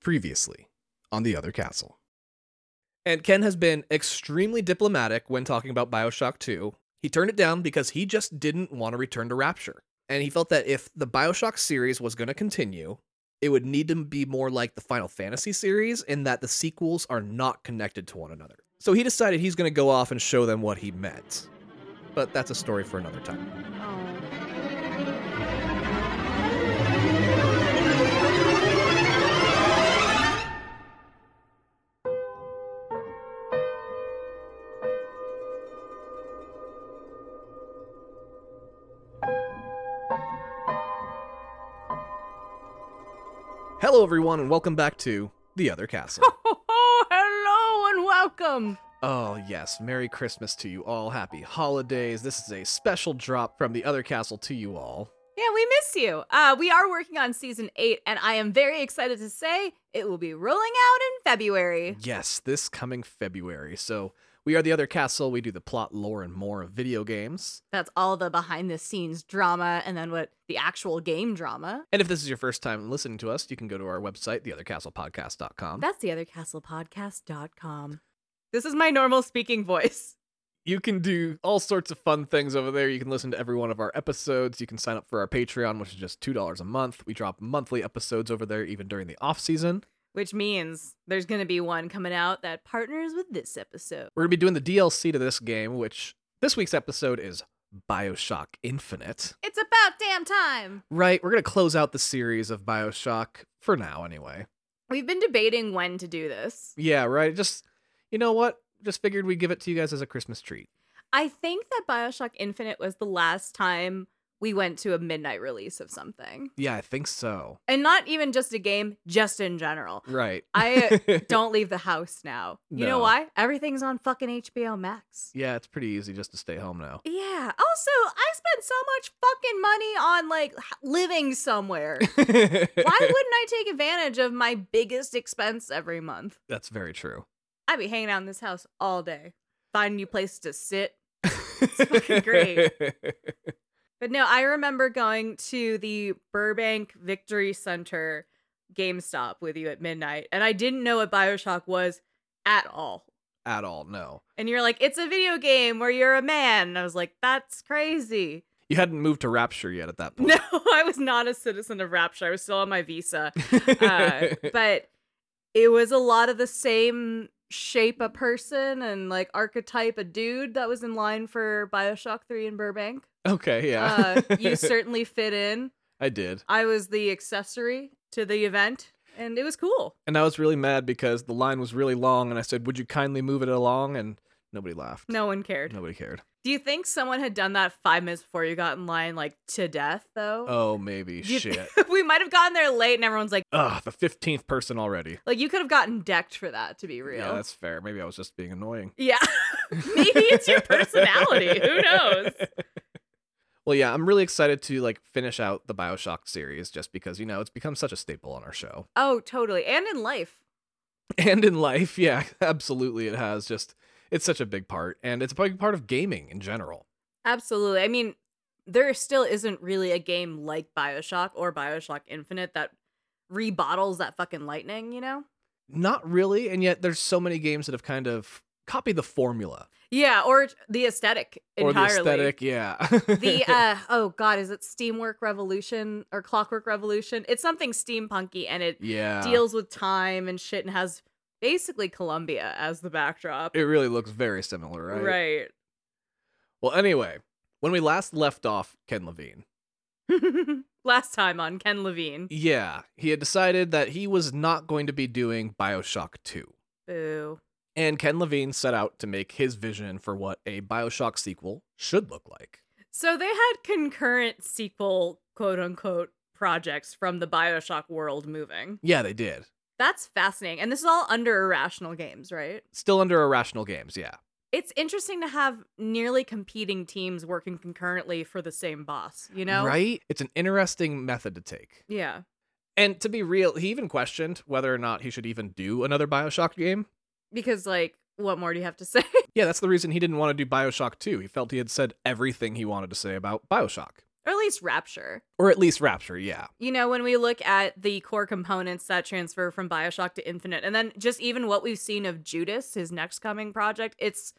Previously on the other castle. And Ken has been extremely diplomatic when talking about Bioshock 2. He turned it down because he just didn't want to return to Rapture. And he felt that if the Bioshock series was going to continue, it would need to be more like the Final Fantasy series in that the sequels are not connected to one another. So he decided he's going to go off and show them what he meant. But that's a story for another time. Oh. Hello, everyone, and welcome back to The Other Castle. Oh, hello and welcome. Oh, yes. Merry Christmas to you all. Happy holidays. This is a special drop from the other castle to you all. Yeah, we miss you. Uh, we are working on season eight, and I am very excited to say it will be rolling out in February. Yes, this coming February. So, we are the other castle. We do the plot, lore, and more of video games. That's all the behind the scenes drama, and then what the actual game drama. And if this is your first time listening to us, you can go to our website, theothercastlepodcast.com. That's theothercastlepodcast.com. This is my normal speaking voice. You can do all sorts of fun things over there. You can listen to every one of our episodes. You can sign up for our Patreon, which is just $2 a month. We drop monthly episodes over there, even during the off season. Which means there's going to be one coming out that partners with this episode. We're going to be doing the DLC to this game, which this week's episode is Bioshock Infinite. It's about damn time. Right, we're going to close out the series of Bioshock for now, anyway. We've been debating when to do this. Yeah, right. Just, you know what? Just figured we'd give it to you guys as a Christmas treat. I think that Bioshock Infinite was the last time we went to a midnight release of something. Yeah, I think so. And not even just a game, just in general. Right. I don't leave the house now. You know why? Everything's on fucking HBO Max. Yeah, it's pretty easy just to stay home now. Yeah. Also, I spend so much fucking money on like living somewhere. Why wouldn't I take advantage of my biggest expense every month? That's very true. I'd be hanging out in this house all day, finding new places to sit. It's fucking great. But no, I remember going to the Burbank Victory Center GameStop with you at midnight, and I didn't know what Bioshock was at all. At all, no. And you're like, it's a video game where you're a man. And I was like, that's crazy. You hadn't moved to Rapture yet at that point. No, I was not a citizen of Rapture. I was still on my visa. Uh, but it was a lot of the same shape a person and like archetype a dude that was in line for Bioshock 3 in Burbank. okay, yeah. Uh, you certainly fit in. I did. I was the accessory to the event, and it was cool. And I was really mad because the line was really long, and I said, Would you kindly move it along? And nobody laughed. No one cared. Nobody cared. Do you think someone had done that five minutes before you got in line, like to death, though? Oh, maybe. You- Shit. we might have gotten there late, and everyone's like, Ugh, the 15th person already. like you could have gotten decked for that, to be real. Yeah, that's fair. Maybe I was just being annoying. Yeah. Maybe it's your personality. Who knows? Well, yeah, I'm really excited to like finish out the BioShock series just because, you know, it's become such a staple on our show. Oh, totally. And in life. And in life, yeah, absolutely it has just it's such a big part and it's a big part of gaming in general. Absolutely. I mean, there still isn't really a game like Bioshock or Bioshock Infinite that rebottles that fucking lightning, you know? Not really, and yet there's so many games that have kind of copied the formula Yeah, or the aesthetic entirely. or the aesthetic, yeah. the uh oh god, is it Steamwork Revolution or Clockwork Revolution? It's something steampunky and it yeah. deals with time and shit and has basically Columbia as the backdrop. It really looks very similar, right? Right. Well, anyway, when we last left off Ken Levine, Last time on Ken Levine. yeah, he had decided that he was not going to be doing BioShock 2. Boo. And Ken Levine set out to make his vision for what a BioShock sequel should look like. So they had concurrent sequel, quote unquote, projects from the Bioshock world moving. Yeah, they did. That's fascinating. And this is all under Irrational Games, right? Still under Irrational Games, yeah. It's interesting to have nearly competing teams working concurrently for the same boss, you know? Right? It's an interesting method to take. Yeah. And to be real, he even questioned whether or not he should even do another BioShock game. Because, like, what more do you have to say? Yeah, that's the reason he didn't want to do BioShock 2. He felt he had said everything he wanted to say about BioShock. Or at least Rapture. Or at least Rapture, yeah. You know, when we look at the core components that transfer from Bioshock to Infinite, and then just even what we've seen of Judas, his next coming project, it's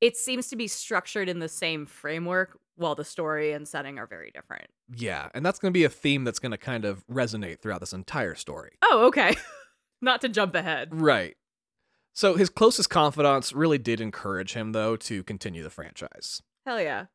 it seems to be structured in the same framework while the story and setting are very different. Yeah, and that's going to be a theme that's going to kind of resonate throughout this entire story. Oh, okay. Not to jump ahead. Right. So his closest confidants really did encourage him, though, to continue the franchise. Hell yeah.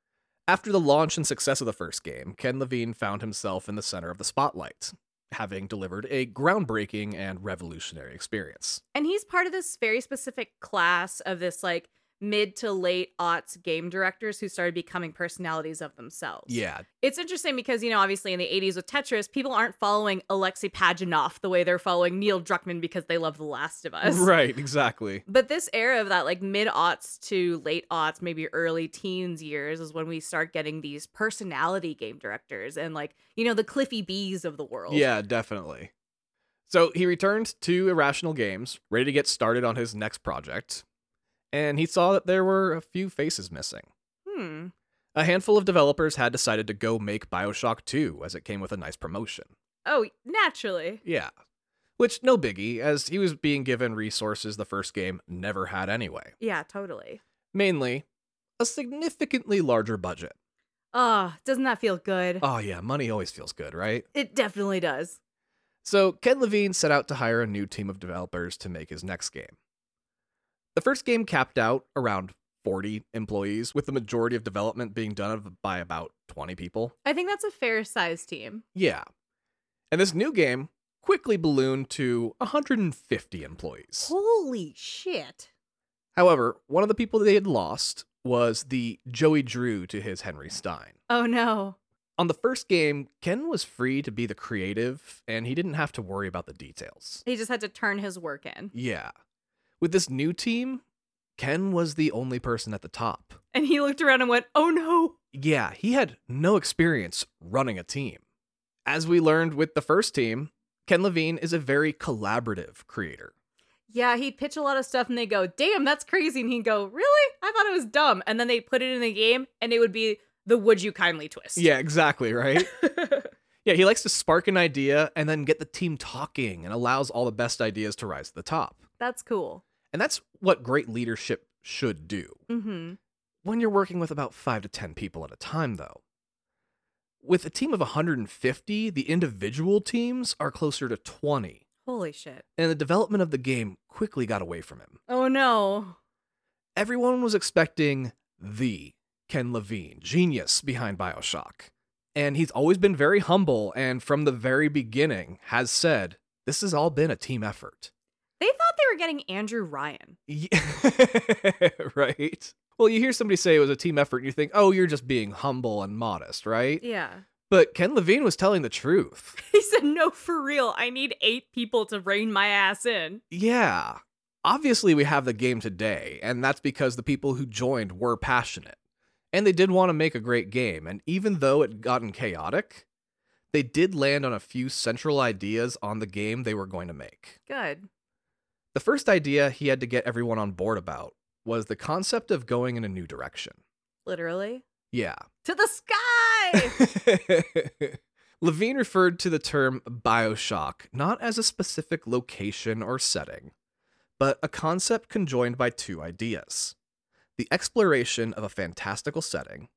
After the launch and success of the first game, Ken Levine found himself in the center of the spotlight, having delivered a groundbreaking and revolutionary experience. And he's part of this very specific class of this like mid to late aughts game directors who started becoming personalities of themselves. Yeah. It's interesting because, you know, obviously in the 80s with Tetris, people aren't following Alexei Pajitnov the way they're following Neil Druckmann because they love The Last of Us. Right, exactly. But this era of that, like mid aughts to late aughts, maybe early teens years, is when we start getting these personality game directors and, like, you know, the Cliffy B's of the world. Yeah, definitely. So he returned to Irrational Games, ready to get started on his next project, and he saw that there were a few faces missing. Hmm. A handful of developers had decided to go make Bioshock 2 as it came with a nice promotion. Oh, naturally. Yeah. Which, no biggie, as he was being given resources the first game never had anyway. Yeah, totally. Mainly, a significantly larger budget. Oh, doesn't that feel good? Oh, yeah, money always feels good, right? It definitely does. So, Ken Levine set out to hire a new team of developers to make his next game. The first game capped out around 40 employees, with the majority of development being done by about 20 people. I think that's a fair size team. Yeah. And this new game quickly ballooned to 150 employees. Holy shit. However, one of the people they had lost was the Joey Drew to his Henry Stein. Oh no. On the first game, Ken was free to be the creative, and he didn't have to worry about the details. He just had to turn his work in. Yeah. With this new team, Ken was the only person at the top. And he looked around and went, oh no. Yeah, he had no experience running a team. As we learned with the first team, Ken Levine is a very collaborative creator. Yeah, he'd pitch a lot of stuff and they'd go, damn, that's crazy. And he'd go, really? I thought it was dumb. And then they'd put it in the game and it would be the would you kindly twist. Yeah, exactly, right? yeah, he likes to spark an idea and then get the team talking and allows all the best ideas to rise to the top. That's cool. And that's what great leadership should do. Mm-hmm. When you're working with about five to 10 people at a time, though. With a team of 150, the individual teams are closer to 20. Holy shit. And the development of the game quickly got away from him. Oh no. Everyone was expecting the Ken Levine, genius behind Bioshock. And he's always been very humble and from the very beginning has said, this has all been a team effort. Were getting Andrew Ryan. Yeah. right? Well, you hear somebody say it was a team effort and you think, oh, you're just being humble and modest, right? Yeah. But Ken Levine was telling the truth. He said, no, for real. I need eight people to rein my ass in. Yeah. Obviously, we have the game today, and that's because the people who joined were passionate. And they did want to make a great game, and even though it gotten chaotic, they did land on a few central ideas on the game they were going to make. Good. The first idea he had to get everyone on board about was the concept of going in a new direction. Literally. Yeah. To the sky! Levine referred to the term Bioshock not as a specific location or setting, but a concept conjoined by two ideas the exploration of a fantastical setting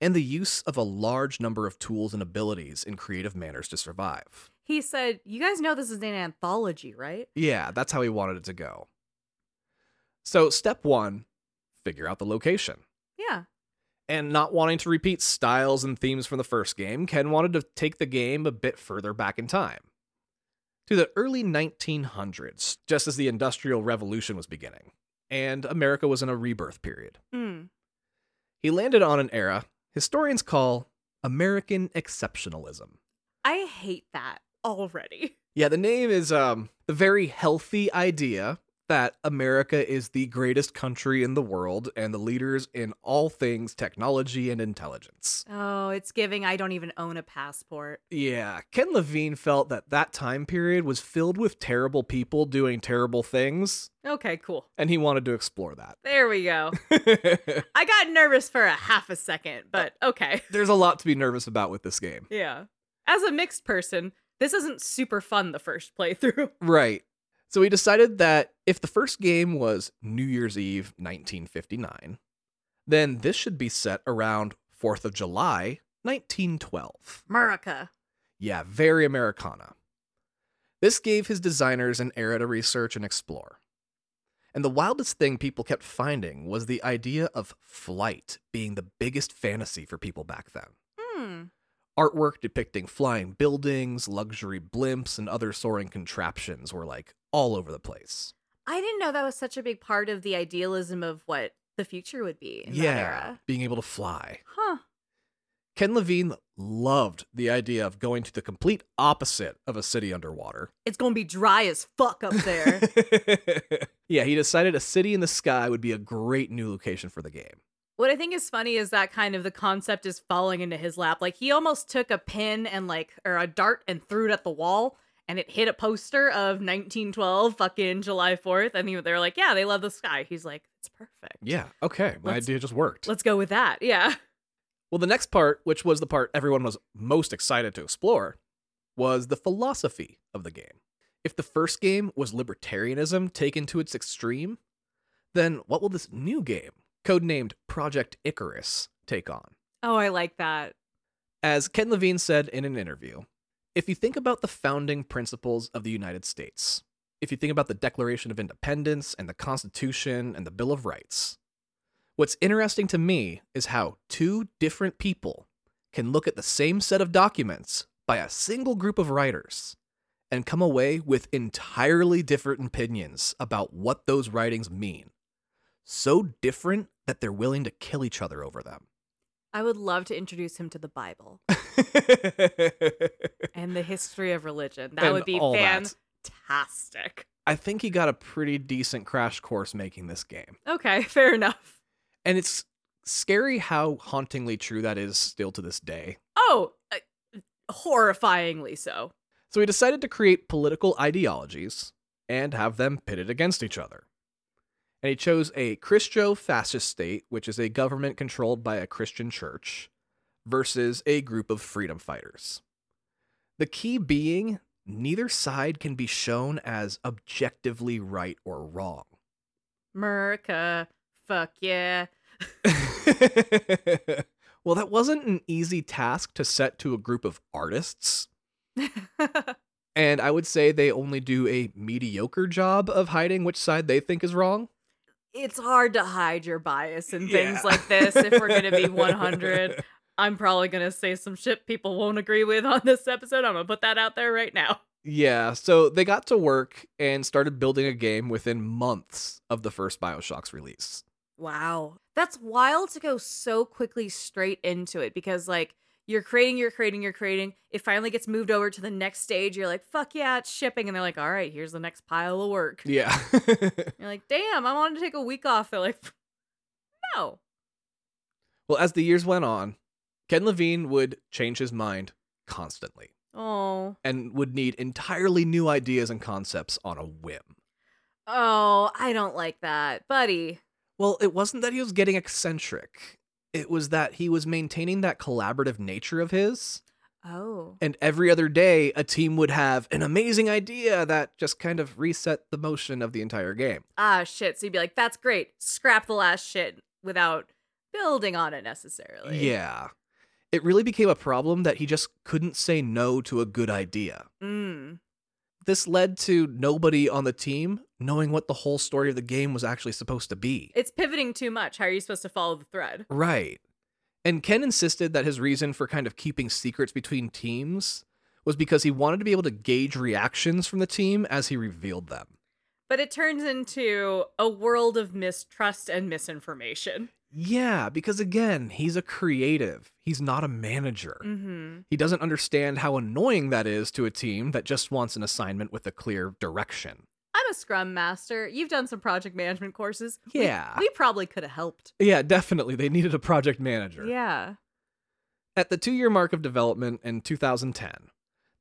and the use of a large number of tools and abilities in creative manners to survive. He said, You guys know this is an anthology, right? Yeah, that's how he wanted it to go. So, step one figure out the location. Yeah. And not wanting to repeat styles and themes from the first game, Ken wanted to take the game a bit further back in time. To the early 1900s, just as the Industrial Revolution was beginning, and America was in a rebirth period. Mm. He landed on an era historians call American exceptionalism. I hate that already. Yeah, the name is um, the very healthy idea that America is the greatest country in the world and the leaders in all things technology and intelligence. Oh, it's giving I don't even own a passport. Yeah, Ken Levine felt that that time period was filled with terrible people doing terrible things, Okay, cool. and he wanted to explore that. There we go. I got nervous for a half a second, but okay. There's a lot to be nervous about with this game. Yeah. As a mixed person, this isn't super fun the first playthrough. Right. So we decided that if the first game was New Year's Eve 1959, then this should be set around 4th of July 1912. America. Yeah, very Americana. This gave his designers an era to research and explore. And the wildest thing people kept finding was the idea of flight being the biggest fantasy for people back then. Hmm. Artwork depicting flying buildings, luxury blimps, and other soaring contraptions were like all over the place. I didn't know that was such a big part of the idealism of what the future would be in yeah, that era. being able to fly. Huh. Ken Levine loved the idea of going to the complete opposite of a city underwater. It's going to be dry as fuck up there. yeah, he decided a city in the sky would be a great new location for the game. What I think is funny is that kind of the concept is falling into his lap. Like he almost took a pin and like or a dart and threw it at the wall and it hit a poster of 1912 fucking July 4th and he, they're like, "Yeah, they love the sky." He's like, "It's perfect." Yeah, okay, my Let's- idea just worked. Let's go with that. Yeah. Well, the next part, which was the part everyone was most excited to explore, was the philosophy of the game. If the first game was libertarianism taken to its extreme, then what will this new game, codenamed Project Icarus, take on? Oh, I like that. As Ken Levine said in an interview, if you think about the founding principles of the United States, if you think about the Declaration of Independence and the Constitution and the Bill of Rights, what's interesting to me is how two different people can look at the same set of documents by a single group of writers and come away with entirely different opinions about what those writings mean. So different that they're willing to kill each other over them. I would love to introduce him to the Bible and the history of religion. That And would be all that. fantastic. I think he got a pretty decent crash course making this game. Okay, fair enough. And it's scary how hauntingly true that is still to this day. Oh, uh, horrifyingly so. So he decided to create political ideologies and have them pitted against each other. And he chose a Christo fascist state, which is a government controlled by a Christian church, versus a group of freedom fighters. The key being neither side can be shown as objectively right or wrong. America, fuck yeah. well, that wasn't an easy task to set to a group of artists. And I would say they only do a mediocre job of hiding which side they think is wrong. It's hard to hide your bias in things Yeah. like this if we're going to be 100. I'm probably going to say some shit people won't agree with on this episode. I'm going to put that out there right now. Yeah, so they got to work and started building a game within months of the first Bioshock's release. Wow. That's wild to go so quickly straight into it because, like, you're creating, you're creating, you're creating. It finally gets moved over to the next stage. You're like, fuck yeah, it's shipping. And they're like, all right, here's the next pile of work. Yeah. You're like, damn, I wanted to take a week off. They're like, no. well, as the years went on, Ken Levine would change his mind constantly Oh, and would need entirely new ideas and concepts on a whim. oh, I don't like that, buddy. Well, it wasn't that he was getting eccentric. It was that he was maintaining that collaborative nature of his. Oh, And every other day, a team would have an amazing idea that just kind of reset the motion of the entire game. ah, shit. So you'd be like, that's great. Scrap the last shit without building on it necessarily. Yeah. It really became a problem that he just couldn't say no to a good idea. Mm. This led to nobody on the team knowing what the whole story of the game was actually supposed to be. It's pivoting too much. How are you supposed to follow the thread? Right. And Ken insisted that his reason for kind of keeping secrets between teams was because he wanted to be able to gauge reactions from the team as he revealed them. But it turns into a world of mistrust and misinformation. Yeah, because again, he's a creative. He's not a manager. Mm-hmm. He doesn't understand how annoying that is to a team that just wants an assignment with a clear direction. I'm a scrum master. You've done some project management courses. We- Yeah. We, probably could have helped. Yeah, definitely. They needed a project manager. Yeah. At the two year mark of development in 2010,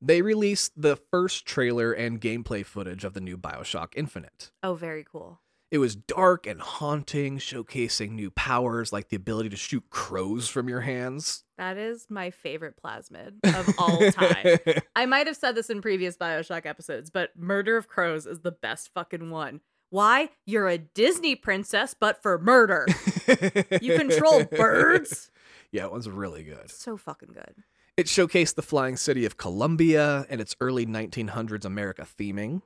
they released the first trailer and gameplay footage of the new Bioshock Infinite. Oh, very cool. It was dark and haunting, showcasing new powers like the ability to shoot crows from your hands. That is my favorite plasmid of all time. I might have said this in previous Bioshock episodes, but Murder of Crows is the best fucking one. Why? You're a Disney princess, but for murder. You control birds? Yeah, it was really good. So fucking good. It showcased the flying city of Columbia and its early 1900s America theming.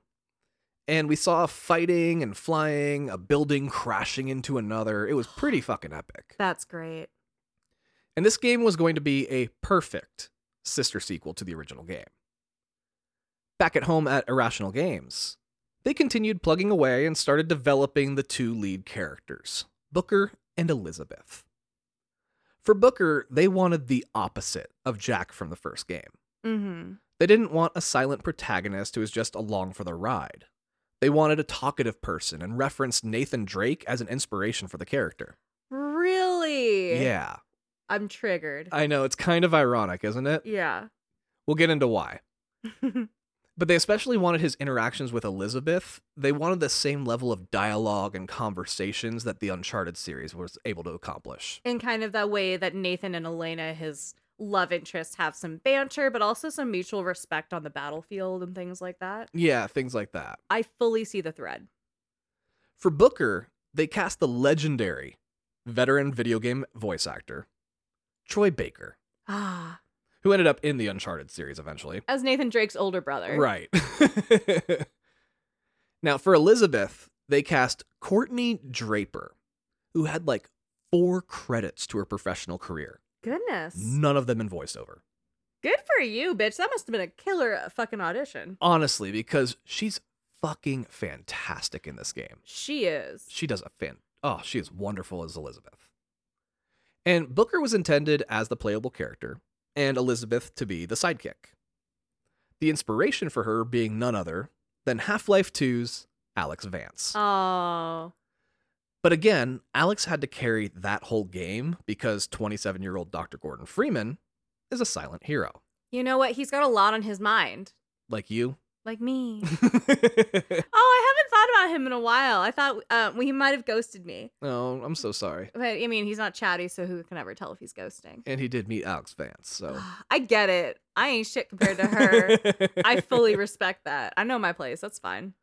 And we saw fighting and flying, a building crashing into another. It was pretty fucking epic. That's great. And this game was going to be a perfect sister sequel to the original game. Back at home at Irrational Games, they continued plugging away and started developing the two lead characters, Booker and Elizabeth. For Booker, they wanted the opposite of Jack from the first game. Mm-hmm. They didn't want a silent protagonist who was just along for the ride. They wanted a talkative person and referenced Nathan Drake as an inspiration for the character. Really? Yeah, I'm triggered. I know, it's kind of ironic, isn't it? yeah. We'll get into why. But they especially wanted his interactions with Elizabeth. They wanted the same level of dialogue and conversations that the Uncharted series was able to accomplish. In kind of that way that Nathan and Elena, his love interest, have some banter, but also some mutual respect on the battlefield and things like that. Yeah, things like that. I fully see the thread. For Booker, they cast the legendary veteran video game voice actor, Troy Baker, Ah. who ended up in the Uncharted series eventually. As Nathan Drake's older brother. Right. now, for Elizabeth, they cast Courtney Draper, who had like four credits to her professional career, Goodness. none of them in voiceover. Good for you, bitch. That must have been a killer fucking audition. Honestly, because she's fucking fantastic in this game. She is. She does a fan. Oh, she is wonderful as Elizabeth. And Booker was intended as the playable character, and Elizabeth to be the sidekick. The inspiration for her being none other than Half Life 2's Alyx Vance. Oh. But again, Alyx had to carry that whole game because 27 year old Dr. Gordon Freeman is a silent hero. You know what? He's got a lot on his mind. Like you. Like me. oh, I haven't thought about him in a while. I thought uh, well, he might have ghosted me. oh, I'm so sorry. But I mean, he's not chatty, so who can ever tell if he's ghosting? And he did meet Alyx Vance, so. I get it. I ain't shit compared to her. I fully respect that. I know my place. That's fine.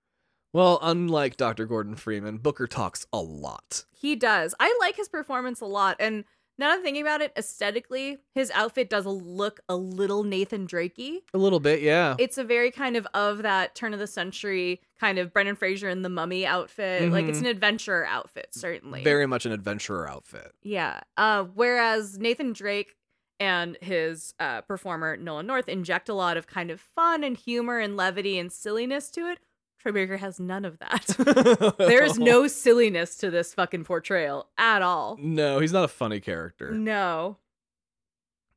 Well, unlike Dr. Gordon Freeman, Booker talks a lot. He does. I like his performance a lot. And now that I'm thinking about it, aesthetically, his outfit does look a little Nathan Drakey. A little bit, yeah. It's a very kind of of that turn of the century kind of Brendan Fraser in the mummy outfit. Like it's Mhm. an adventurer outfit, certainly. Very much an adventurer outfit. Yeah. Uh, whereas Nathan Drake and his uh, performer Nolan North inject a lot of kind of fun and humor and levity and silliness to it. Troy Baker has none of that. There's no silliness to this fucking portrayal at all. No, he's not a funny character. No.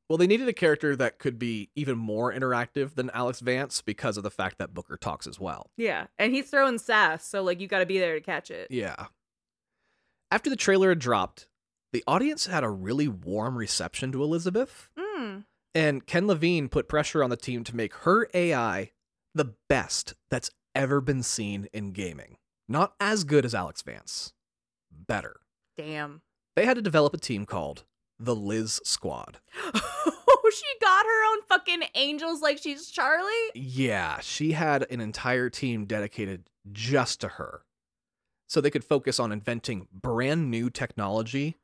Well, they needed a character that could be even more interactive than Alyx Vance because of the fact that Booker talks as well. Yeah. And he's throwing sass, so like you got to be there to catch it. Yeah. After the trailer had dropped, the audience had a really warm reception to Elizabeth, Mm. and Ken Levine put pressure on the team to make her AI the best that's ever been seen in gaming. Not as good as Alyx Vance, better. Damn. They had to develop a team called the Liz Squad. Oh, she got her own fucking angels like she's Charlie? Yeah, she had an entire team dedicated just to her. So they could focus on inventing brand new technology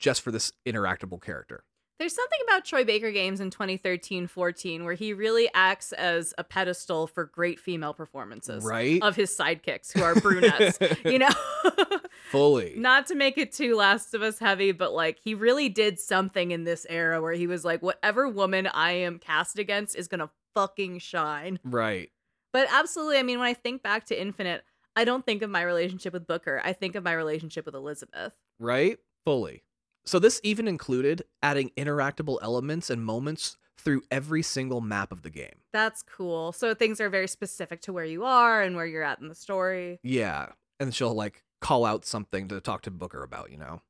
just for this interactable character. There's something about Troy Baker games in 2013 14 where he really acts as a pedestal for great female performances Right? of his sidekicks who are brunettes. you know? Fully. Not to make it too Last of Us heavy, but like he really did something in this era where he was like, whatever woman I am cast against is gonna fucking shine. Right. But absolutely, I mean, when I think back to Infinite, I don't think of my relationship with Booker. I think of my relationship with Elizabeth. Right? Fully. So this even included adding interactable elements and moments through every single map of the game. That's cool. So things are very specific to where you are and where you're at in the story. Yeah. And she'll like call out something to talk to Booker about, you know?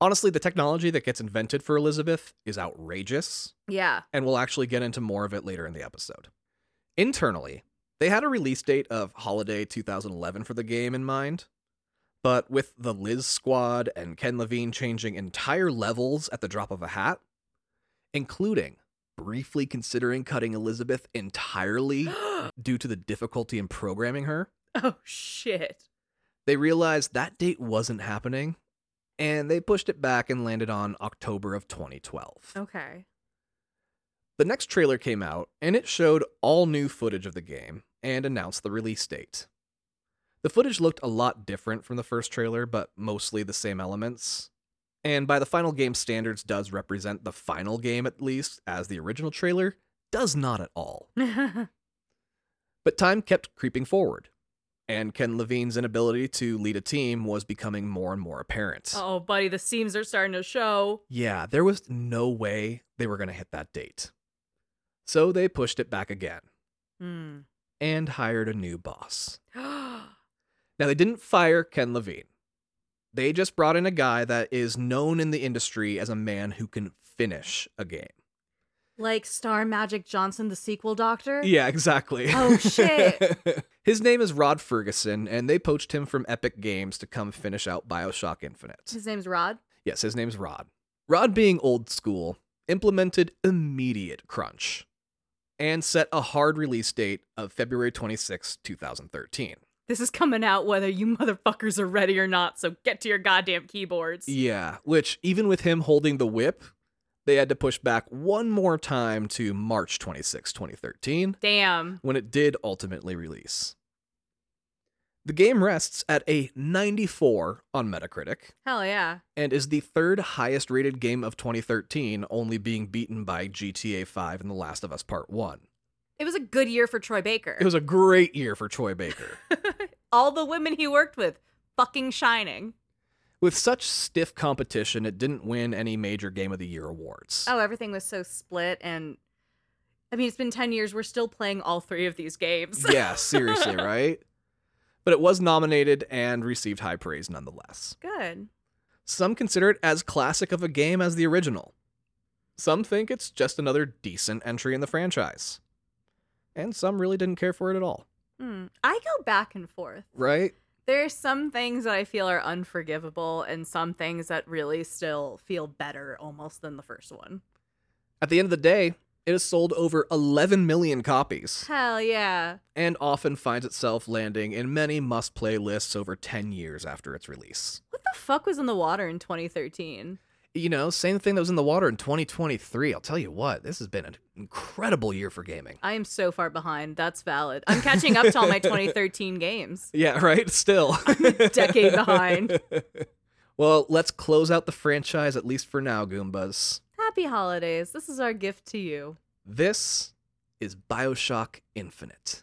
Honestly, the technology that gets invented for Elizabeth is outrageous, Yeah. and we'll actually get into more of it later in the episode. Internally, they had a release date of holiday 2011 for the game in mind, but with the Liz squad and Ken Levine changing entire levels at the drop of a hat, including briefly considering cutting Elizabeth entirely due to the difficulty in programming her, oh shit. they realized that date wasn't happening and they pushed it back and landed on October of 2012. Okay. The next trailer came out and it showed all new footage of the game and announced the release date. The footage looked a lot different from the first trailer, but mostly the same elements. And by the final game standards does represent the final game at least, as the original trailer does not at all. But time kept creeping forward, and Ken Levine's inability to lead a team was becoming more and more apparent. oh, buddy, the seams are starting to show. Yeah, there was no way they were going to hit that date. So they pushed it back again Hmm. and hired a new boss. Now, they didn't fire Ken Levine. They just brought in a guy that is known in the industry as a man who can finish a game. like Star Magic Johnson, the sequel doctor? Yeah, exactly. Oh, shit. His name is Rod Ferguson, and they poached him from Epic Games to come finish out Bioshock Infinite. His name's Rod. Yes, his name's Rod. Rod, being old school, implemented immediate crunch and set a hard release date of February 26, 2013. This is coming out whether you motherfuckers are ready or not, so get to your goddamn keyboards. Yeah, which even with him holding the whip, they had to push back one more time to March 26, 2013, Damn. when it did ultimately release. The game rests at a 94 on Metacritic Hell yeah. and is the third highest rated game of 2013, only being beaten by GTA 5 and The Last of Us Part 1. It was a good year for Troy Baker. It was a great year for Troy Baker. All the women he worked with, fucking shining. With such stiff competition, it didn't win any major Game of the Year awards. Oh, everything was so split and I mean, it's been 10 years. We're still playing all three of these games. yeah, seriously, right? But it was nominated and received high praise nonetheless. Good. Some consider it as classic of a game as the original. Some think it's just another decent entry in the franchise. And some really didn't care for it at all, Hmm. I go back and forth. right? There are some things that I feel are unforgivable and some things that really still feel better almost than the first one. At the end of the day, it has sold over 11 million copies Hell yeah. and often finds itself landing in many must play lists over 10 years after its release. What the fuck was in the water in 2013? You know, same thing that was in the water in 2023. I'll tell you what, this has been an incredible year for gaming. I am so far behind. That's valid. I'm catching up to all my 2013 games. Yeah, right? Still. I'm a decade behind. well, let's close out the franchise, at least for now, Goombas. Happy holidays. This is our gift to you. This is Bioshock Infinite.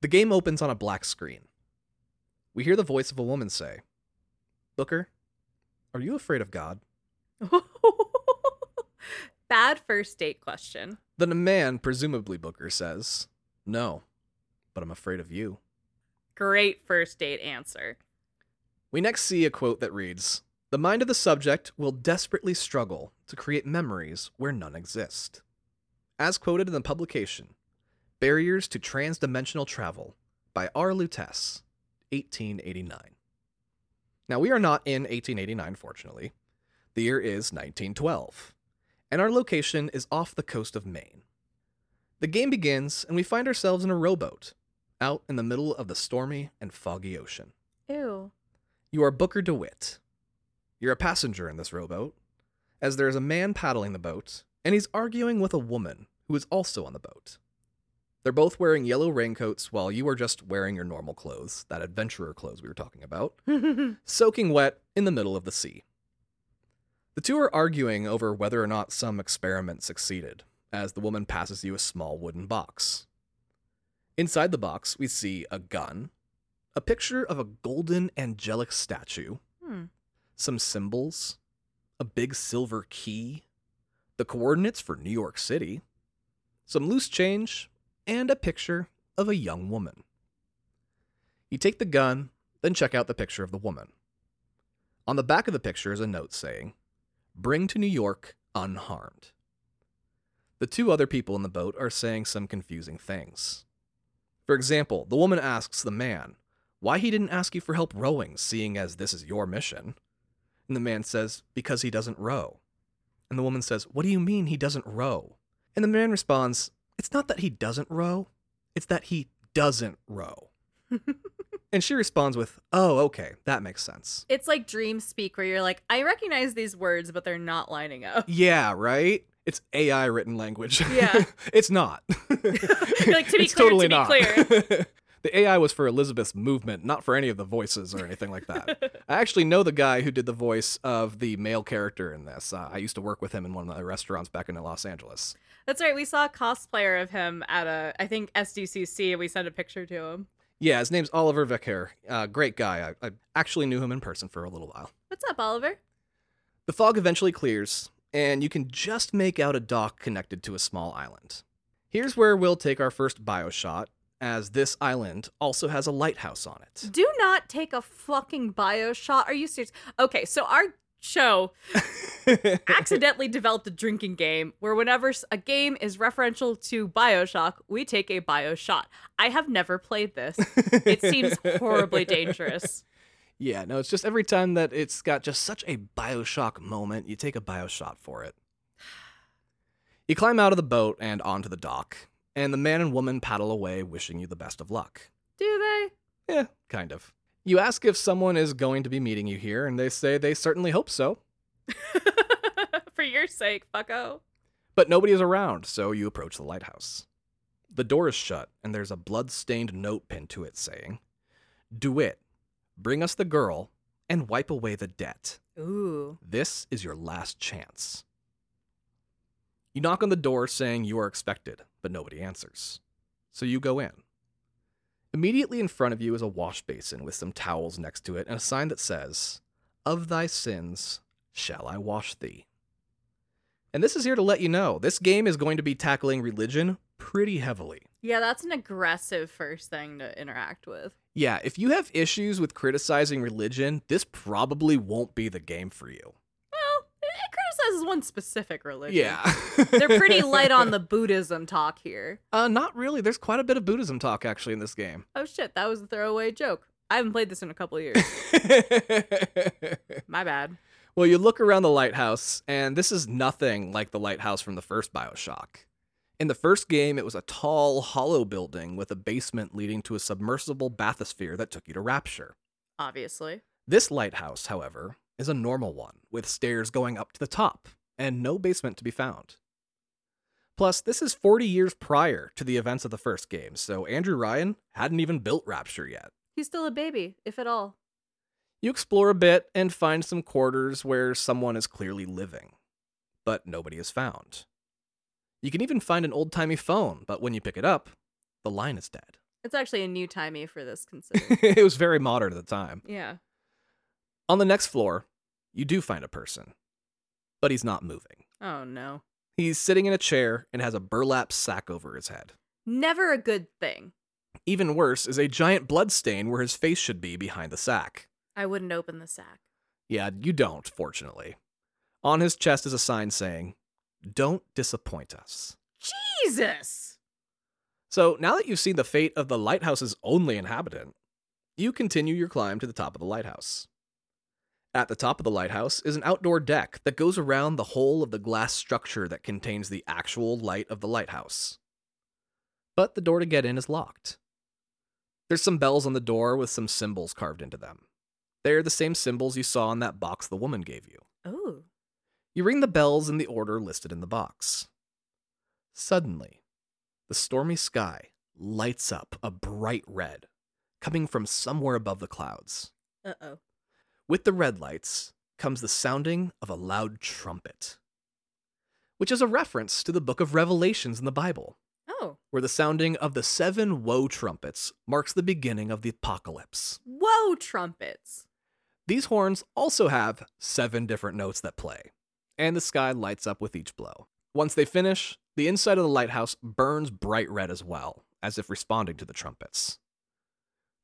The game opens on a black screen. We hear the voice of a woman say, Booker, are you afraid of God? Bad first date question. Then a man, presumably Booker, says, No, but I'm afraid of you. Great first date answer. We next see a quote that reads The mind of the subject will desperately struggle to create memories where none exist. As quoted in the publication, Barriers to Transdimensional Travel by R. Lutece, 1889. Now, we are not in 1889, fortunately. The year is 1912, and our location is off the coast of Maine. The game begins, and we find ourselves in a rowboat out in the middle of the stormy and foggy ocean. Ew. You are Booker DeWitt. You're a passenger in this rowboat, as there is a man paddling the boat, and he's arguing with a woman who is also on the boat. They're both wearing yellow raincoats while you are just wearing your normal clothes, that adventurer clothes we were talking about, soaking wet in the middle of the sea. The two are arguing over whether or not some experiment succeeded, as the woman passes you a small wooden box. Inside the box, we see a gun, a picture of a golden angelic statue, Hmm. some symbols, a big silver key, the coordinates for New York City, some loose change, and a picture of a young woman. You take the gun, then check out the picture of the woman. On the back of the picture is a note saying, Bring to New York unharmed. The two other people in the boat are saying some confusing things. For example, the woman asks the man why he didn't ask you for help rowing, seeing as this is your mission. And the man says, Because he doesn't row. And the woman says, What do you mean he doesn't row? And the man responds, It's not that he doesn't row, it's that he doesn't row. and she responds with, Oh, okay, that makes sense. It's like dream speak where you're like, I recognize these words, but they're not lining up. Yeah, right? It's AI written language. Yeah. it's not. like to be it's clear, totally to be not. clear. The AI was for Elizabeth's movement, not for any of the voices or anything like that. I actually know the guy who did the voice of the male character in this. Uh, I used to work with him in one of the restaurants back in Los Angeles. That's right. We saw a cosplayer of him at a, I think SDCC, and we sent a picture to him. Yeah, his name's Oliver Vaquer. Uh, great guy. I, I actually knew him in person for a little while. What's up, Oliver? The fog eventually clears, and you can just make out a dock connected to a small island. Here's where we'll take our first bio shot, as this island also has a lighthouse on it. Do not take a fucking bio shot. Are you serious? Okay, so our show accidentally developed a drinking game where whenever a game is referential to Bioshock, we take a bio shot. I have never played this. It seems horribly dangerous. Yeah, no, it's just every time that it's got just such a Bioshock moment, you take a Bioshot for it. You climb out of the boat and onto the dock, and the man and woman paddle away, wishing you the best of luck. Do they? Yeah, kind of. You ask if someone is going to be meeting you here, and they say they certainly hope so, For your sake, fucko. but nobody is around, so you approach the lighthouse. The door is shut, and there's a blood-stained note pinned to it saying, "DeWitt, bring us the girl and wipe away the debt." Ooh. This is your last chance. You knock on the door saying you are expected, but nobody answers. So you go in. Immediately in front of you is a wash basin with some towels next to it and a sign that says, Of thy sins shall I wash thee. And this is here to let you know this game is going to be tackling religion pretty heavily. Yeah, that's an aggressive first thing to interact with. Yeah, if you have issues with criticizing religion, this probably won't be the game for you. Criticizes one specific religion. Yeah. They're pretty light on the Buddhism talk here. Uh, not really. There's quite a bit of Buddhism talk actually in this game. Oh shit, that was a throwaway joke. I haven't played this in a couple years. My bad. well, you look around the lighthouse, and this is nothing like the lighthouse from the first Bioshock. In the first game, it was a tall, hollow building with a basement leading to a submersible bathysphere that took you to Rapture. Obviously. This lighthouse, however, is a normal one, with stairs going up to the top, and no basement to be found. Plus, this is 40 years prior to the events of the first game, so Andrew Ryan hadn't even built Rapture yet. He's still a baby, if at all. You explore a bit and find some quarters where someone is clearly living, but nobody is found. You can even find an old timey phone, but when you pick it up, the line is dead. It's actually a new timey for this it was very modern at the time. yeah. On the next floor, you do find a person, but he's not moving. Oh no. He's sitting in a chair and has a burlap sack over his head. Never a good thing. Even worse is a giant blood stain where his face should be behind the sack. I wouldn't open the sack. Yeah, you don't, fortunately. On his chest is a sign saying, Don't disappoint us. Jesus! So now that you've seen the fate of the lighthouse's only inhabitant, you continue your climb to the top of the lighthouse. At the top of the lighthouse is an outdoor deck that goes around the whole of the glass structure that contains the actual light of the lighthouse. But the door to get in is locked. There's some bells on the door with some symbols carved into them. They're the same symbols you saw in that box the woman gave you. Oh. You ring the bells in the order listed in the box. Suddenly, the stormy sky lights up a bright red, coming from somewhere above the clouds. Uh oh. With the red lights comes the sounding of a loud trumpet, which is a reference to the book of Revelations in the Bible, Oh. where the sounding of the seven woe trumpets marks the beginning of the apocalypse. Whoa, trumpets. These horns also have seven different notes that play. and the sky lights up with each blow. Once they finish, the inside of the lighthouse burns bright red as well, as if responding to the trumpets.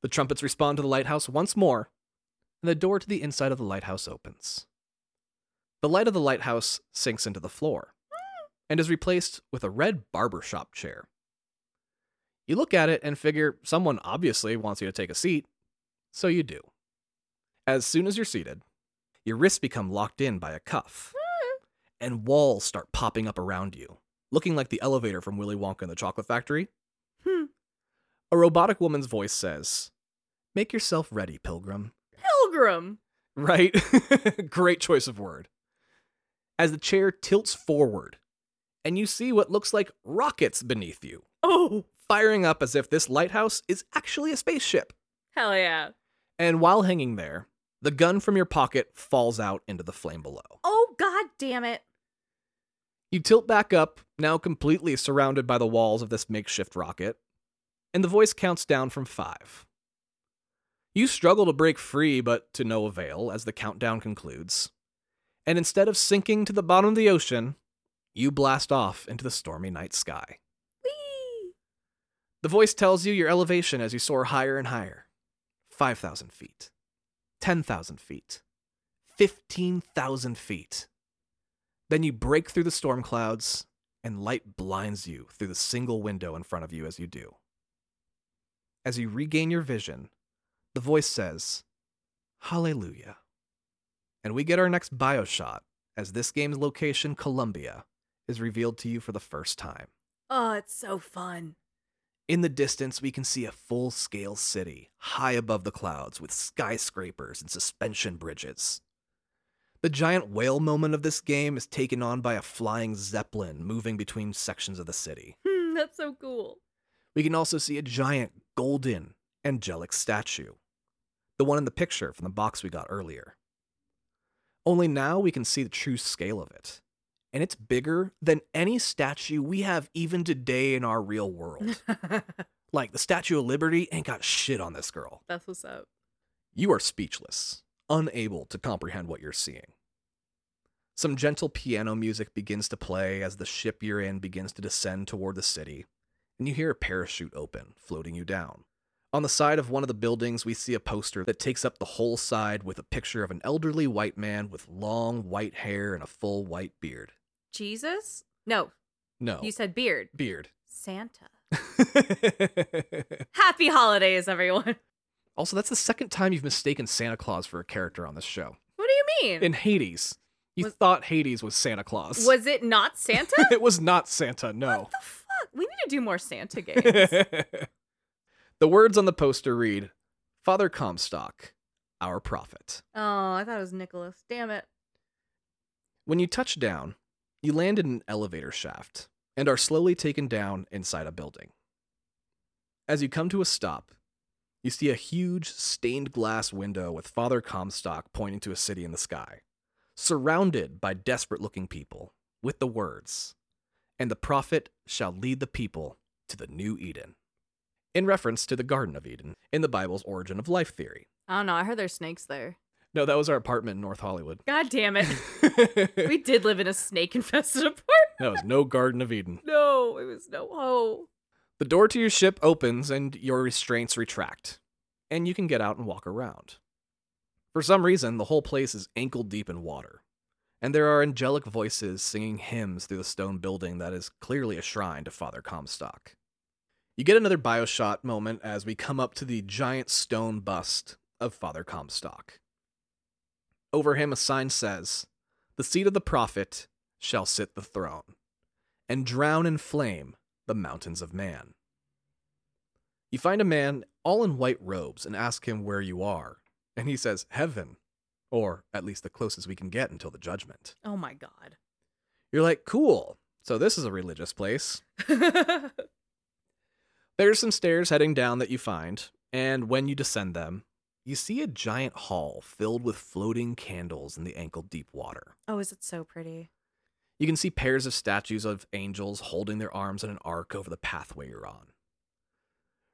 The trumpets respond to the lighthouse once more, and the door to the inside of the lighthouse opens. The light of the lighthouse sinks into the floor and is replaced with a red barbershop chair. You look at it and figure someone obviously wants you to take a seat, so you do. As soon as you're seated, your wrists become locked in by a cuff, and walls start popping up around you, looking like the elevator from Willy Wonka and the Chocolate Factory. Hmm. A robotic woman's voice says, Make yourself ready, pilgrim. Pilgrim. Right? Great choice of word. As the chair tilts forward, and you see what looks like rockets beneath you, Oh, firing up as if this lighthouse is actually a spaceship. hell yeah. And while hanging there, the gun from your pocket falls out into the flame below. Oh, god damn it. You tilt back up, now completely surrounded by the walls of this makeshift rocket, and the voice counts down from five. You struggle to break free, but to no avail as the countdown concludes. And instead of sinking to the bottom of the ocean, you blast off into the stormy night sky. Whee! The voice tells you your elevation as you soar higher and higher 5,000 feet, 10,000 feet, 15,000 feet. Then you break through the storm clouds, and light blinds you through the single window in front of you as you do. As you regain your vision, the voice says, Hallelujah. And we get our next bio shot as this game's location, Columbia, is revealed to you for the first time. Oh, it's so fun. In the distance, we can see a full scale city high above the clouds with skyscrapers and suspension bridges. The giant whale moment of this game is taken on by a flying zeppelin moving between sections of the city. Hmm, that's so cool. We can also see a giant golden angelic statue, the one in the picture from the box we got earlier. Only now we can see the true scale of it, and it's bigger than any statue we have even today in our real world. Like, the Statue of Liberty ain't got shit on this girl. that's what's up. You are speechless, unable to comprehend what you're seeing. Some gentle piano music begins to play as the ship you're in begins to descend toward the city, and you hear a parachute open, floating you down. On the side of one of the buildings, we see a poster that takes up the whole side with a picture of an elderly white man with long white hair and a full white beard. Jesus? No, No, you said beard. beard. Santa. Happy holidays, everyone. also, that's the second time you've mistaken Santa Claus for a character on this show. What do you mean? In Hades, you Was- thought Hades was Santa Claus. Was it not Santa? it was not Santa, no. What the fuck? We need to do more Santa games. The words on the poster read Father Comstock, our prophet. oh, I thought it was Nicholas. Damn it. When you touch down, you land in an elevator shaft and are slowly taken down inside a building. As you come to a stop, you see a huge stained glass window with Father Comstock pointing to a city in the sky, surrounded by desperate looking people, with the words, And the prophet shall lead the people to the new Eden. In reference to the Garden of Eden in the Bible's origin of life theory. I don't know. I heard there's snakes there. No, that was our apartment in North Hollywood. God damn it. we did live in a snake infested apartment. that was no Garden of Eden. No, it was no ho. The door to your ship opens and your restraints retract, and you can get out and walk around. For some reason, the whole place is ankle deep in water, and there are angelic voices singing hymns through the stone building that is clearly a shrine to Father Comstock. You get another Bioshot moment as we come up to the giant stone bust of Father Comstock. Over him, a sign says, The seat of the prophet shall sit the throne, and drown in flame the mountains of man. You find a man all in white robes and ask him where you are, and he says, Heaven, or at least the closest we can get until the judgment. Oh my god. You're like, Cool, so this is a religious place. There's some stairs heading down that you find, and when you descend them, you see a giant hall filled with floating candles in the ankle deep water. oh, is it so pretty? You can see pairs of statues of angels holding their arms in an arc over the pathway you're on.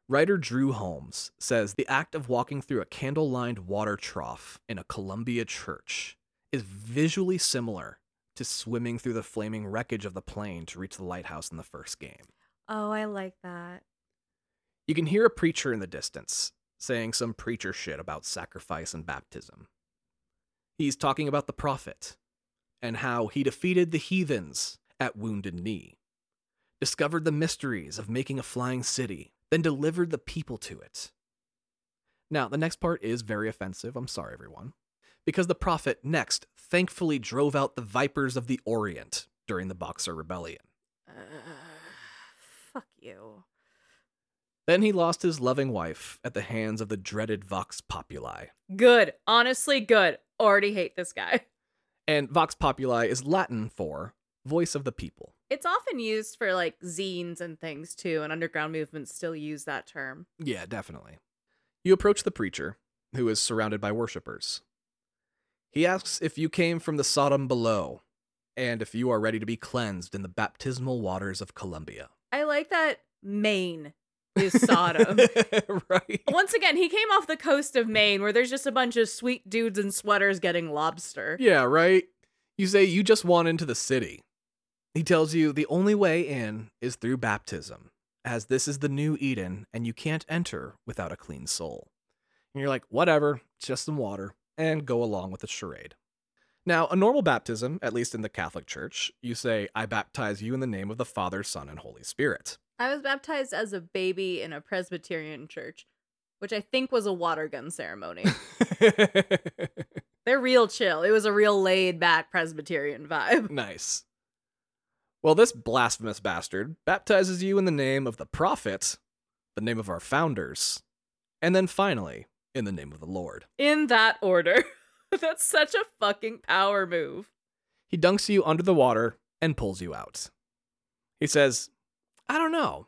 Writer Drew Holmes says the act of walking through a candle lined water trough in a Columbia church is visually similar to swimming through the flaming wreckage of the plane to reach the lighthouse in the first game. Oh, I like that. You can hear a preacher in the distance saying some preacher shit about sacrifice and baptism. He's talking about the prophet and how he defeated the heathens at Wounded Knee, discovered the mysteries of making a flying city, then delivered the people to it. Now, the next part is very offensive. I'm sorry, everyone. Because the prophet next thankfully drove out the vipers of the Orient during the Boxer Rebellion. Uh, fuck you. Then he lost his loving wife at the hands of the dreaded Vox Populi. Good. Honestly, good. Already hate this guy. And Vox Populi is Latin for voice of the people. It's often used for like zines and things too, and underground movements still use that term. Yeah, definitely. You approach the preacher, who is surrounded by worshippers. He asks if you came from the Sodom below, and if you are ready to be cleansed in the baptismal waters of Columbia. I like that Maine is Sodom. right. Once again, he came off the coast of Maine where there's just a bunch of sweet dudes in sweaters getting lobster. Yeah, right? You say you just want into the city. He tells you the only way in is through baptism, as this is the new Eden and you can't enter without a clean soul. And you're like, whatever, just some water, and go along with the charade. Now, a normal baptism, at least in the Catholic Church, you say, I baptize you in the name of the Father, Son, and Holy Spirit. I was baptized as a baby in a Presbyterian church, which I think was a water gun ceremony. They're real chill. It was a real laid back Presbyterian vibe. nice. Well, this blasphemous bastard baptizes you in the name of the prophet, the name of our founders, and then finally, in the name of the Lord. In that order. That's such a fucking power move. He dunks you under the water and pulls you out. He says, I don't know.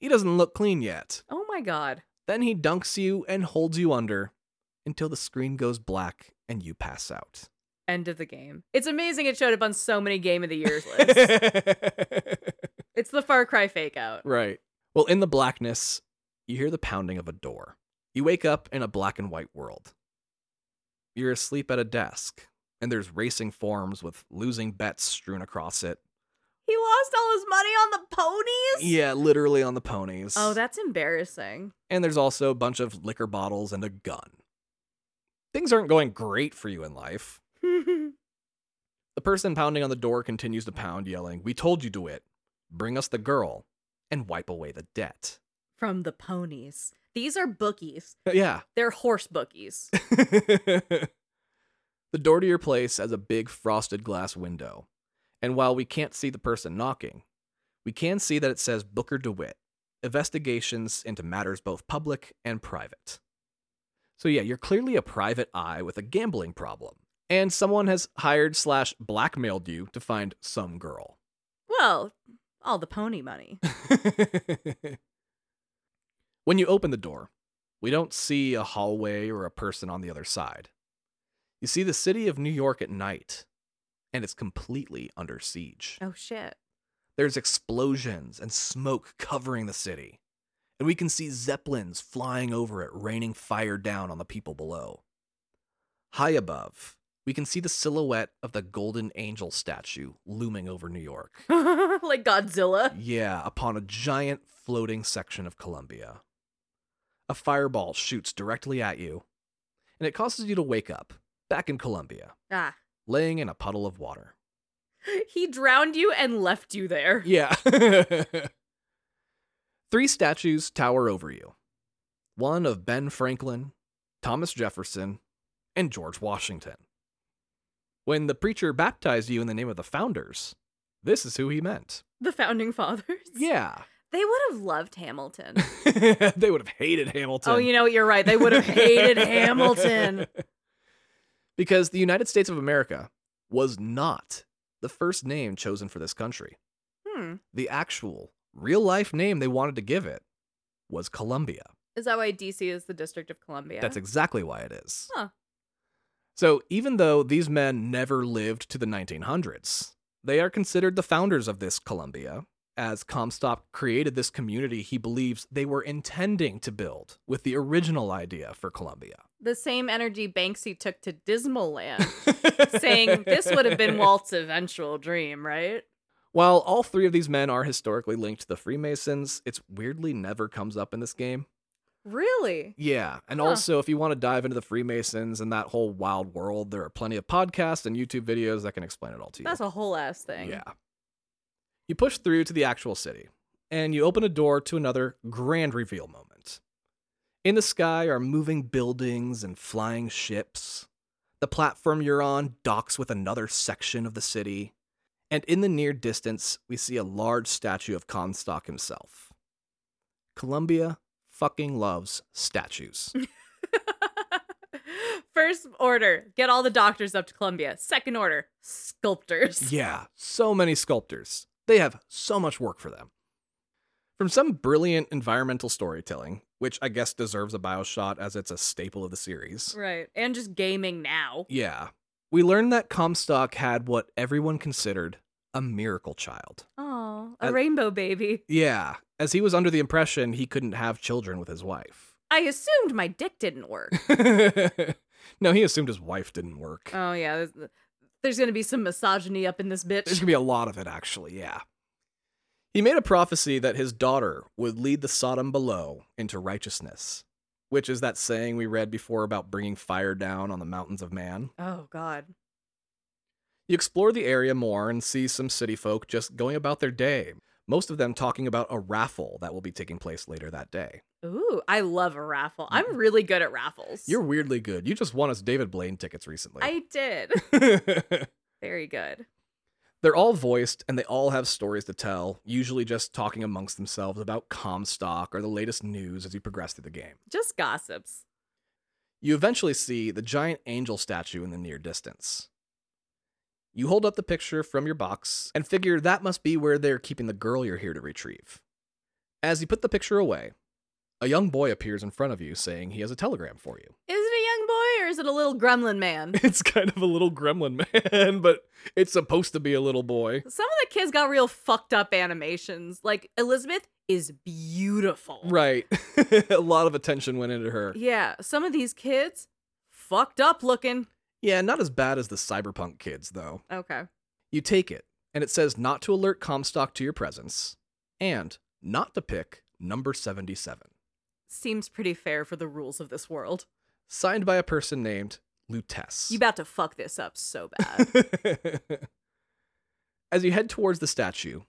He doesn't look clean yet. Oh my god. Then he dunks you and holds you under until the screen goes black and you pass out. End of the game. It's amazing it showed up on so many Game of the Years lists. it's the Far Cry fake out. right. Well, in the blackness, you hear the pounding of a door. You wake up in a black and white world. You're asleep at a desk, and there's racing forms with losing bets strewn across it. He lost all his money on the ponies? Yeah, literally on the ponies. Oh, that's embarrassing. and there's also a bunch of liquor bottles and a gun. Things aren't going great for you in life. The person pounding on the door continues to pound, yelling, We told you to it. Bring us the girl and wipe away the debt. From the ponies. These are bookies. Uh, yeah. They're horse bookies. the door to your place has a big frosted glass window. And while we can't see the person knocking, we can see that it says Booker DeWitt, investigations into matters both public and private. So yeah, you're clearly a private eye with a gambling problem. And someone has hired slash blackmailed you to find some girl. Well, all the pony money. when you open the door, we don't see a hallway or a person on the other side. You see the city of New York at night, and it's completely under siege. Oh shit. There's explosions and smoke covering the city, and we can see zeppelins flying over it, raining fire down on the people below. High above, we can see the silhouette of the Golden Angel statue looming over New York. like Godzilla. Yeah, upon a giant floating section of Columbia. A fireball shoots directly at you, and it causes you to wake up, back in Columbia, Ah. Laying in a puddle of water. He drowned you and left you there. Yeah. Three statues tower over you one of Ben Franklin, Thomas Jefferson, and George Washington. When the preacher baptized you in the name of the founders, this is who he meant. The founding fathers. Yeah. They would have loved Hamilton. they would have hated Hamilton. Oh, you know what? You're right. They would have hated Hamilton. Because the United States of America was not the first name chosen for this country. Hmm. The actual, real life name they wanted to give it was Columbia. Is that why DC is the District of Columbia? That's exactly why it is. Huh. So, even though these men never lived to the 1900s, they are considered the founders of this Columbia, as Comstock created this community he believes they were intending to build with the original idea for Columbia. The same energy Banksy took to Dismaland, saying this would have been Walt's eventual dream, right? While all three of these men are historically linked to the Freemasons, it's weirdly never comes up in this game. Really? Yeah, and Huh. also if you want to dive into the Freemasons and that whole wild world, there are plenty of podcasts and YouTube videos that can explain it all to you. That's a whole ass thing. Yeah. You push through to the actual city, and you open a door to another grand reveal moment. In the sky are moving buildings and flying ships. The platform you're on docks with another section of the city. And in the near distance, we see a large statue of Comstock himself. Columbia fucking loves statues. First order, get all the doctors up to Columbia. Second order, sculptors. Yeah, so many sculptors. They have so much work for them. From some brilliant environmental storytelling, which I guess deserves a bio shot as it's a staple of the series. Right. And just gaming now. Yeah, we learned that Comstock had what everyone considered a miracle child. Oh, a rainbow baby. Yeah, as he was under the impression he couldn't have children with his wife. I assumed my dick didn't work. no, he assumed his wife didn't work. oh yeah, there's, there's gonna be some misogyny up in this bitch. There's gonna be a lot of it, actually, yeah. He made a prophecy that his daughter would lead the Sodom below into righteousness, which is that saying we read before about bringing fire down on the mountains of man. Oh god. You explore the area more and see some city folk just going about their day, most of them talking about a raffle that will be taking place later that day. Ooh, I love a raffle. I'm mm-hmm. really good at raffles. You're weirdly good. You just won us David Blaine tickets recently. I did. Very good. They're all voiced and they all have stories to tell, usually just talking amongst themselves about Comstock or the latest news as you progress through the game. Just gossips. You eventually see the giant angel statue in the near distance. You hold up the picture from your box and figure that must be where they're keeping the girl you're here to retrieve. As you put the picture away, a young boy appears in front of you saying he has a telegram for you. Is it a or is it a little gremlin man? It's kind of a little gremlin man, but it's supposed to be a little boy. Some of the kids got real fucked up animations. Like Elizabeth is beautiful. Right. a lot of attention went into her. Yeah, some of these kids fucked up looking. Yeah, not as bad as the cyberpunk kids, though. Okay. You take it, and it says not to alert Comstock to your presence, and not to pick number 77. Seems pretty fair for the rules of this world. Signed by a person named Lutece. You about to fuck this up so bad. As you head towards the statue,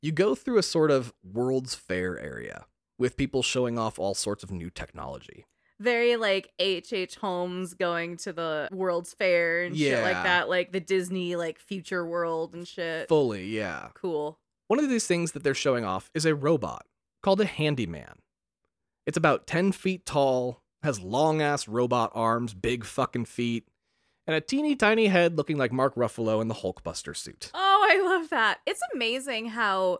you go through a sort of World's Fair area, with people showing off all sorts of new technology. Very like H.H. H. Holmes going to the World's Fair and shit like that, like the Disney like future world and shit. Fully, yeah. cool. One of these things that they're showing off is a robot called a handyman. It's about 10 feet tall, has long ass robot arms, big fucking feet, and a teeny tiny head looking like Mark Ruffalo in the Hulkbuster suit. Oh, I love that. It's amazing how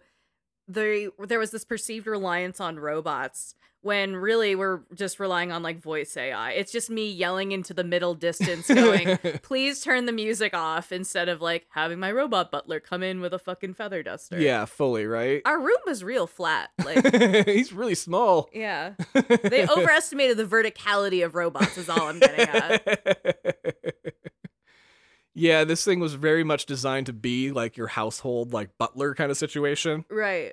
there there was this perceived reliance on robots when really we're just relying on like voice AI. It's just me yelling into the middle distance going, "Please turn the music off" instead of like having my robot butler come in with a fucking feather duster. yeah, fully, right? Our room was real flat. Like He's really small. yeah. They overestimated the verticality of robots is all I'm getting at. yeah, this thing was very much designed to be like your household, like butler kind of situation. Right.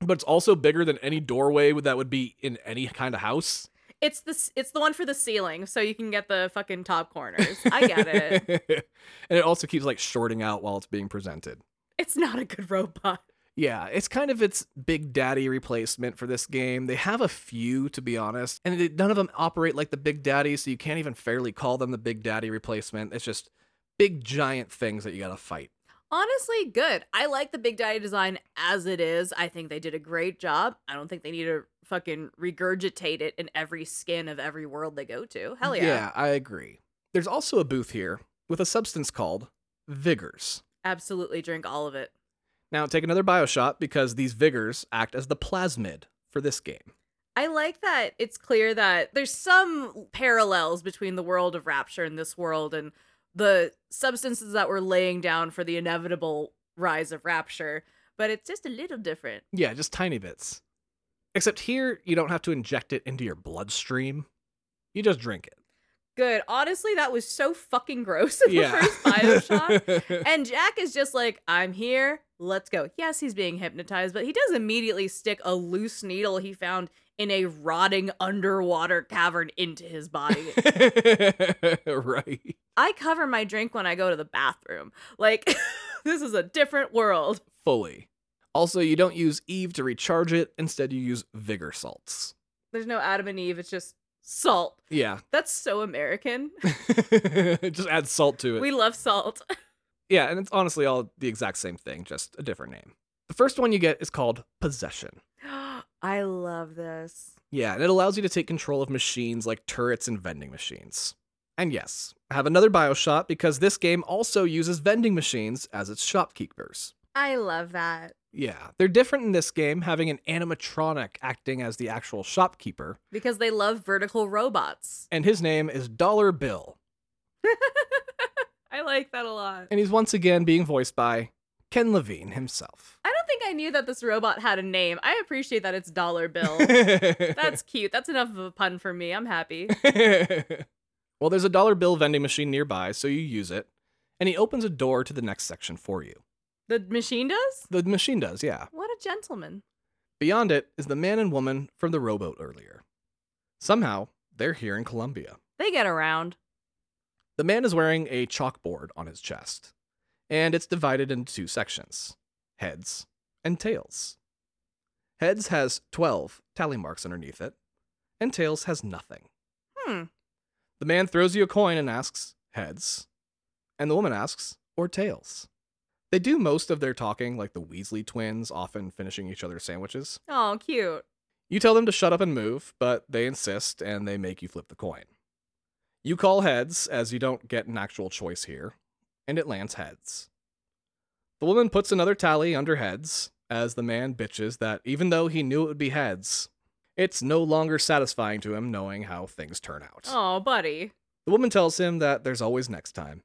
But it's also bigger than any doorway that would be in any kind of house. It's the it's the one for the ceiling, so you can get the fucking top corners. I get it. and it also keeps like shorting out while it's being presented. It's not a good robot. Yeah, it's kind of its Big Daddy replacement for this game. They have a few, to be honest, and it, none of them operate like the Big Daddy, so you can't even fairly call them the Big Daddy replacement. It's just big, giant things that you gotta fight. Honestly, good. I like the Big Daddy design as it is. I think they did a great job. I don't think they need to fucking regurgitate it in every skin of every world they go to. Hell yeah. Yeah, I agree. There's also a booth here with a substance called Vigors. Absolutely drink all of it. Now, take another Bioshot because these Vigors act as the plasmid for this game. I like that it's clear that there's some parallels between the world of Rapture and this world and the substances that we're laying down for the inevitable rise of Rapture. but it's just a little different. Yeah, just tiny bits. Except here, you don't have to inject it into your bloodstream. You just drink it. Good. Honestly, that was so fucking gross in the first Bioshock. and Jack is just like, I'm here. Let's go. Yes, he's being hypnotized, but he does immediately stick a loose needle he found in a rotting underwater cavern into his body. right. I cover my drink when I go to the bathroom. Like, this is a different world. Fully. Also, you don't use Eve to recharge it. Instead, you use Vigor salts. There's no Adam and Eve. It's just salt. Yeah. That's so American. just add salt to it. We love salt. yeah, and it's honestly all the exact same thing, just a different name. The first one you get is called Possession. I love this. Yeah, and it allows you to take control of machines like turrets and vending machines. And yes, have another Bioshot because this game also uses vending machines as its shopkeepers. I love that. Yeah, they're different in this game, having an animatronic acting as the actual shopkeeper. Because they love vertical robots. And his name is Dollar Bill. I like that a lot. And he's once again being voiced by Ken Levine himself. I don't think I knew that this robot had a name. I appreciate that it's Dollar Bill. That's cute. That's enough of a pun for me. I'm happy. well, there's a dollar bill vending machine nearby, so you use it, and he opens a door to the next section for you. The machine does? The machine does, yeah. What a gentleman. Beyond it is the man and woman from the rowboat earlier. Somehow, they're here in Columbia. They get around. The man is wearing a chalkboard on his chest and it's divided into two sections heads and tails. Heads has 12 tally marks underneath it, and tails has nothing. Hmm. The man throws you a coin and asks, heads, and the woman asks, or tails. They do most of their talking like the Weasley twins, often finishing each other's sandwiches. Oh, cute. You tell them to shut up and move, but they insist and they make you flip the coin. You call heads, as you don't get an actual choice here, and it lands heads. The woman puts another tally under heads, as the man bitches that even though he knew it would be heads, it's no longer satisfying to him knowing how things turn out. Oh, buddy. The woman tells him that there's always next time.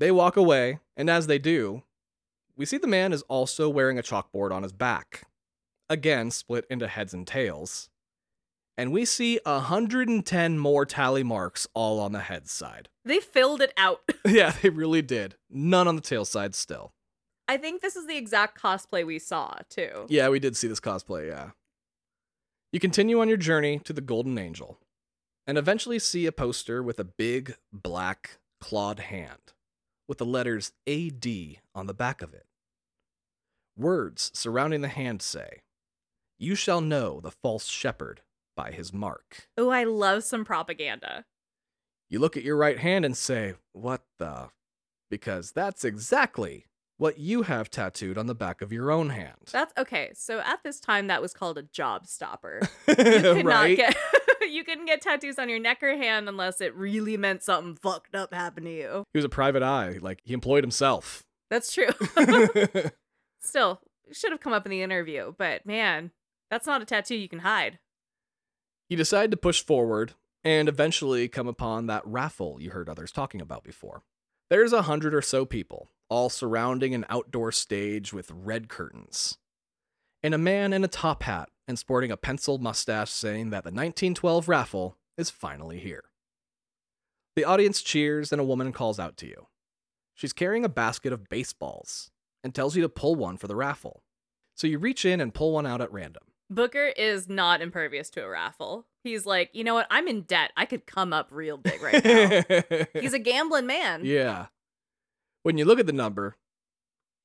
They walk away, and as they do, we see the man is also wearing a chalkboard on his back, again split into heads and tails, and we see 110 more tally marks all on the head side. They filled it out. yeah, they really did. None on the tail side still. I think this is the exact cosplay we saw, too. Yeah, we did see this cosplay, yeah. You continue on your journey to the Golden Angel and eventually see a poster with a big black clawed hand with the letters AD on the back of it. Words surrounding the hand say, You shall know the false shepherd by his mark. Oh, I love some propaganda. You look at your right hand and say, What the? Because that's exactly what you have tattooed on the back of your own hand. That's okay. So at this time, that was called a job stopper. You could not right? get. you couldn't get tattoos on your neck or hand unless it really meant something fucked up happened to you. He was a private eye. Like, he employed himself. That's true. Still, should have come up in the interview, but man, that's not a tattoo you can hide. You decide to push forward and eventually come upon that raffle you heard others talking about before. There's a hundred or so people, all surrounding an outdoor stage with red curtains. And a man in a top hat and sporting a penciled mustache saying that the 1912 raffle is finally here. The audience cheers and a woman calls out to you. She's carrying a basket of baseballs and tells you to pull one for the raffle. So you reach in and pull one out at random. Booker is not impervious to a raffle. He's like, you know what? I'm in debt. I could come up real big right now. He's a gambling man. Yeah. When you look at the number,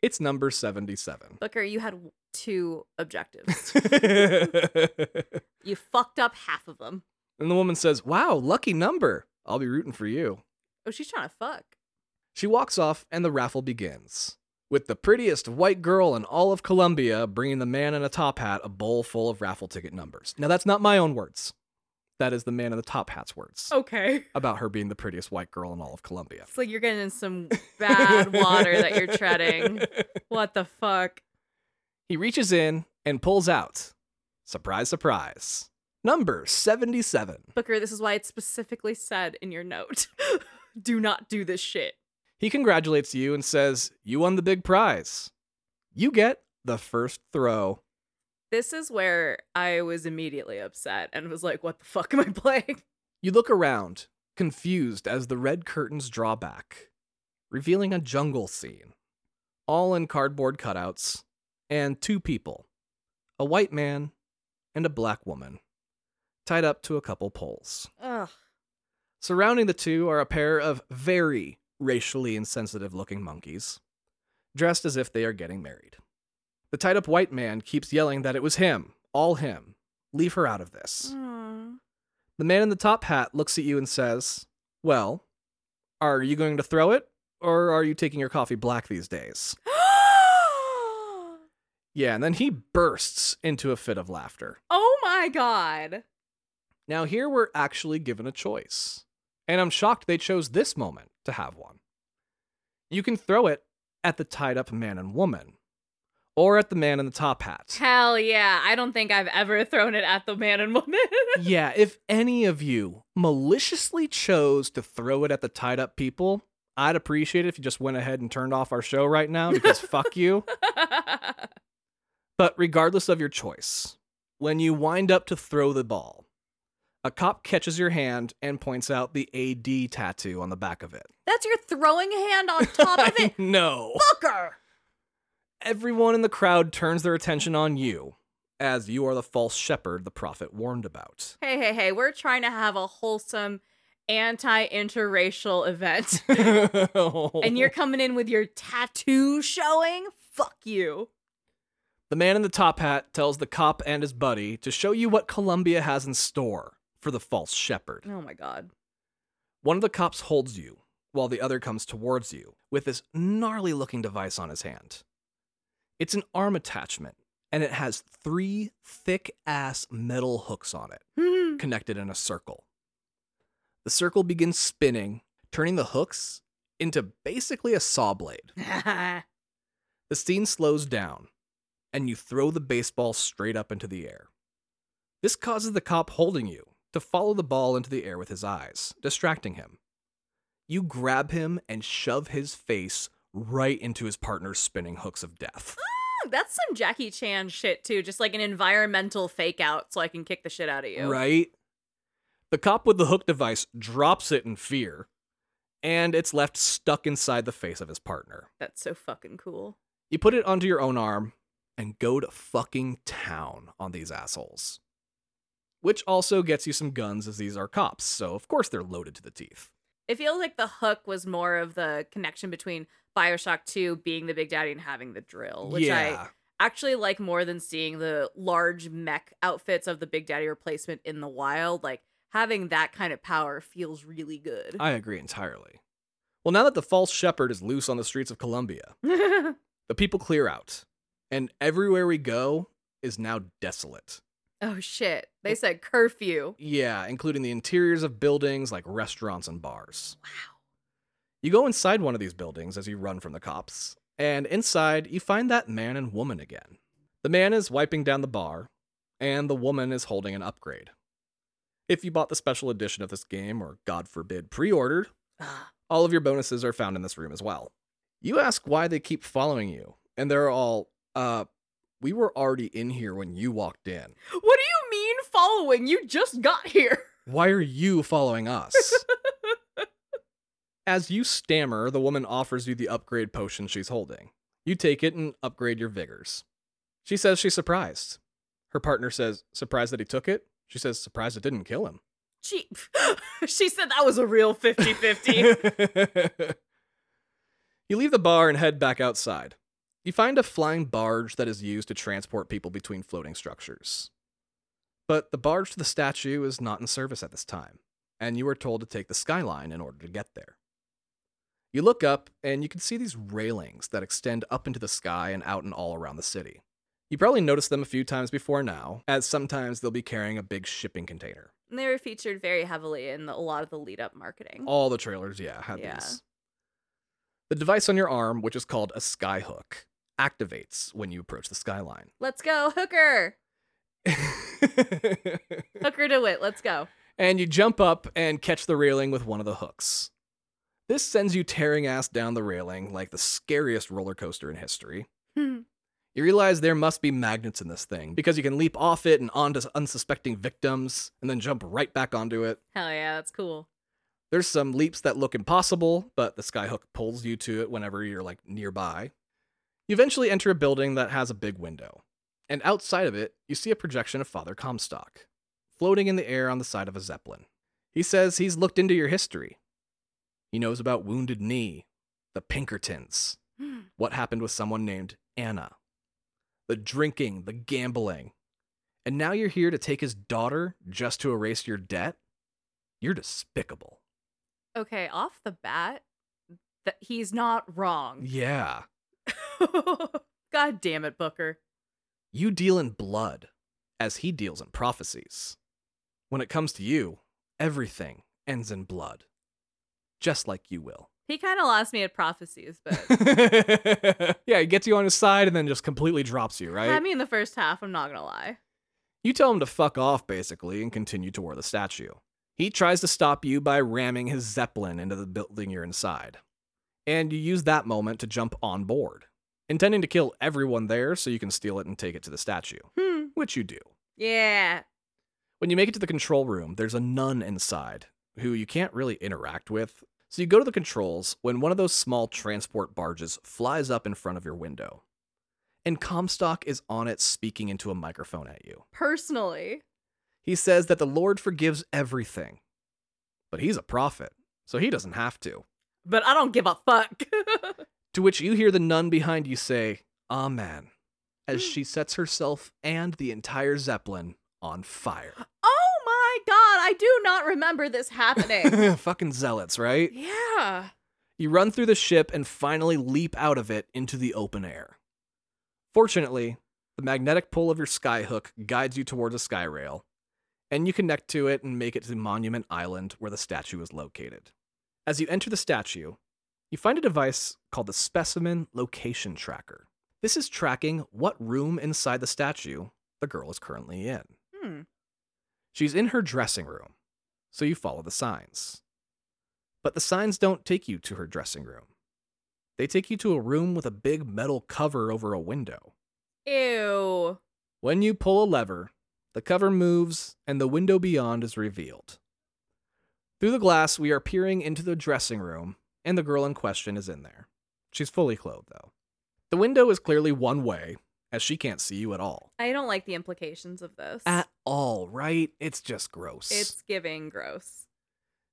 it's number 77. Booker, you had two objectives. you fucked up half of them. And the woman says, Wow, lucky number. I'll be rooting for you. Oh, she's trying to fuck. She walks off, and the raffle begins. With the prettiest white girl in all of Columbia bringing the man in a top hat a bowl full of raffle ticket numbers. Now, that's not my own words. That is the man in the top hat's words Okay. about her being the prettiest white girl in all of Columbia. It's like you're getting in some bad water that you're treading. What the fuck? He reaches in and pulls out. Surprise, surprise. Number 77. Booker, this is why it's specifically said in your note. do not do this shit. He congratulates you and says, You won the big prize. You get the first throw. This is where I was immediately upset and was like, what the fuck am I playing? You look around, confused as the red curtains draw back, revealing a jungle scene, all in cardboard cutouts, and two people a white man and a black woman, tied up to a couple poles. Ugh. Surrounding the two are a pair of very racially insensitive looking monkeys, dressed as if they are getting married. The tied up white man keeps yelling that it was him, all him. Leave her out of this. Mm. The man in the top hat looks at you and says, Well, are you going to throw it, or are you taking your coffee black these days? Yeah, and then he bursts into a fit of laughter. oh my god. Now, here we're actually given a choice, and I'm shocked they chose this moment to have one. You can throw it at the tied up man and woman, or at the man in the top hat. Hell yeah. I don't think I've ever thrown it at the man and woman. yeah, if any of you maliciously chose to throw it at the tied up people, I'd appreciate it if you just went ahead and turned off our show right now because fuck you. But regardless of your choice, when you wind up to throw the ball, a cop catches your hand and points out the AD tattoo on the back of it. That's your throwing hand on top of it. no. Fucker. Everyone in the crowd turns their attention on you, as you are the false shepherd the prophet warned about. Hey, hey, hey. We're trying to have a wholesome anti interracial event. and you're coming in with your tattoo showing? Fuck you. The man in the top hat tells the cop and his buddy to show you what Columbia has in store for the false shepherd. Oh my god. One of the cops holds you, while the other comes towards you with this gnarly looking device on his hand. It's an arm attachment, and it has three thick ass metal hooks on it, connected in a circle. The circle begins spinning, turning the hooks into basically a saw blade. The scene slows down, and you throw the baseball straight up into the air. This causes the cop holding you to follow the ball into the air with his eyes, distracting him. You grab him and shove his face right into his partner's spinning hooks of death. Ah, that's some Jackie Chan shit too, just like an environmental fake out so I can kick the shit out of you. Right? The cop with the hook device drops it in fear, and it's left stuck inside the face of his partner. That's so fucking cool. You put it onto your own arm and go to fucking town on these assholes. Which also gets you some guns, as these are cops, so of course they're loaded to the teeth. It feels like the hook was more of the connection between Bioshock 2 being the Big Daddy and having the drill, which yeah. I actually like more than seeing the large mech outfits of the Big Daddy replacement in the wild. Like having that kind of power feels really good. I agree entirely. Well, now that the false shepherd is loose on the streets of Columbia, the people clear out, and everywhere we go is now desolate. Oh shit. They said curfew. Yeah, including the interiors of buildings like restaurants and bars. Wow. You go inside one of these buildings as you run from the cops, and inside you find that man and woman again. The man is wiping down the bar, and the woman is holding an upgrade. If you bought the special edition of this game, or God forbid, pre ordered, all of your bonuses are found in this room as well. You ask why they keep following you, and they're all, uh, we were already in here when you walked in. What do you mean following? You just got here. Why are you following us? As you stammer, the woman offers you the upgrade potion she's holding. You take it and upgrade your vigors. She says she's surprised. Her partner says, surprised that he took it? She says, surprised it didn't kill him. She she said that was a real 50-50. you leave the bar and head back outside. You find a flying barge that is used to transport people between floating structures. But the barge to the statue is not in service at this time, and you are told to take the skyline in order to get there. You look up, and you can see these railings that extend up into the sky and out and all around the city. You probably noticed them a few times before now, as sometimes they'll be carrying a big shipping container. they were featured very heavily in a lot of the lead up marketing. All the trailers, yeah, had Yeah. these. The device on your arm, which is called a skyhook, activates when you approach the skyline. Let's go, hooker. Hooker to wit. Let's go. and you jump up and catch the railing with one of the hooks. This sends you tearing ass down the railing like the scariest roller coaster in history. Hmm. You realize there must be magnets in this thing because you can leap off it and onto unsuspecting victims and then jump right back onto it. Hell yeah, that's cool. There's some leaps that look impossible, but the skyhook pulls you to it whenever you're like nearby. You eventually enter a building that has a big window, and outside of it, you see a projection of Father Comstock, floating in the air on the side of a zeppelin. He says he's looked into your history. He knows about Wounded Knee, the Pinkertons, hmm. what happened with someone named Anna, the drinking, the gambling. And now you're here to take his daughter just to erase your debt? You're despicable. okay, off the bat, that he's not wrong. Yeah. God damn it, Booker. You deal in blood, as he deals in prophecies. When it comes to you, everything ends in blood. Just like you will. He kind of lost me at prophecies, but yeah, he gets you on his side and then just completely drops you, right? I mean, the first half. I'm not gonna lie. You tell him to fuck off, basically, and continue toward the statue. He tries to stop you by ramming his Zeppelin into the building you're inside. And you use that moment to jump on board, intending to kill everyone there so you can steal it and take it to the statue, Hmm. which you do. Yeah. When you make it to the control room, there's a nun inside who you can't really interact with. So you go to the controls when one of those small transport barges flies up in front of your window. And Comstock is on it speaking into a microphone at you. Personally. He says that the Lord forgives everything. But he's a prophet, so he doesn't have to. But I don't give a fuck. To which you hear the nun behind you say, Amen, as mm. she sets herself and the entire Zeppelin on fire. oh my god, I do not remember this happening. Fucking zealots, right? yeah. You run through the ship and finally leap out of it into the open air. Fortunately, the magnetic pull of your skyhook guides you towards a sky rail, and you connect to it and make it to Monument Island where the statue is located. As you enter the statue, you find a device called the Specimen Location Tracker. This is tracking what room inside the statue the girl is currently in. Hmm. She's in her dressing room, so you follow the signs. But the signs don't take you to her dressing room. They take you to a room with a big metal cover over a window. Ew. When you pull a lever, the cover moves and the window beyond is revealed. Through the glass, we are peering into the dressing room, and the girl in question is in there. She's fully clothed, though. The window is clearly one way, as she can't see you at all. I don't like the implications of this. At all, right? It's just gross. it's giving gross.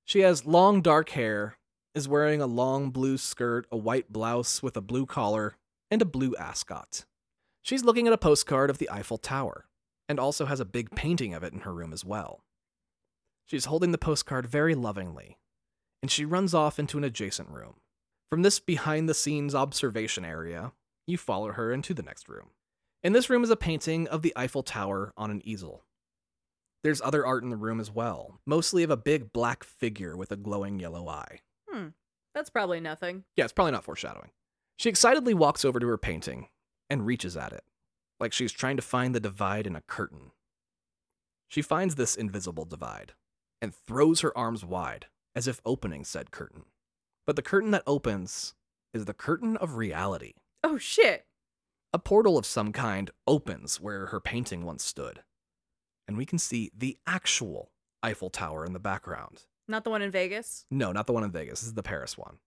She has long dark hair, is wearing a long blue skirt, a white blouse with a blue collar, and a blue ascot. She's looking at a postcard of the Eiffel Tower, and also has a big painting of it in her room as well. She's holding the postcard very lovingly, and she runs off into an adjacent room. From this behind the scenes observation area, you follow her into the next room. In this room is a painting of the Eiffel Tower on an easel. There's other art in the room as well, mostly of a big black figure with a glowing yellow eye. Hmm. That's probably nothing. Yeah, it's probably not foreshadowing. She excitedly walks over to her painting and reaches at it, like she's trying to find the divide in a curtain. She finds this invisible divide and throws her arms wide, as if opening said curtain. But the curtain that opens is the curtain of reality. Oh shit. A portal of some kind opens where her painting once stood, and we can see the actual Eiffel Tower in the background. Not the one in Vegas? No, not the one in Vegas. This is the Paris one.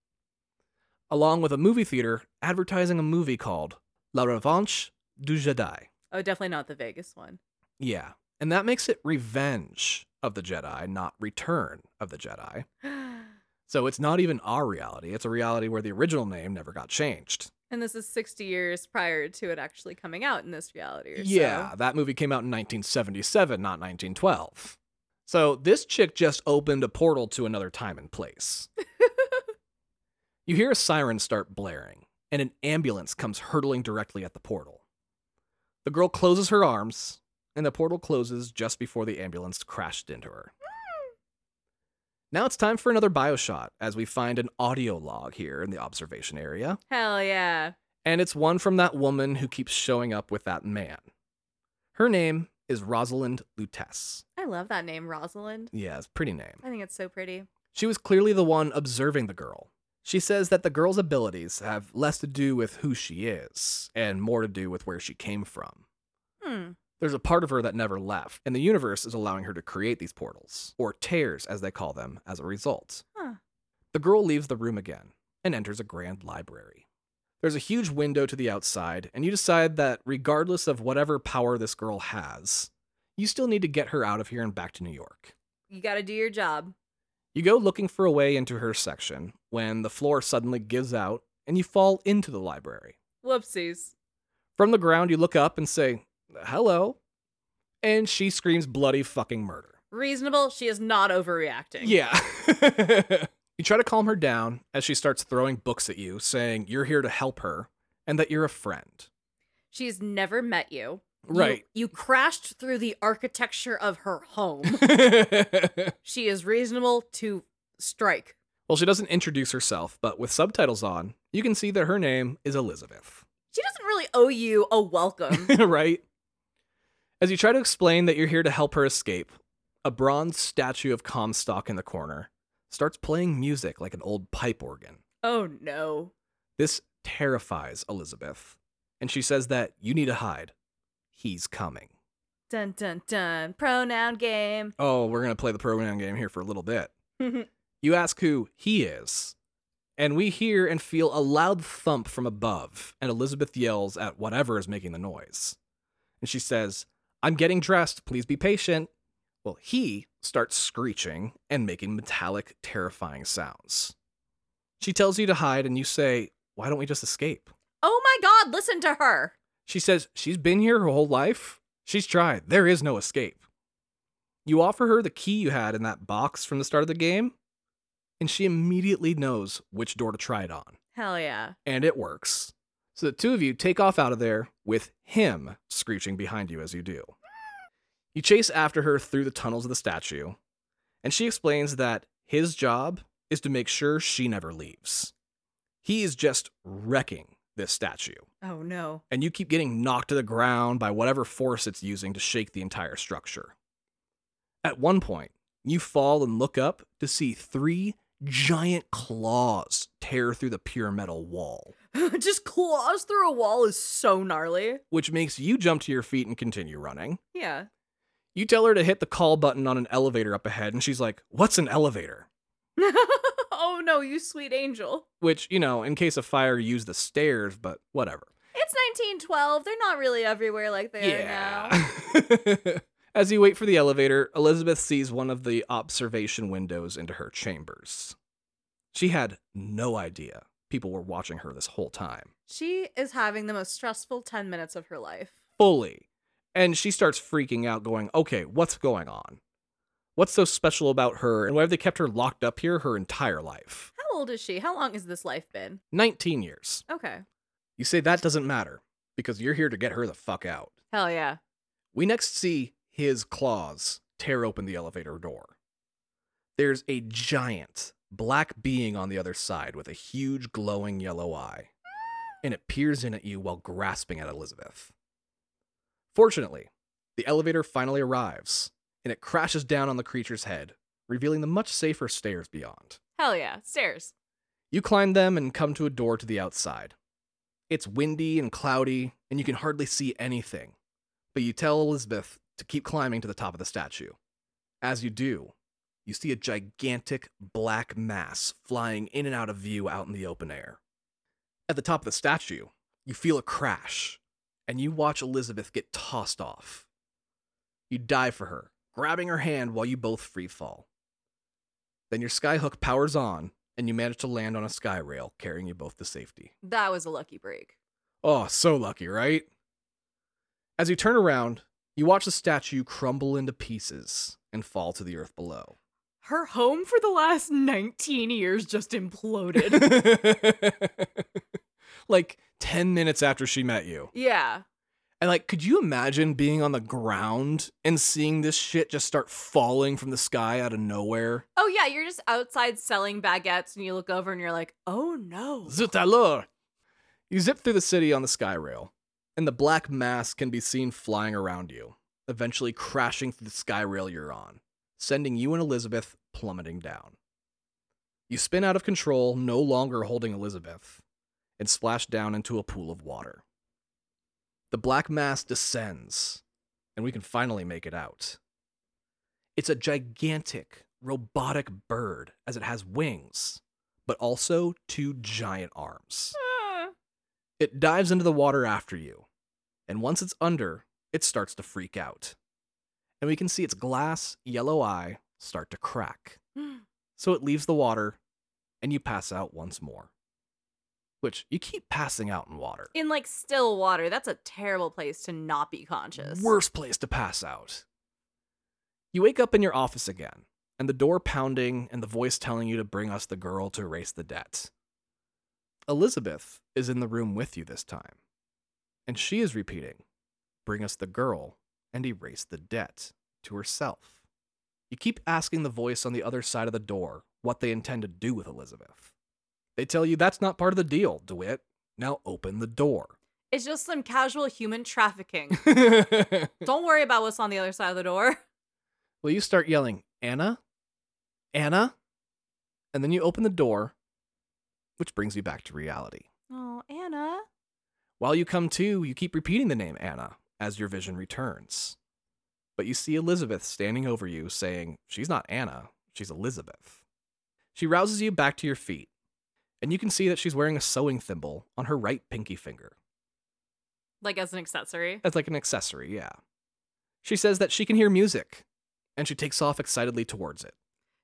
Along with a movie theater advertising a movie called La Revanche du Jedi. Oh, definitely not the Vegas one. Yeah, and that makes it Revenge of the Jedi, not Return of the Jedi. So it's not even our reality. It's a reality where the original name never got changed. and this is 60 years prior to it actually coming out in this reality. Or Yeah, So. that movie came out in 1977, not 1912. So this chick just opened a portal to another time and place. you hear a siren start blaring, and an ambulance comes hurtling directly at the portal. The girl closes her arms, and the portal closes just before the ambulance crashed into her. Now it's time for another Bioshot as we find an audio log here in the observation area, Hell yeah. and it's one from that woman who keeps showing up with that man. Her name is Rosalind Lutece. I love that name, Rosalind. Yeah, it's a pretty name. I think it's so pretty. She was clearly the one observing the girl. She says that the girl's abilities have less to do with who she is and more to do with where she came from. Hmm. There's a part of her that never left, and the universe is allowing her to create these portals, or tears as they call them, as a result. Huh. The girl leaves the room again and enters a grand library. There's a huge window to the outside, and you decide that regardless of whatever power this girl has, you still need to get her out of here and back to New York. You got to do your job. You go looking for a way into her section when the floor suddenly gives out and you fall into the library. Whoopsies. From the ground, you look up and say, Hello. And she screams bloody fucking murder. Reasonable. She is not overreacting. Yeah. you try to calm her down as she starts throwing books at you, saying you're here to help her and that you're a friend. She's never met you. You- Right. You, crashed through the architecture of her home. she is reasonable to strike. well, she doesn't introduce herself, but with subtitles on, you can see that her name is Elizabeth. She doesn't really owe you a welcome. right? As you try to explain that you're here to help her escape, a bronze statue of Comstock in the corner starts playing music like an old pipe organ. oh no. This terrifies Elizabeth, and she says that you need to hide. He's coming. Dun dun dun. Pronoun game. Oh, we're going to play the pronoun game here for a little bit. You ask who he is, and we hear and feel a loud thump from above, and Elizabeth yells at whatever is making the noise. And she says, I'm getting dressed, please be patient. Well, he starts screeching and making metallic, terrifying sounds. She tells you to hide, and you say, Why don't we just escape? oh my god, listen to her. She says she's been here her whole life. She's tried. There is no escape. You offer her the key you had in that box from the start of the game, and she immediately knows which door to try it on. Hell yeah. And it works. So the two of you take off out of there with him screeching behind you as you do. You chase after her through the tunnels of the statue, and she explains that his job is to make sure she never leaves. He is just wrecking this statue Oh no. and you keep getting knocked to the ground by whatever force it's using to shake the entire structure. At one point, you fall and look up to see three giant claws tear through the pure metal wall, Just claws through a wall is so gnarly. which makes you jump to your feet and continue running. Yeah. You tell her to hit the call button on an elevator up ahead, and she's like, What's an elevator? oh no, you sweet angel. Which, you know, in case of fire, use the stairs, but whatever. It's 1912. They're not really everywhere like they are now. As you wait for the elevator, Elizabeth sees one of the observation windows into her chambers. She had no idea people were watching her this whole time. She is having the most stressful 10 minutes of her life. Fully. And she starts freaking out, going, okay, what's going on? What's so special about her, and why have they kept her locked up here her entire life? How old is she? How long has this life been? 19 years. Okay. You say that doesn't matter, because you're here to get her the fuck out. Hell yeah. We next see his claws tear open the elevator door. There's a giant black being on the other side with a huge glowing yellow eye, and it peers in at you while grasping at Elizabeth. Fortunately, the elevator finally arrives, and it crashes down on the creature's head, revealing the much safer stairs beyond. Hell yeah. Stairs. You climb them and come to a door to the outside. It's windy and cloudy, and you can hardly see anything. But you tell Elizabeth to keep climbing to the top of the statue. As you do, you see a gigantic black mass flying in and out of view out in the open air. At the top of the statue, you feel a crash, and you watch Elizabeth get tossed off. You dive for her, grabbing her hand while you both free fall. Then your skyhook powers on, and you manage to land on a sky rail, carrying you both to safety. That was a lucky break. Oh, so lucky, right? As you turn around, you watch the statue crumble into pieces and fall to the earth below. Her home for the last 19 years just imploded. like 10 minutes after she met you. yeah. And like, could you imagine being on the ground and seeing this shit just start falling from the sky out of nowhere? Oh, yeah. You're just outside selling baguettes and you look over and you're like, oh no. Zut alors! You zip through the city on the sky rail, and the black mass can be seen flying around you, eventually crashing through the sky rail you're on, sending you and Elizabeth plummeting down. You spin out of control, no longer holding Elizabeth, and splash down into a pool of water. The black mass descends, and we can finally make it out. It's a gigantic, robotic bird as it has wings, but also two giant arms. Ah. It dives into the water after you, and once it's under, it starts to freak out. And we can see its glass yellow eye start to crack. So it leaves the water, and you pass out once more. Which you keep passing out in water. In like still water, that's a terrible place to not be conscious. Worst place to pass out. You wake up in your office again, and the door pounding and the voice telling you to bring us the girl to erase the debt. Elizabeth is in the room with you this time, and she is repeating, Bring us the girl and erase the debt to herself. You keep asking the voice on the other side of the door what they intend to do with Elizabeth. They tell you that's not part of the deal, DeWitt. Now open the door. It's just some casual human trafficking. Don't worry about what's on the other side of the door. Well, you start yelling, Anna? Anna? And then you open the door, which brings you back to reality. Oh, Anna. While you come to, you keep repeating the name Anna as your vision returns. But you see Elizabeth standing over you saying, She's not Anna, she's Elizabeth. She rouses you back to your feet, and you can see that she's wearing a sewing thimble on her right pinky finger. Like as an accessory. As like an accessory, yeah. She says that she can hear music, and she takes off excitedly towards it.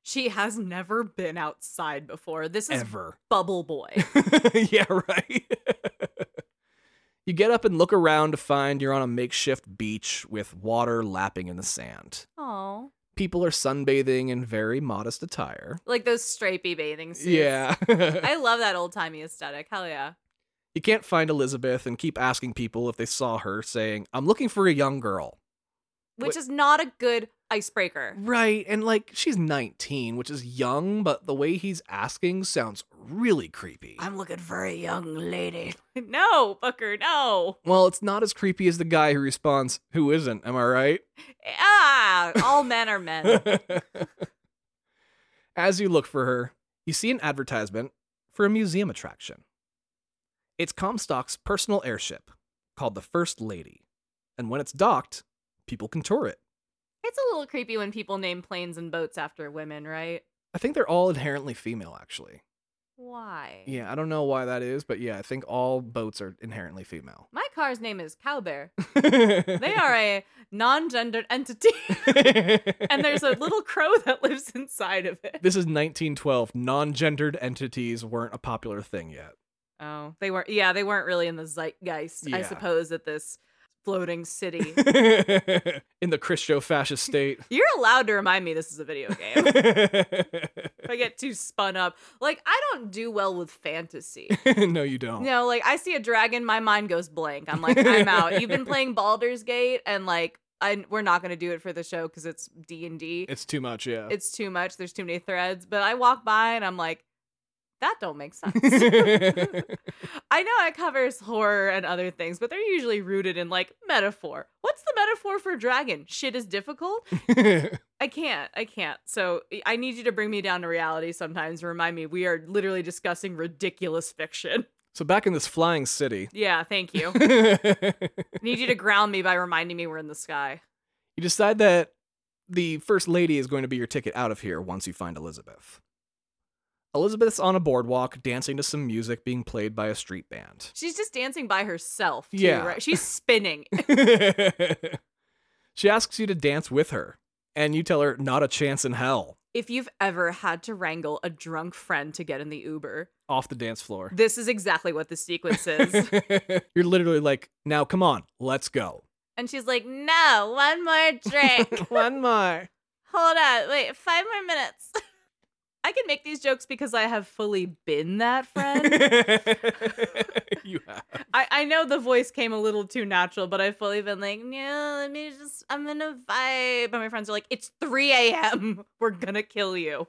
She has never been outside before. This is Ever. Bubble Boy. yeah, right. you get up and look around to find you're on a makeshift beach with water lapping in the sand. Oh. People are sunbathing in very modest attire. Like those stripey bathing suits. Yeah. I love that old timey aesthetic. Hell yeah. you can't find Elizabeth and keep asking people if they saw her, saying, I'm looking for a young girl. Which is not a good icebreaker. Right. And like, she's 19, which is young, but the way he's asking sounds really creepy. I'm looking for a young lady. no, Booker, no. well, it's not as creepy as the guy who responds, Who isn't? Am I right? Ah, all men are men. As you look for her, you see an advertisement for a museum attraction. It's Comstock's personal airship called the First Lady, and when it's docked, people can tour it. It's a little creepy when people name planes and boats after women, right? I think they're all inherently female, actually. Why? Yeah, I don't know why that is, but yeah, I think all boats are inherently female. My car's name is Cowbear. they They are a non-gendered entity. and there's a little crow that lives inside of it. This is 1912. Non gendered entities weren't a popular thing yet. Oh, they weren't. Yeah, they weren't really in the zeitgeist, I Yeah. suppose, at this floating city. In the Christo fascist state. You're allowed to remind me this is a video game. if I get too spun up, like I don't do well with fantasy. no, you don't. No, like I see a dragon, my mind goes blank. I'm like, I'm out. You've been playing Baldur's Gate, and like, I we're not gonna do it for the show because it's D and D. It's too much, yeah. It's too much. There's too many threads. But I walk by and I'm like, that don't make sense. I know it covers horror and other things, but they're usually rooted in like metaphor. What's the metaphor for dragon? Shit is difficult. I can't. I can't. So I need you to bring me down to reality sometimes. Remind me we are literally discussing ridiculous fiction. so back in this flying city, Yeah, thank you. need you to ground me by reminding me we're in the sky. You decide that the first lady is going to be your ticket out of here once you find Elizabeth. Elizabeth's on a boardwalk dancing to some music being played by a street band. She's just dancing by herself. Too, Yeah. right? She's spinning. she asks you to dance with her, and you tell her not a chance in hell if you've ever had to wrangle a drunk friend to get in the Uber, off the dance floor. this is exactly what the sequence is. You're literally like, now come on, let's go. and she's like, no, one more drink. One more. Hold on. Wait, five more minutes. I can make these jokes because I have fully been that friend. you have. I, I know the voice came a little too natural, but I've fully been like, no, let me just, I'm in a vibe. And my friends are like, it's 3 a.m. We're gonna kill you.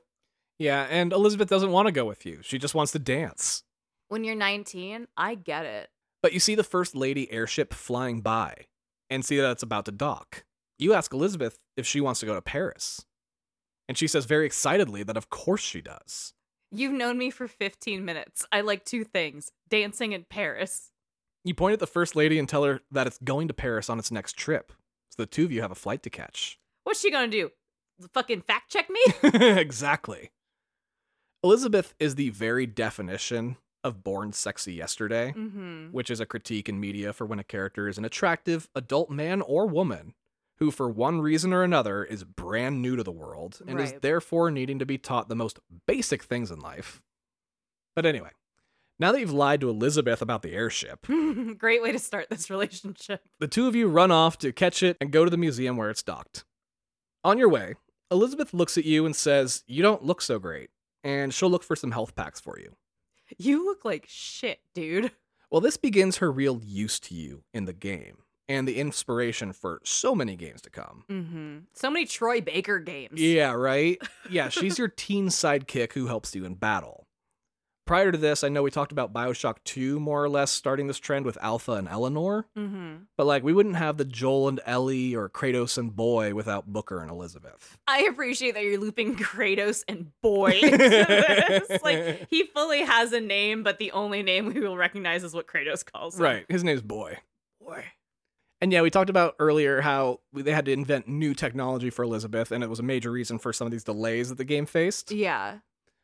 Yeah, and Elizabeth doesn't want to go with you. She just wants to dance. When you're 19, I get it. But you see the First Lady airship flying by and see that it's about to dock. You ask Elizabeth if she wants to go to Paris. And she says very excitedly that of course she does. You've known me for 15 minutes. I like two things dancing in Paris. You point at the first lady and tell her that it's going to Paris on its next trip. So the two of you have a flight to catch. What's she gonna do? Fucking fact check me? exactly. Elizabeth is the very definition of born sexy yesterday, mm-hmm. which is a critique in media for when a character is an attractive adult man or woman who, for one reason or another, is brand new to the world and is therefore needing to be taught the most basic things in life. But anyway, now that you've lied to Elizabeth about the airship, Great way to start this relationship. the two of you run off to catch it and go to the museum where it's docked. On your way, Elizabeth looks at you and says, You don't look so great, and she'll look for some health packs for you. You look like shit, dude. Well, this begins her real use to you in the game, and the inspiration for so many games to come. Mm-hmm. So many Troy Baker games. Yeah, right? Yeah, she's your teen sidekick who helps you in battle. Prior to this, I know we talked about Bioshock 2 more or less starting this trend with Alpha and Eleanor, Mm-hmm. but like we wouldn't have the Joel and Ellie or Kratos and Boy without Booker and Elizabeth. I appreciate that you're looping Kratos and Boy into this. Like he fully has a name, but the only name we will recognize is what Kratos calls him. Right, his name's Boy. Boy. And yeah, we talked about earlier how they had to invent new technology for Elizabeth, and it was a major reason for some of these delays that the game faced. Yeah.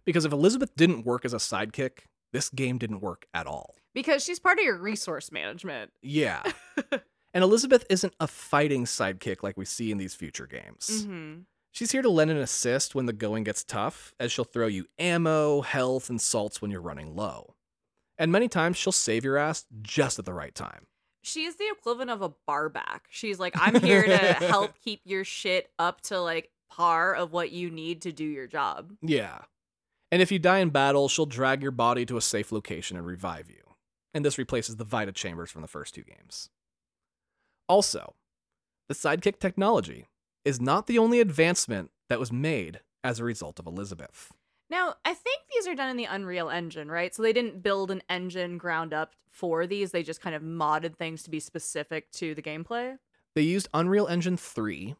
Because if Elizabeth didn't work as a sidekick, this game didn't work at all. Because she's part of your resource management. Yeah. and Elizabeth isn't a fighting sidekick like we see in these future games. Mm-hmm. She's here to lend an assist when the going gets tough, as she'll throw you ammo, health, and salts when you're running low. And many times she'll save your ass just at the right time. She is the equivalent of a barback. She's like, I'm here to help keep your shit up to like par of what you need to do your job. Yeah. And if you die in battle, she'll drag your body to a safe location and revive you. And this replaces the Vita chambers from the first two games. Also, the sidekick technology is not the only advancement that was made as a result of Elizabeth. Now, I think these are done in the Unreal Engine, right? So they didn't build an engine ground up for these. They just kind of modded things to be specific to the gameplay. They used Unreal Engine 3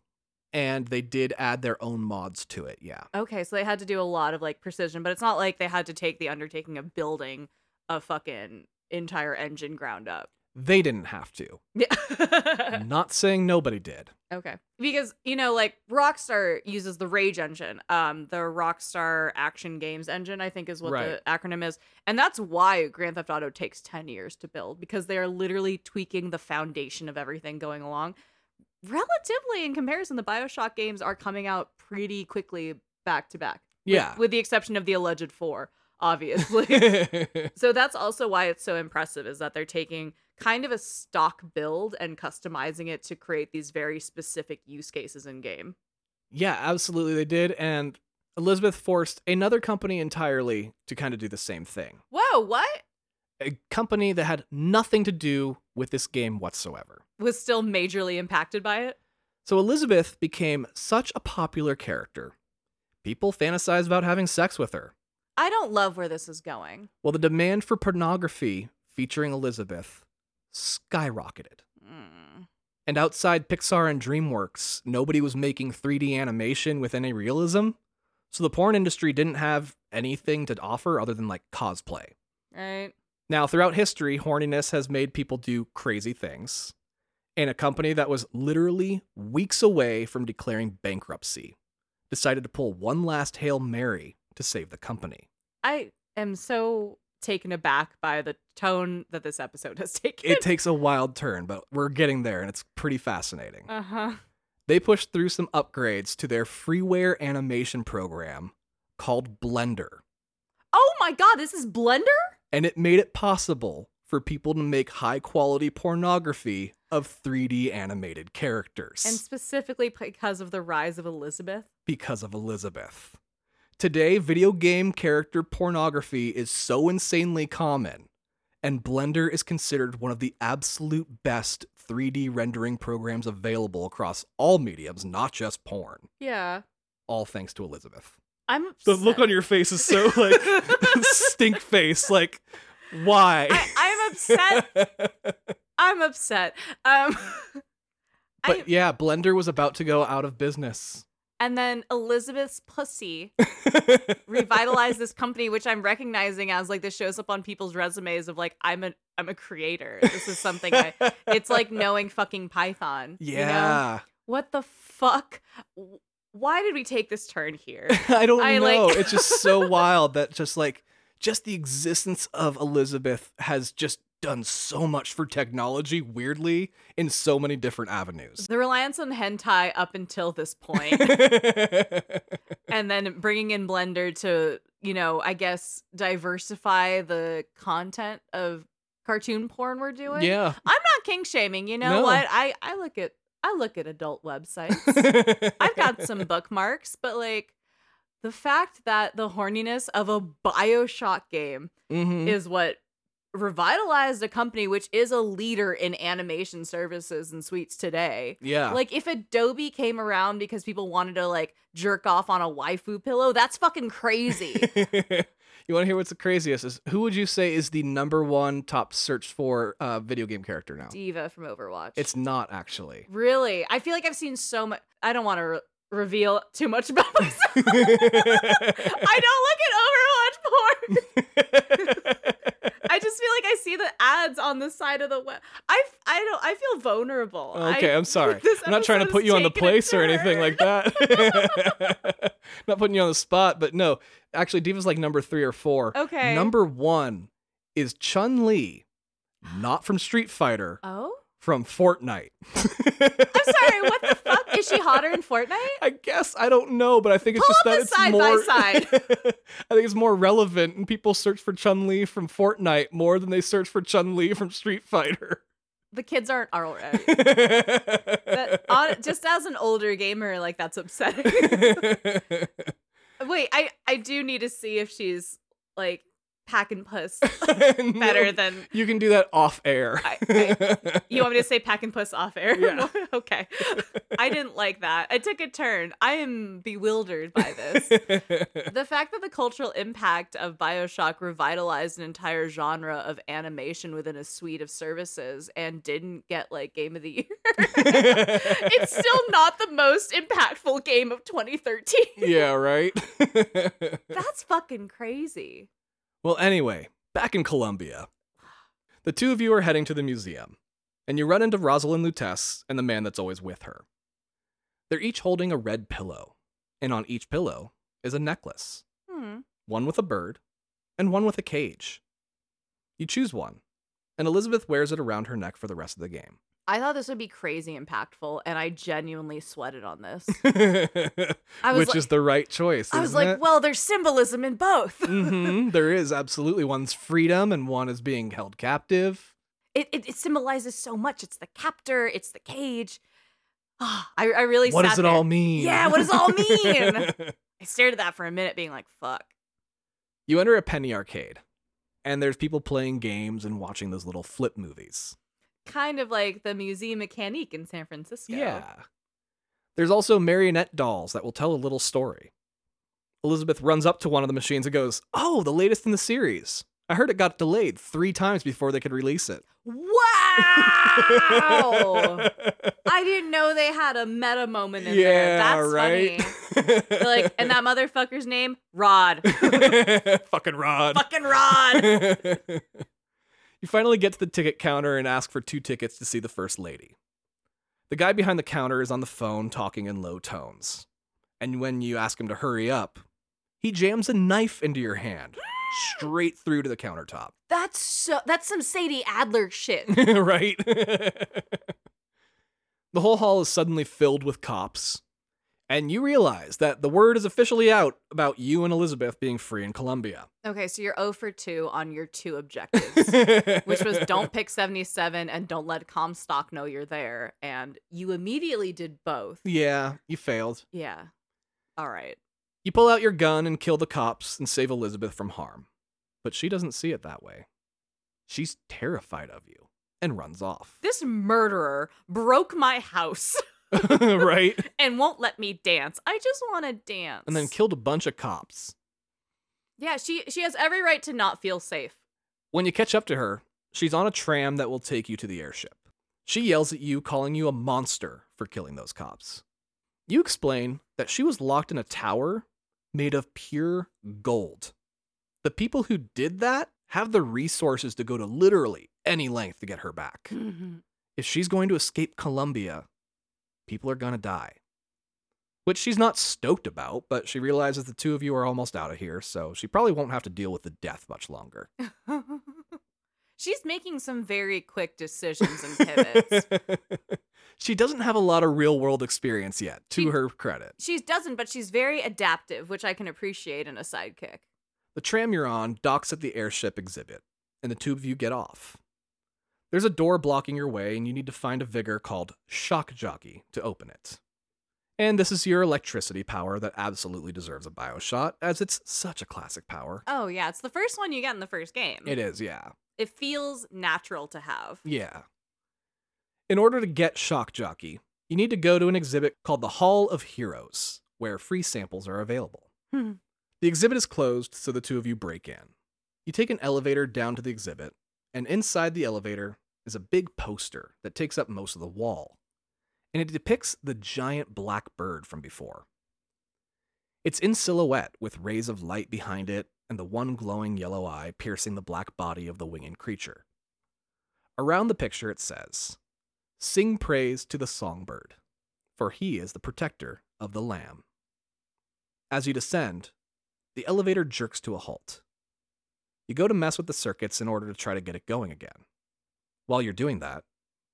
and they did add their own mods to it, yeah. Okay, so they had to do a lot of like precision, but it's not like they had to take the undertaking of building a fucking entire engine ground up. They didn't have to. Yeah. Not saying nobody did. okay. Because, you know, like Rockstar uses the Rage engine, um, the Rockstar Action Games engine, I think is what Right. the acronym is. And that's why Grand Theft Auto takes 10 years to build because they are literally tweaking the foundation of everything going along. Relatively, in comparison, the Bioshock games are coming out pretty quickly back to back. with- Yeah. With the exception of the alleged four, obviously. So that's also why it's so impressive is that they're taking kind of a stock build and customizing it to create these very specific use cases in game. Yeah, absolutely they did. And Elizabeth forced another company entirely to kind of do the same thing. Whoa, what? A company that had nothing to do with this game whatsoever. Was still majorly impacted by it? So Elizabeth became such a popular character. People fantasized about having sex with her. I don't love where this is going. Well, the demand for pornography featuring Elizabeth skyrocketed. Mm. And outside Pixar and DreamWorks, nobody was making 3D animation with any realism. So the porn industry didn't have anything to offer other than like cosplay. Right? Now, throughout history, horniness has made people do crazy things. And a company that was literally weeks away from declaring bankruptcy decided to pull one last Hail Mary to save the company. I am so taken aback by the tone that this episode has taken. It takes a wild turn, but we're getting there and it's pretty fascinating. uh huh. They pushed through some upgrades to their freeware animation program called Blender, Oh my god, this is Blender? and it made it possible for people to make high quality pornography of 3D animated characters And specifically because of the rise of Elizabeth. because of Elizabeth. Today, video game character pornography is so insanely common, and Blender is considered one of the absolute best 3D rendering programs available across all mediums, not just porn. Yeah. All thanks to Elizabeth. I'm The look on your face is so like stink face. Like, why? I, I'm upset. I'm upset. Um, I, but yeah, Blender was about to go out of business. And then Elizabeth's pussy revitalized this company, which I'm recognizing as like this shows up on people's resumes of like I'm a I'm a creator. This is something I. It's like knowing fucking Python. you know? yeah. What the fuck? Why did we take this turn here? I don't I, know. like- it's just so wild that just like just the existence of Elizabeth has just done so much for technology weirdly in so many different avenues. The reliance on hentai up until this point, and then bringing in Blender to, you know, I guess diversify the content of cartoon porn we're doing. yeah. I'm not king shaming. You know No. what? I I look at I look at adult websites. I've got some bookmarks, but like the fact that the horniness of a BioShock game Mhm. is what revitalized a company which is a leader in animation services and suites today. Yeah. Like if Adobe came around because people wanted to like jerk off on a waifu pillow, that's fucking crazy. you want to hear what's the craziest? Is who would you say is the number one top search for uh, video game character now? D.Va from Overwatch. It's not actually. really. I feel like I've seen so much. I don't want to re- reveal too much about myself. I don't look at Overwatch porn. I just feel like I see the ads on the side of the web. I I don't. I feel vulnerable. Okay, I, I'm sorry. I'm not trying to put you on the place or anything like that. not putting you on the spot, but no. Actually, D.Va's like number three or four. Okay. Number one is Chun Li, not from Street Fighter, Oh, from Fortnite. I'm sorry. What the fuck? Is she hotter in Fortnite? I guess I don't know, but I think it's Pull just up that it's side by more. side. I think it's more relevant, and people search for Chun Li from Fortnite more than they search for Chun Li from Street Fighter. The kids aren't all right. That, on, just as an older gamer, like that's upsetting. Wait, I I do need to see if she's like packing puss better better than. You can do that off air. I- You want me to say pack and puss off air? Yeah. okay. I didn't like that. I took a turn. I am bewildered by this. the fact that the cultural impact of Bioshock revitalized an entire genre of animation within a suite of services and didn't get like game of the year. it's still not the most impactful game of 2013. yeah, right? That's fucking crazy. Well, anyway, back in Columbia, the two of you are heading to the museum, and you run into Rosalind Lutece and the man that's always with her. They're each holding a red pillow, and on each pillow is a necklace Hmm. one with a bird and one with a cage. You choose one, and Elizabeth wears it around her neck for the rest of the game. I thought this would be crazy impactful, and I genuinely sweated on this. Which like- is the right choice. I was like, it? well, there's symbolism in both. hmm there is absolutely one's freedom and one is being held captive. it, it, it symbolizes so much. It's the captor, it's the cage. Ah, I, I really What does it there. all mean? Yeah, what does it all mean? I stared at that for a minute, being like, fuck. you enter a penny arcade, and there's people playing games and watching those little flip movies. Kind of like the Museum Mécanique in San Francisco. Yeah. There's also marionette dolls that will tell a little story. Elizabeth runs up to one of the machines and goes, Oh, the latest in the series. I heard it got delayed three times before they could release it. Wow! I didn't know they had a meta moment in there. yeah, That's right. funny. They're like, and that motherfucker's name? Rod. Fucking Rod. Fucking Rod. you finally get to the ticket counter and ask for two tickets to see the First Lady. The guy behind the counter is on the phone talking in low tones. And when you ask him to hurry up, he jams a knife into your hand, straight through to the countertop. That's so that's some Sadie Adler shit. right? the whole hall is suddenly filled with cops. And you realize that the word is officially out about you and Elizabeth being free in Columbia. Okay, so you're 0 for 2 on your two objectives, which was don't pick 77 and don't let Comstock know you're there. And you immediately did both. Yeah, you failed. Yeah. All right. You pull out your gun and kill the cops and save Elizabeth from harm. But she doesn't see it that way. She's terrified of you and runs off. This murderer broke my house right? and won't let me dance. I just want to dance. And then killed a bunch of cops. Yeah, she she has every right to not feel safe. When you catch up to her, she's on a tram that will take you to the airship. She yells at you, calling you a monster for killing those cops. You explain that she was locked in a tower made of pure gold. The people who did that have the resources to go to literally any length to get her back. Mm-hmm. If she's going to escape Columbia, people are going to die. Which she's not stoked about, but she realizes the two of you are almost out of here, so she probably won't have to deal with the death much longer. She's making some very quick decisions and pivots. she doesn't have a lot of real world experience yet, to She- her credit. she doesn't, but she's very adaptive, which I can appreciate in a sidekick. The tram you're on docks at the airship exhibit, and the two of you get off. There's a door blocking your way, and you need to find a vigor called Shock Jockey to open it. And this is your electricity power that absolutely deserves a Bioshot, as it's such a classic power. Oh yeah, it's the first one you get in the first game. It is, yeah. It feels natural to have. Yeah. In order to get Shock Jockey, you need to go to an exhibit called the Hall of Heroes, where free samples are available. Hmm. The exhibit is closed, so the two of you break in. You take an elevator down to the exhibit, and inside the elevator is a big poster that takes up most of the wall. And it depicts the giant black bird from before. It's in silhouette with rays of light behind it and the one glowing yellow eye piercing the black body of the winged creature. Around the picture it says, Sing praise to the songbird, for he is the protector of the lamb. As you descend, the elevator jerks to a halt. You go to mess with the circuits in order to try to get it going again. While you're doing that,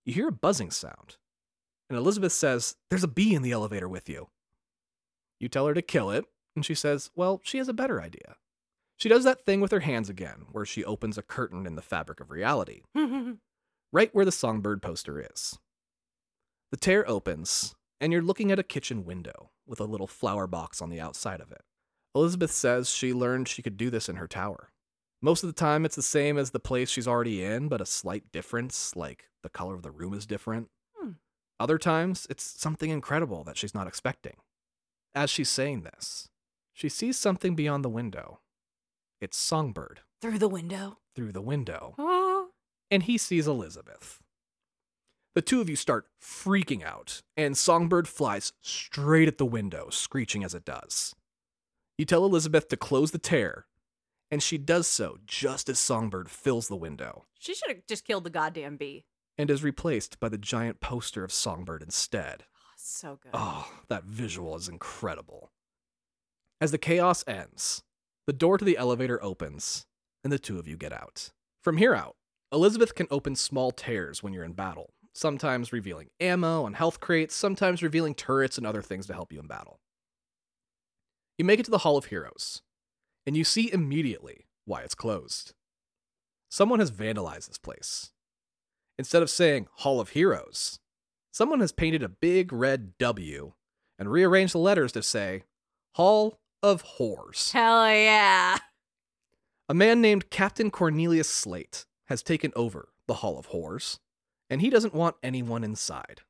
you hear a buzzing sound, and Elizabeth says, There's a bee in the elevator with you. You tell her to kill it, and she says, Well, she has a better idea. She does that thing with her hands again, where she opens a curtain in the fabric of reality, right where the songbird poster is. The tear opens, and you're looking at a kitchen window with a little flower box on the outside of it. Elizabeth says she learned she could do this in her tower. Most of the time, it's the same as the place she's already in, but a slight difference, like the color of the room is different. Hmm. Other times, it's something incredible that she's not expecting. As she's saying this, she sees something beyond the window. It's Songbird Through the window. through the window, Oh. and he sees Elizabeth. The two of you start freaking out, and Songbird flies straight at the window, screeching as it does. You tell Elizabeth to close the tear, and she does so just as Songbird fills the window She should have just killed the goddamn bee. and is replaced by the giant poster of Songbird instead. Oh, so good. Oh, that visual is incredible. As the chaos ends, the door to the elevator opens, and the two of you get out. From here out, Elizabeth can open small tears when you're in battle, sometimes revealing ammo and health crates, sometimes revealing turrets and other things to help you in battle. You make it to the Hall of Heroes, and you see immediately why it's closed. Someone has vandalized this place. Instead of saying Hall of Heroes, someone has painted a big red W and rearranged the letters to say Hall of Whores. Hell yeah. A man named Captain Cornelius Slate has taken over the Hall of Whores, and he doesn't want anyone inside.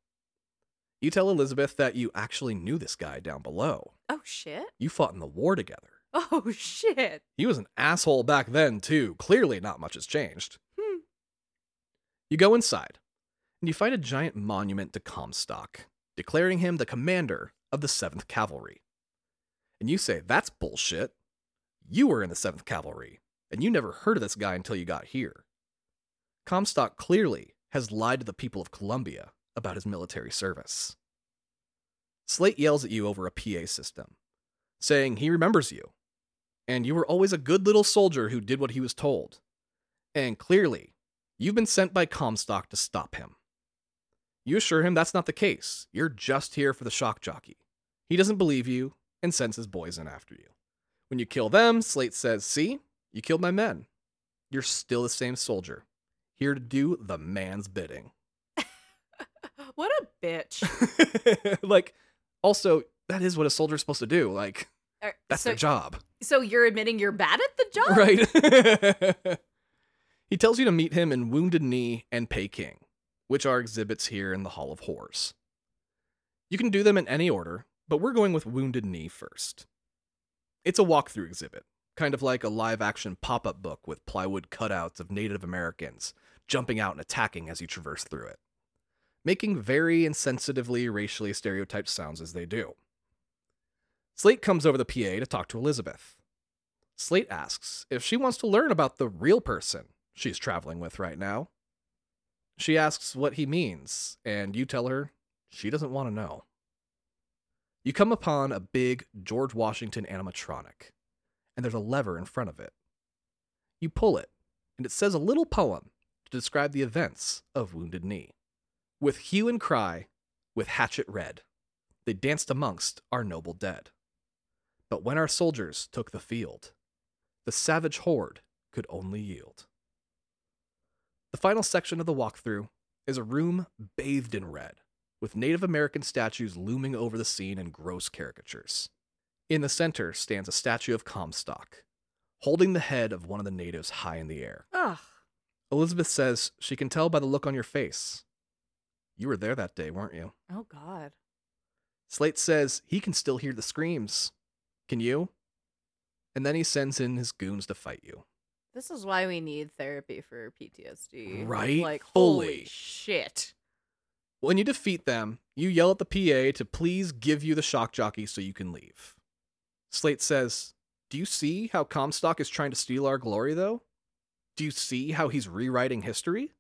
You tell Elizabeth that you actually knew this guy down below. Oh shit. You fought in the war together. Oh shit. He was an asshole back then, too. Clearly, not much has changed. Hmm. You go inside, and you find a giant monument to Comstock, declaring him the commander of the 7th Cavalry. And you say, That's bullshit. You were in the 7th Cavalry, and you never heard of this guy until you got here. Comstock clearly has lied to the people of Columbia about his military service. Slate yells at you over a PA system, saying he remembers you, and you were always a good little soldier who did what he was told. And clearly, you've been sent by Comstock to stop him. You assure him that's not the case. You're just here for the shock jockey. He doesn't believe you and sends his boys in after you. When you kill them, Slate says, See, you killed my men. You're still the same soldier, here to do the man's bidding. What a bitch. like, also, that is what a soldier's supposed to do. Like, Er, that's so, their job. so you're admitting you're bad at the job? Right. he tells you to meet him in Wounded Knee and Peking, which are exhibits here in the Hall of Horrors. You can do them in any order, but we're going with Wounded Knee first. It's a walkthrough exhibit, kind of like a live action pop up book with plywood cutouts of Native Americans jumping out and attacking as you traverse through it, making very insensitively racially stereotyped sounds as they do. Slate comes over the PA to talk to Elizabeth. Slate asks if she wants to learn about the real person she's traveling with right now. She asks what he means, and you tell her she doesn't want to know. You come upon a big George Washington animatronic, and there's a lever in front of it. You pull it, and it says a little poem to describe the events of Wounded Knee. With hue and cry, with hatchet red, they danced amongst our noble dead. But when our soldiers took the field, the savage horde could only yield. The final section of the walkthrough is a room bathed in red, with Native American statues looming over the scene in gross caricatures. In the center stands a statue of Comstock, holding the head of one of the natives high in the air. Ugh. Elizabeth says she can tell by the look on your face. You were there that day, weren't you? Oh God. Slate says he can still hear the screams. Can you? And then he sends in his goons to fight you. This is why we need therapy for PTSD. Right? Like Fully. holy shit. When you defeat them, you yell at the PA to please give you the shock jockey so you can leave. Slate says, Do you see how Comstock is trying to steal our glory, though? Do you see how he's rewriting history?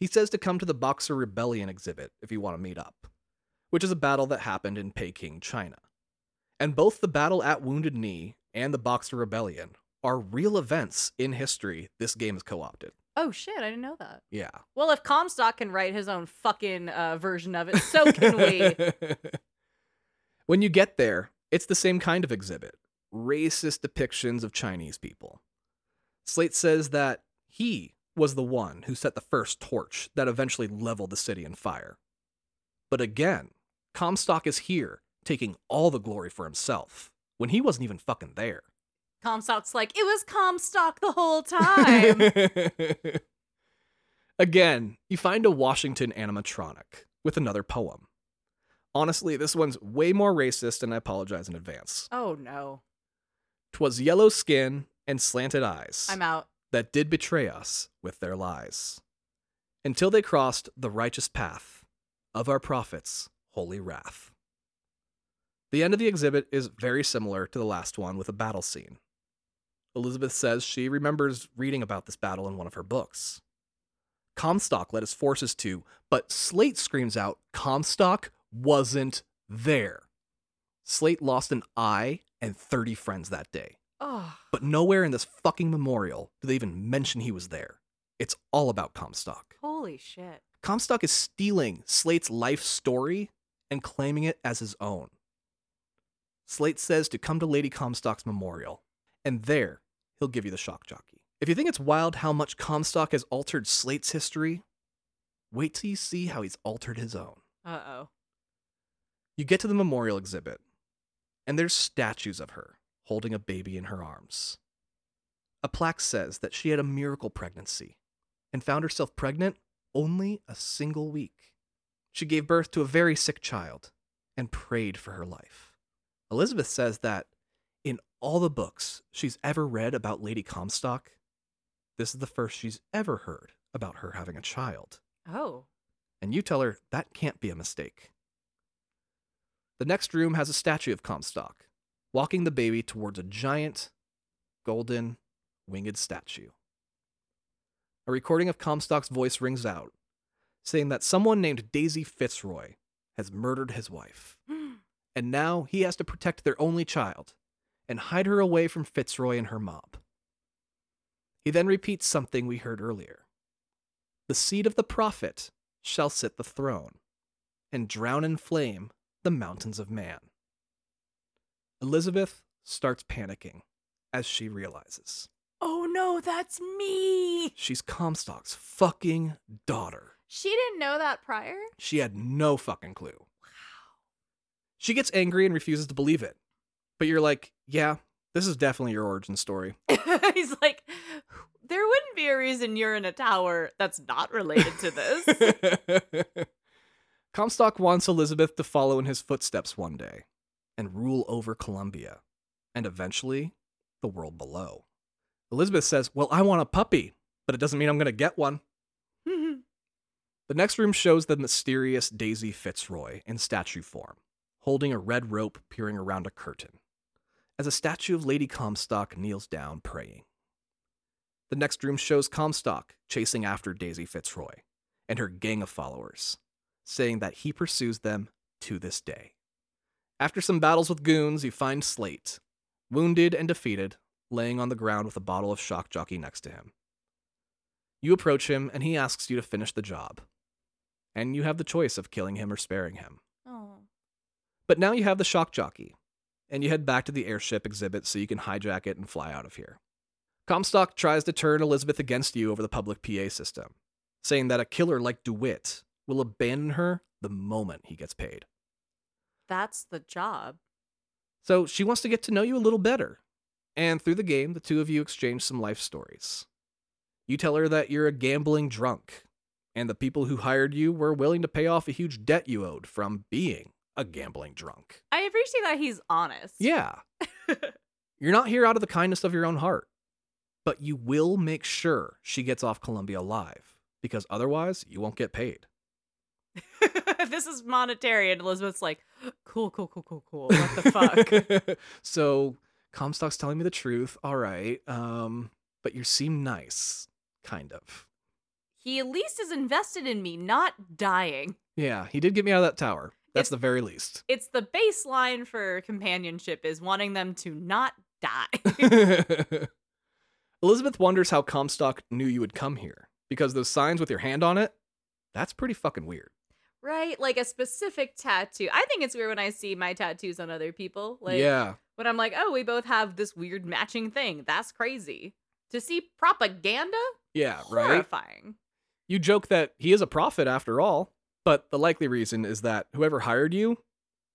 He says to come to the Boxer Rebellion exhibit if you want to meet up, which is a battle that happened in Peking, China. And both the battle at Wounded Knee and the Boxer Rebellion are real events in history this game is co opted. Oh shit, I didn't know that. Yeah. Well, if Comstock can write his own fucking uh, version of it, so can we. when you get there, it's the same kind of exhibit racist depictions of Chinese people. Slate says that he was the one who set the first torch that eventually leveled the city in fire. But again, Comstock is here, taking all the glory for himself, when he wasn't even fucking there. Comstock's like, it was Comstock the whole time. Again, you find a Washington animatronic with another poem. Honestly, this one's way more racist, and I apologize in advance. oh no. Twas yellow skin and slanted eyes I'm out. that did betray us with their lies, until they crossed the righteous path of our prophet's holy wrath. The end of the exhibit is very similar to the last one with a battle scene. Elizabeth says she remembers reading about this battle in one of her books. Comstock led his forces to, but Slate screams out Comstock wasn't there. Slate lost an eye and 30 friends that day. Oh. But nowhere in this fucking memorial do they even mention he was there. It's all about Comstock. Holy shit. Comstock is stealing Slate's life story and claiming it as his own. Slate says to come to Lady Comstock's memorial, and there he'll give you the shock jockey. If you think it's wild how much Comstock has altered Slate's history, wait till you see how he's altered his own. Uh oh. You get to the memorial exhibit, and there's statues of her holding a baby in her arms. A plaque says that she had a miracle pregnancy and found herself pregnant only a single week. She gave birth to a very sick child and prayed for her life. Elizabeth says that in all the books she's ever read about Lady Comstock, this is the first she's ever heard about her having a child. Oh. And you tell her that can't be a mistake. The next room has a statue of Comstock, walking the baby towards a giant, golden, winged statue. A recording of Comstock's voice rings out, saying that someone named Daisy Fitzroy has murdered his wife, and now he has to protect their only child and hide her away from Fitzroy and her mob. He then repeats something we heard earlier The seed of the prophet shall sit the throne, and drown in flame the mountains of man. Elizabeth starts panicking as she realizes oh no, that's me. she's Comstock's fucking daughter. She didn't know that prior? She had no fucking clue. She gets angry and refuses to believe it. But you're like, yeah, this is definitely your origin story. He's like, there wouldn't be a reason you're in a tower that's not related to this. Comstock wants Elizabeth to follow in his footsteps one day and rule over Columbia and eventually the world below. Elizabeth says, Well, I want a puppy, but it doesn't mean I'm going to get one. The next room shows the mysterious Daisy Fitzroy in statue form, holding a red rope peering around a curtain, as a statue of Lady Comstock kneels down praying. The next room shows Comstock chasing after Daisy Fitzroy and her gang of followers, saying that he pursues them to this day. After some battles with goons, you find Slate, wounded and defeated, laying on the ground with a bottle of shock jockey next to him. You approach him, and he asks you to finish the job. And you have the choice of killing him or sparing him. But now you have the shock jockey, and you head back to the airship exhibit so you can hijack it and fly out of here. Comstock tries to turn Elizabeth against you over the public PA system, saying that a killer like DeWitt will abandon her the moment he gets paid. That's the job. So she wants to get to know you a little better. And through the game, the two of you exchange some life stories. You tell her that you're a gambling drunk, and the people who hired you were willing to pay off a huge debt you owed from being a gambling drunk. I appreciate that he's honest. Yeah. you're not here out of the kindness of your own heart, but you will make sure she gets off Columbia alive, because otherwise you won't get paid. this is monetary, and Elizabeth's like, cool, cool, cool, cool, cool. What the fuck? so Comstock's telling me the truth. All right. Um, but you seem nice, kind of. he at least is invested in me, not dying. Yeah, he did get me out of that tower. That's It's- the very least. It's the baseline for companionship is wanting them to not die. Elizabeth wonders how Comstock knew you would come here because those signs with your hand on it, that's pretty fucking weird. right? Like a specific tattoo. I think it's weird when I see my tattoos on other people. Like yeah. when I'm like, oh, we both have this weird matching thing. That's crazy. To see propaganda? Yeah, right? Horrifying. You joke that he is a prophet after all, but the likely reason is that whoever hired you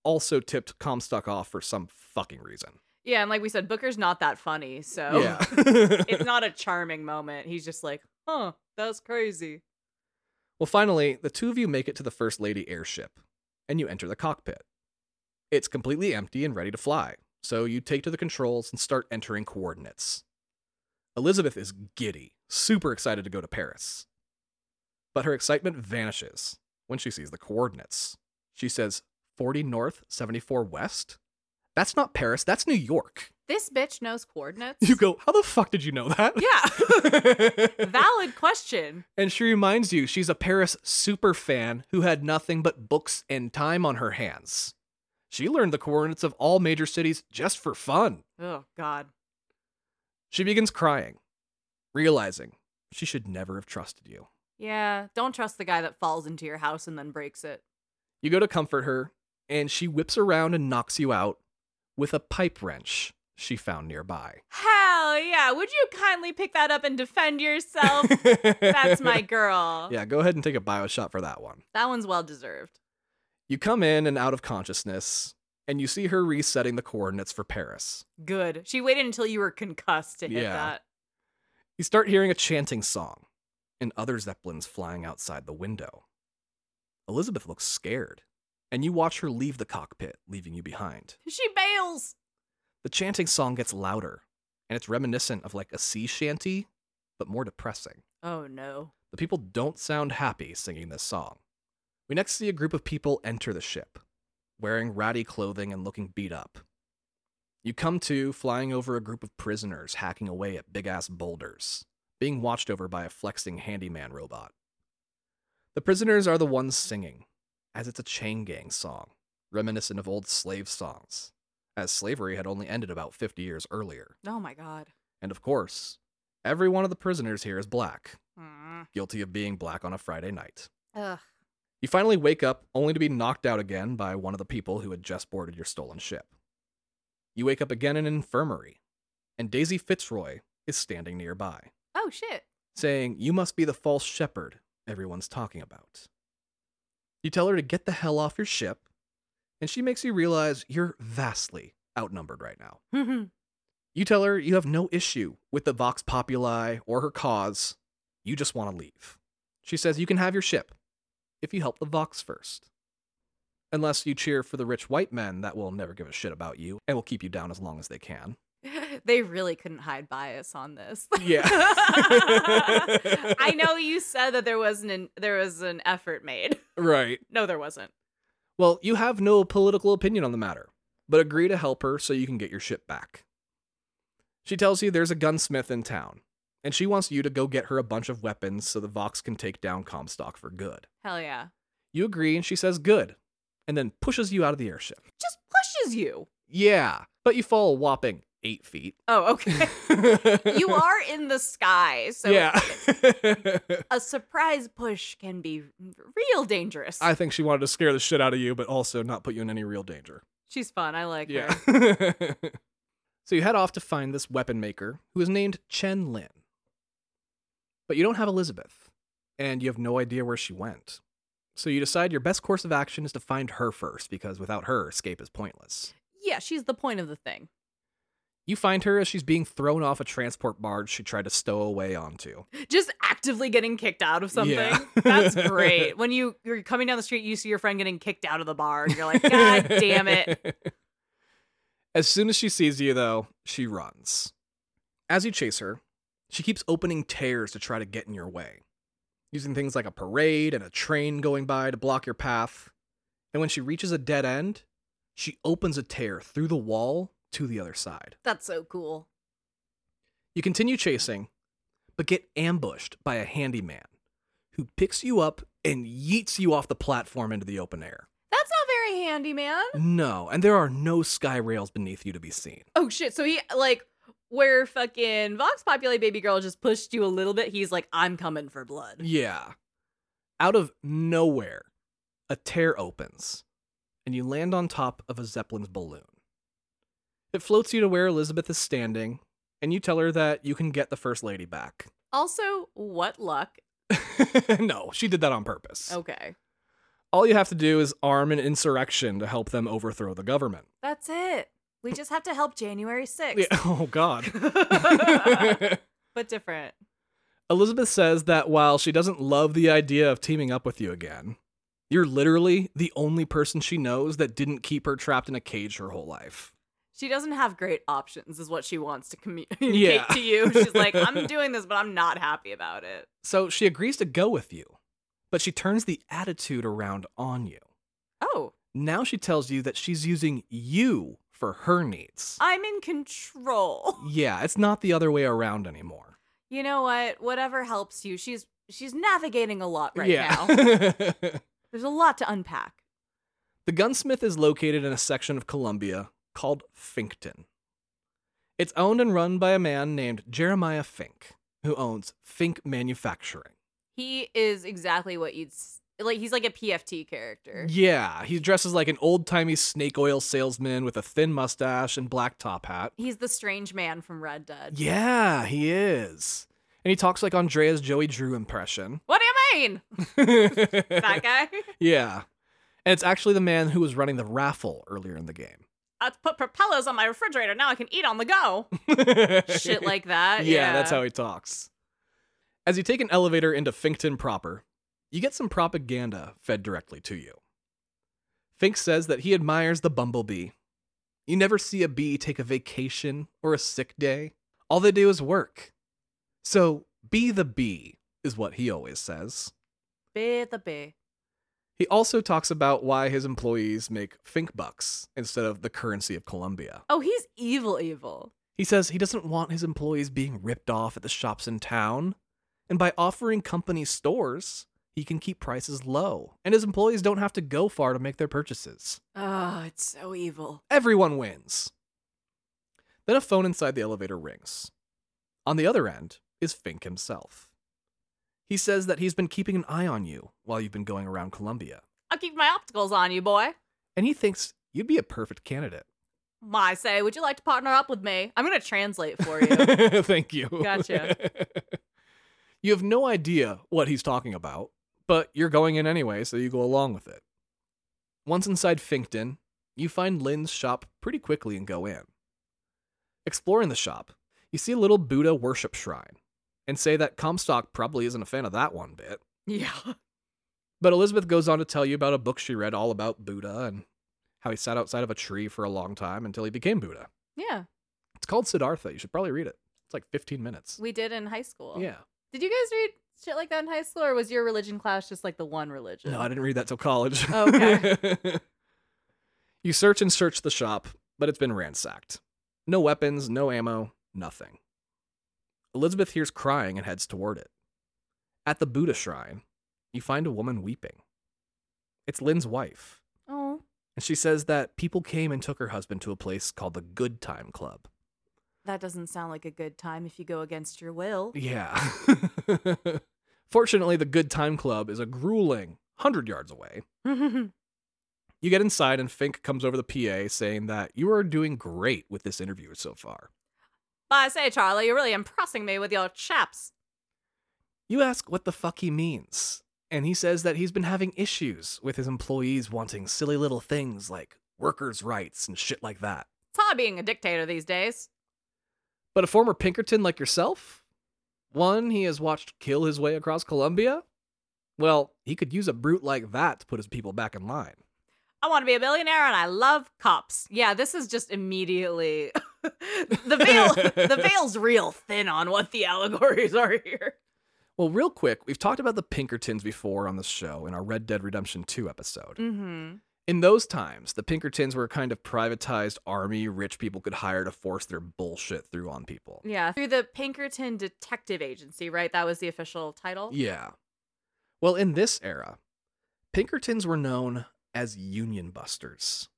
also tipped Comstock off for some fucking reason. Yeah, and like we said, Booker's not that funny, so Yeah. it's not a charming moment. He's just like, huh, that's crazy. Well, finally, the two of you make it to the First Lady airship, and you enter the cockpit. It's completely empty and ready to fly, so you take to the controls and start entering coordinates. Elizabeth is giddy, super excited to go to Paris. But her excitement vanishes when she sees the coordinates. She says 40 north, 74 west? That's not Paris, that's New York. This bitch knows coordinates. You go, how the fuck did you know that? Yeah. Valid question. And she reminds you she's a Paris super fan who had nothing but books and time on her hands. She learned the coordinates of all major cities just for fun. Oh, God. She begins crying, realizing she should never have trusted you. Yeah, don't trust the guy that falls into your house and then breaks it. You go to comfort her, and she whips around and knocks you out with a pipe wrench she found nearby. Hell yeah. Would you kindly pick that up and defend yourself? That's my girl. Yeah, go ahead and take a Bioshot for that one. That one's well deserved. You come in and out of consciousness, and you see her resetting the coordinates for Paris. Good. She waited until you were concussed to hit Yeah. that. You start hearing a chanting song and other zeppelins flying outside the window. Elizabeth looks scared, and you watch her leave the cockpit, leaving you behind. She bails. The chanting song gets louder, and it's reminiscent of like a sea shanty, but more depressing. Oh no. The people don't sound happy singing this song. We next see a group of people enter the ship, wearing ratty clothing and looking beat up. You come to flying over a group of prisoners hacking away at big ass boulders, being watched over by a flexing handyman robot. The prisoners are the ones singing, as it's a chain gang song, reminiscent of old slave songs, as slavery had only ended about 50 years earlier. Oh my god. And of course, every one of the prisoners here is black, Mm. guilty of being black on a Friday night. Ugh. You finally wake up only to be knocked out again by one of the people who had just boarded your stolen ship. You wake up again in an infirmary, and Daisy Fitzroy is standing nearby, Oh shit. saying, You must be the false shepherd everyone's talking about. You tell her to get the hell off your ship, and she makes you realize you're vastly outnumbered right now. Hmm. You tell her you have no issue with the Vox Populi or her cause. You just want to leave. She says you can have your ship if you help the Vox first. Unless you cheer for the rich white men that will never give a shit about you and will keep you down as long as they can. they really couldn't hide bias on this. Yeah. I know you said that there wasn't an there was an effort made. Right. No, there wasn't. Well, you have no political opinion on the matter, but agree to help her so you can get your ship back. She tells you there's a gunsmith in town, and she wants you to go get her a bunch of weapons so the Vox can take down Comstock for good. Hell yeah. You agree, and she says good, and then pushes you out of the airship. Just pushes you. Yeah, but you fall a whopping eight feet. Oh, okay. you are in the sky, so yeah. a surprise push can be real dangerous. I think she wanted to scare the shit out of you, but also not put you in any real danger. She's fun. I like Yeah. her. so you head off to find this weapon maker who is named Chen Lin. But you don't have Elizabeth, and you have no idea where she went. So you decide your best course of action is to find her first, because without her, escape is pointless. Yeah, she's the point of the thing. You find her as she's being thrown off a transport barge she tried to stow away onto. Just actively getting kicked out of something. Yeah. That's great. When you you're coming down the street, you see your friend getting kicked out of the bar, and you're like, God damn it. As soon as she sees you, though, she runs. As you chase her, she keeps opening tears to try to get in your way, using things like a parade and a train going by to block your path. And when she reaches a dead end, she opens a tear through the wall to the other side. That's so cool. You continue chasing, but get ambushed by a handyman who picks you up and yeets you off the platform into the open air. That's not very handy, man. No, and there are no sky rails beneath you to be seen. Oh shit. So he like where fucking Vox Populi baby girl just pushed you a little bit, he's like, I'm coming for blood. Yeah. Out of nowhere, a tear opens, and you land on top of a Zeppelin's balloon. It floats you to where Elizabeth is standing, and you tell her that you can get the First Lady back. Also, what luck. no, she did that on purpose. Okay. All you have to do is arm an insurrection to help them overthrow the government. That's it. We just have to help January 6th. Yeah, oh, God. but different. Elizabeth says that while she doesn't love the idea of teaming up with you again, you're literally the only person she knows that didn't keep her trapped in a cage her whole life. She doesn't have great options, is what she wants to communicate Yeah. to you. She's like, I'm doing this, but I'm not happy about it. So she agrees to go with you, but she turns the attitude around on you. Oh, Now she tells you that she's using you for her needs. I'm in control. Yeah, it's not the other way around anymore. You know what? Whatever helps you. She's she's navigating a lot right yeah. now. There's a lot to unpack. the gunsmith is located in a section of Columbia called Finkton. It's owned and run by a man named Jeremiah Fink, who owns Fink Manufacturing. He is exactly what you'd like. He's like a PFT character. Yeah, he dresses like an old timey snake oil salesman with a thin mustache and black top hat. He's the strange man from Red Dead. Yeah, he is. And he talks like Andrea's Joey Drew impression. What do you mean? That that guy? Yeah. And it's actually the man who was running the raffle earlier in the game. I put propellers on my refrigerator. Now I can eat on the go. Shit like that. yeah, Yeah, that's how he talks. As you take an elevator into Finkton proper, you get some propaganda fed directly to you. Fink says that he admires the bumblebee. You never see a bee take a vacation or a sick day. All they do is work. So, be the bee, is what he always says. Be the bee. He also talks about why his employees make Fink bucks instead of the currency of Columbia. Oh, he's evil, evil. He says he doesn't want his employees being ripped off at the shops in town. And by offering company stores, he can keep prices low, and his employees don't have to go far to make their purchases. Oh, it's so evil. Everyone wins. Then a phone inside the elevator rings. On the other end is Fink himself. He says that he's been keeping an eye on you while you've been going around Columbia, I'll keep my opticals on you, boy. and he thinks you'd be a perfect candidate. My say, would you like to partner up with me? I'm gonna translate for you. Thank you. Gotcha. you have no idea what he's talking about, but you're going in anyway, so you go along with it. Once inside Finkton, you find Lin's shop pretty quickly and go in. Exploring the shop, you see a little Buddha worship shrine and say that Comstock probably isn't a fan of that one bit. yeah. But Elizabeth goes on to tell you about a book she read all about Buddha and how he sat outside of a tree for a long time until he became Buddha. Yeah. It's called Siddhartha. You should probably read it. It's like 15 minutes. We did in high school. Yeah. Did you guys read shit like that in high school, or was your religion class just like the one religion? No, I didn't read that till college. Okay. You search and search the shop, but it's been ransacked. No weapons, no ammo, nothing. Elizabeth hears crying and heads toward it. At the Buddha shrine, you find a woman weeping. It's Lin's wife, Oh, and she says that people came and took her husband to a place called the Good Time Club. that doesn't sound like a good time if you go against your will. Yeah. Fortunately, the Good Time Club is a grueling 100 yards away. You get inside, and Fink comes over the PA saying that you are doing great with this interview so far. I say, Charlie, you're really impressing me with your chaps. You ask what the fuck he means, and he says that he's been having issues with his employees wanting silly little things like workers' rights and shit like that. It's hard being a dictator these days. But a former Pinkerton like yourself? One he has watched kill his way across Columbia? Well, he could use a brute like that to put his people back in line. I want to be a billionaire and I love cops. Yeah, this is just immediately the veil the veil's real thin on what the allegories are here. Well, real quick, we've talked about the Pinkertons before on the show in our Red Dead Redemption 2 episode. Mm-hmm. In those times, the Pinkertons were a kind of privatized army rich people could hire to force their bullshit through on people. Yeah, through the Pinkerton Detective Agency, right? That was the official title. Yeah. Well, in this era, Pinkertons were known as union busters.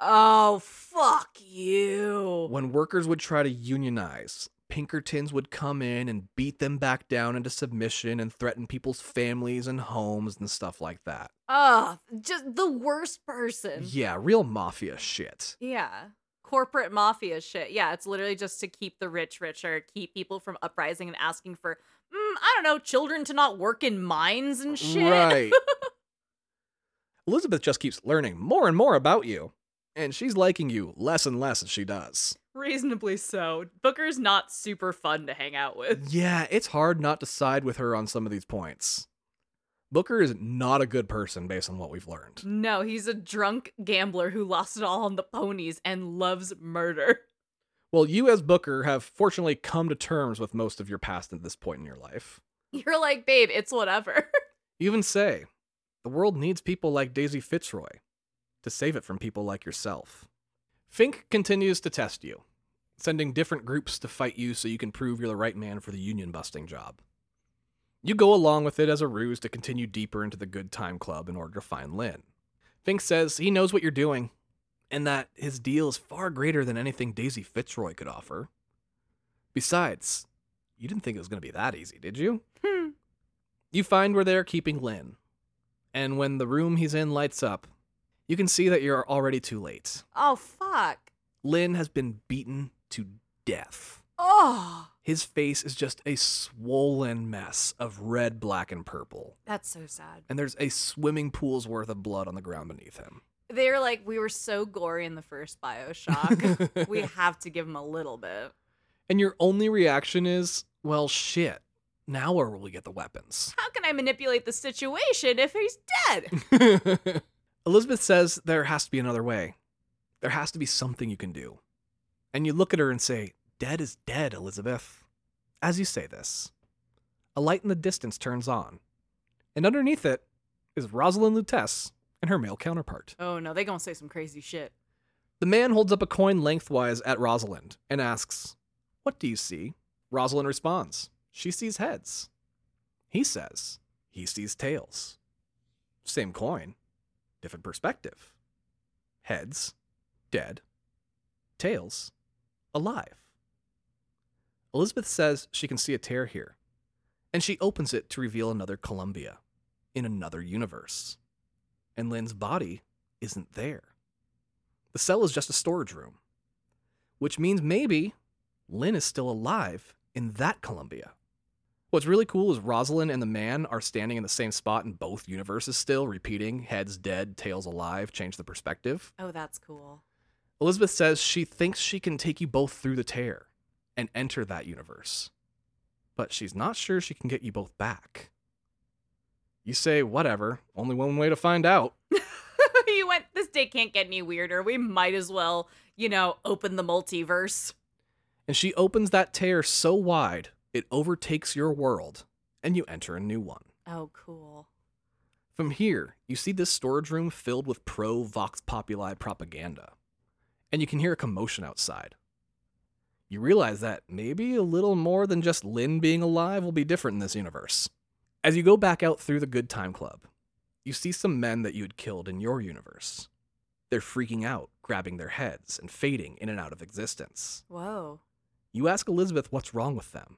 Oh, fuck you. When workers would try to unionize, Pinkertons would come in and beat them back down into submission and threaten people's families and homes and stuff like that. Oh, just the worst person. Yeah, real mafia shit. Yeah. Corporate mafia shit. Yeah, it's literally just to keep the rich richer, keep people from uprising and asking for, mm, I don't know, children to not work in mines and shit. Right. Elizabeth just keeps learning more and more about you, and she's liking you less and less as she does. Reasonably so. Booker's not super fun to hang out with. Yeah, it's hard not to side with her on some of these points. Booker is not a good person based on what we've learned. No, he's a drunk gambler who lost it all on the ponies and loves murder. Well, you as Booker have fortunately come to terms with most of your past at this point in your life. You're like, babe, it's whatever. You even say, the world needs people like Daisy Fitzroy to save it from people like yourself. Fink continues to test you, sending different groups to fight you so you can prove you're the right man for the union busting job. You go along with it as a ruse to continue deeper into the Good Time Club in order to find Lin. Fink says he knows what you're doing, and that his deal is far greater than anything Daisy Fitzroy could offer. Besides, you didn't think it was going to be that easy, did you? Hmm. You find where they're keeping Lin, and when the room he's in lights up, you can see that you're already too late. oh, fuck. Lin has been beaten to death. Oh, His face is just a swollen mess of red, black, and purple. that's so sad. And there's a swimming pool's worth of blood on the ground beneath him. They were like, we were so gory in the first Bioshock. we have to give him a little bit. And your only reaction is, well, shit. Now where will we get the weapons? How can I manipulate the situation if he's dead? Elizabeth says there has to be another way. There has to be something you can do. And you look at her and say, Dead is dead, Elizabeth. As you say this, a light in the distance turns on, and underneath it is Rosalind Lutece and her male counterpart. Oh no, they gonna say some crazy shit. The man holds up a coin lengthwise at Rosalind and asks, What do you see? Rosalind responds, She sees heads. He says, He sees tails. Same coin, different perspective. Heads, dead. Tails, alive. Elizabeth says she can see a tear here, and she opens it to reveal another Columbia in another universe. And Lin's body isn't there. The cell is just a storage room, which means maybe Lin is still alive in that Columbia. What's really cool is Rosalind and the man are standing in the same spot in both universes still, repeating heads dead, tails alive, change the perspective. Oh, that's cool. Elizabeth says she thinks she can take you both through the tear and enter that universe, but she's not sure she can get you both back. You say, whatever, only one way to find out. you went, this day can't get any weirder. We might as well, you know, open the multiverse. And she opens that tear so wide, it overtakes your world, and you enter a new one. Oh, cool. From here, you see this storage room filled with pro Vox Populi propaganda, and you can hear a commotion outside. You realize that maybe a little more than just Lin being alive will be different in this universe. As you go back out through the Good Time Club, you see some men that you had killed in your universe. They're freaking out, grabbing their heads, and fading in and out of existence. Whoa. You ask Elizabeth what's wrong with them,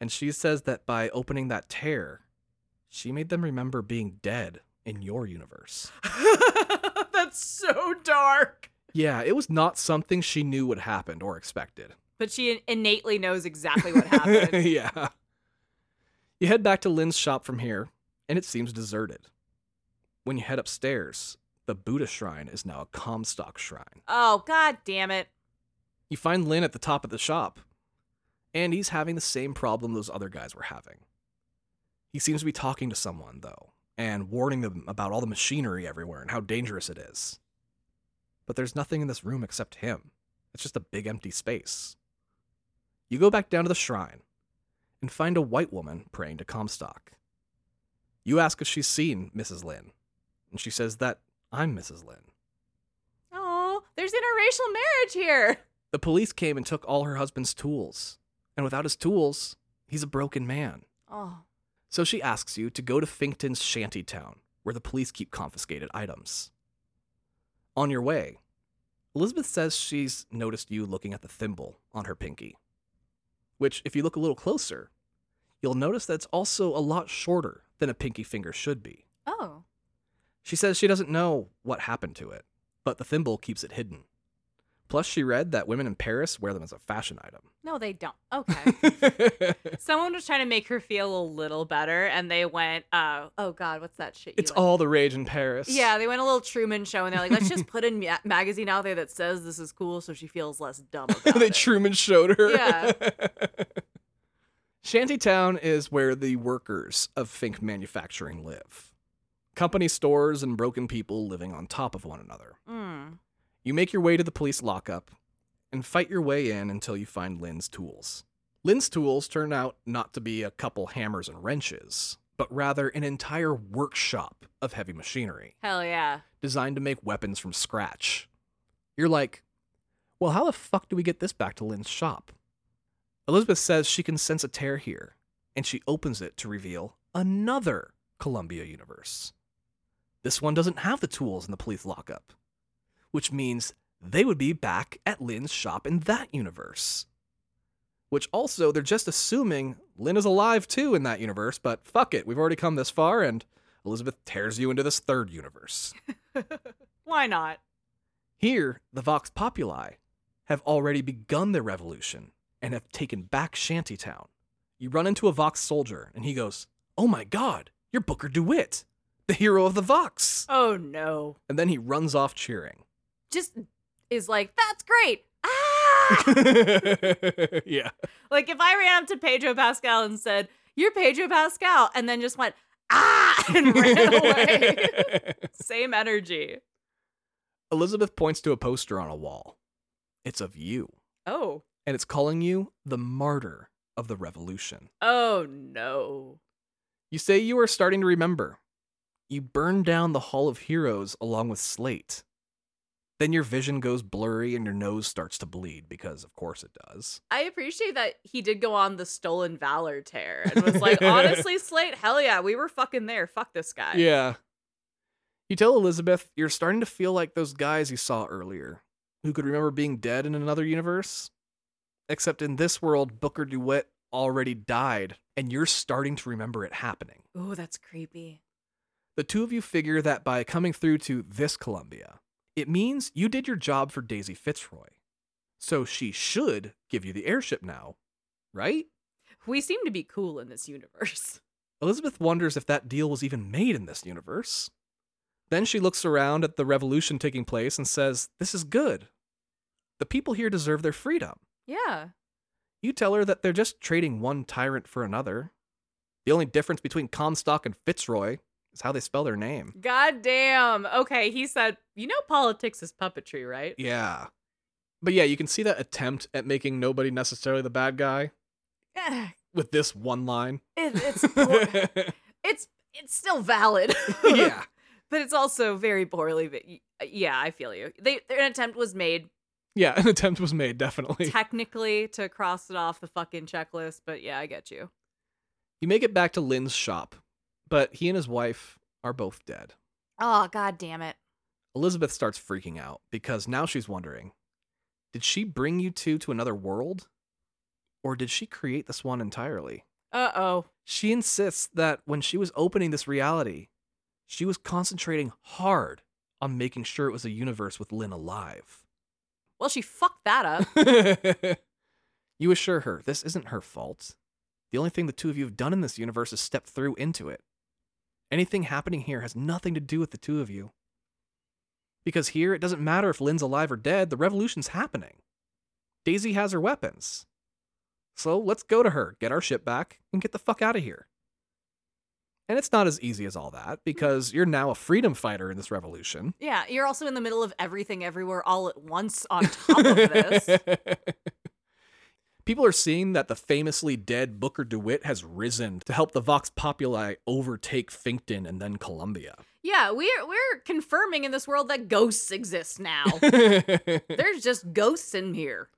and she says that by opening that tear, she made them remember being dead in your universe. That's so dark. Yeah, it was not something she knew would happen or expected. But she innately knows exactly what happened. yeah. You head back to Lin's shop from here, and it seems deserted. When you head upstairs, the Buddha shrine is now a Comstock shrine. oh, god damn it. You find Lin at the top of the shop, and he's having the same problem those other guys were having. He seems to be talking to someone, though, and warning them about all the machinery everywhere and how dangerous it is. But there's nothing in this room except him. It's just a big empty space. You go back down to the shrine and find a white woman praying to Comstock. You ask if she's seen Mrs. Lin, and she says that I'm Mrs. Lin. Oh, there's interracial marriage here. The police came and took all her husband's tools, and without his tools, he's a broken man. Oh. So she asks you to go to Finkton's shanty town, where the police keep confiscated items. On your way, Elizabeth says she's noticed you looking at the thimble on her pinky, which, if you look a little closer, you'll notice that it's also a lot shorter than a pinky finger should be. Oh. She says she doesn't know what happened to it, but the thimble keeps it hidden. Plus, she read that women in Paris wear them as a fashion item. No, they don't. Okay. Someone was trying to make her feel a little better, and they went, uh, "Oh God, what's that shit?" You it's like? all the rage in Paris. Yeah, they went a little Truman show, and they're like, "Let's just put a ma- magazine out there that says this is cool, so she feels less dumb about they it." Truman showed her. Yeah. Shantytown is where the workers of Fink Manufacturing live. Company stores and broken people living on top of one another. Mm. You make your way to the police lockup and fight your way in until you find Lin's tools. Lin's tools turn out not to be a couple hammers and wrenches, but rather an entire workshop of heavy machinery Hell yeah. designed to make weapons from scratch. You're like, well, how the fuck do we get this back to Lin's shop? Elizabeth says she can sense a tear here, and she opens it to reveal another Columbia universe. This one doesn't have the tools in the police lockup, which means they would be back at Lin's shop in that universe. Which also, they're just assuming Lin is alive too in that universe, but fuck it, we've already come this far, and Elizabeth tears you into this third universe. Why not? Here, the Vox Populi have already begun their revolution and have taken back Shantytown. You run into a Vox soldier, and he goes, Oh my god, you're Booker DeWitt, the hero of the Vox. Oh no. And then he runs off cheering. Just is like, that's great. Ah! yeah. like if I ran up to Pedro Pascal and said, "You're Pedro Pascal," and then just went ah and ran away. Same energy. Elizabeth points to a poster on a wall. It's of you, Oh. and it's calling you the martyr of the revolution. Oh no. You say you are starting to remember. You burned down the Hall of Heroes along with Slate. Then your vision goes blurry and your nose starts to bleed because, of course, it does. I appreciate that he did go on the stolen valor tear and was like, honestly, Slate, hell yeah, we were fucking there. Fuck this guy. Yeah. You tell Elizabeth you're starting to feel like those guys you saw earlier who could remember being dead in another universe. Except in this world, Booker DeWitt already died, and you're starting to remember it happening. Ooh, that's creepy. The two of you figure that by coming through to this Columbia, it means you did your job for Daisy Fitzroy. So she should give you the airship now, right? We seem to be cool in this universe. Elizabeth wonders if that deal was even made in this universe. Then she looks around at the revolution taking place and says, This is good. The people here deserve their freedom. Yeah. You tell her that they're just trading one tyrant for another. The only difference between Comstock and Fitzroy is how they spell their name. God damn. Okay, he said, you know politics is puppetry, right? Yeah. But yeah, you can see that attempt at making nobody necessarily the bad guy Eh, with this one line. it, it's it's it's still valid. yeah. but it's also very poorly. But yeah, I feel you. They an attempt was made Yeah, an attempt was made, definitely. technically to cross it off the fucking checklist, but yeah, I get you. You make it back to Lin's shop, but he and his wife are both dead. Oh god damn it. Elizabeth starts freaking out because now she's wondering did she bring you two to another world? Or did she create this one entirely? Uh oh. She insists that when she was opening this reality, she was concentrating hard on making sure it was a universe with Lin alive. Well, she fucked that up. you assure her this isn't her fault. The only thing the two of you have done in this universe is step through into it. Anything happening here has nothing to do with the two of you. Because here, it doesn't matter if Lin's alive or dead, the revolution's happening. Daisy has her weapons. So let's go to her, get our ship back, and get the fuck out of here. And it's not as easy as all that, because you're now a freedom fighter in this revolution. yeah, you're also in the middle of everything everywhere all at once on top of this. People are seeing that the famously dead Booker DeWitt has risen to help the Vox Populi overtake Finkton and then Columbia. Yeah, we're we're confirming in this world that ghosts exist now. There's just ghosts in here.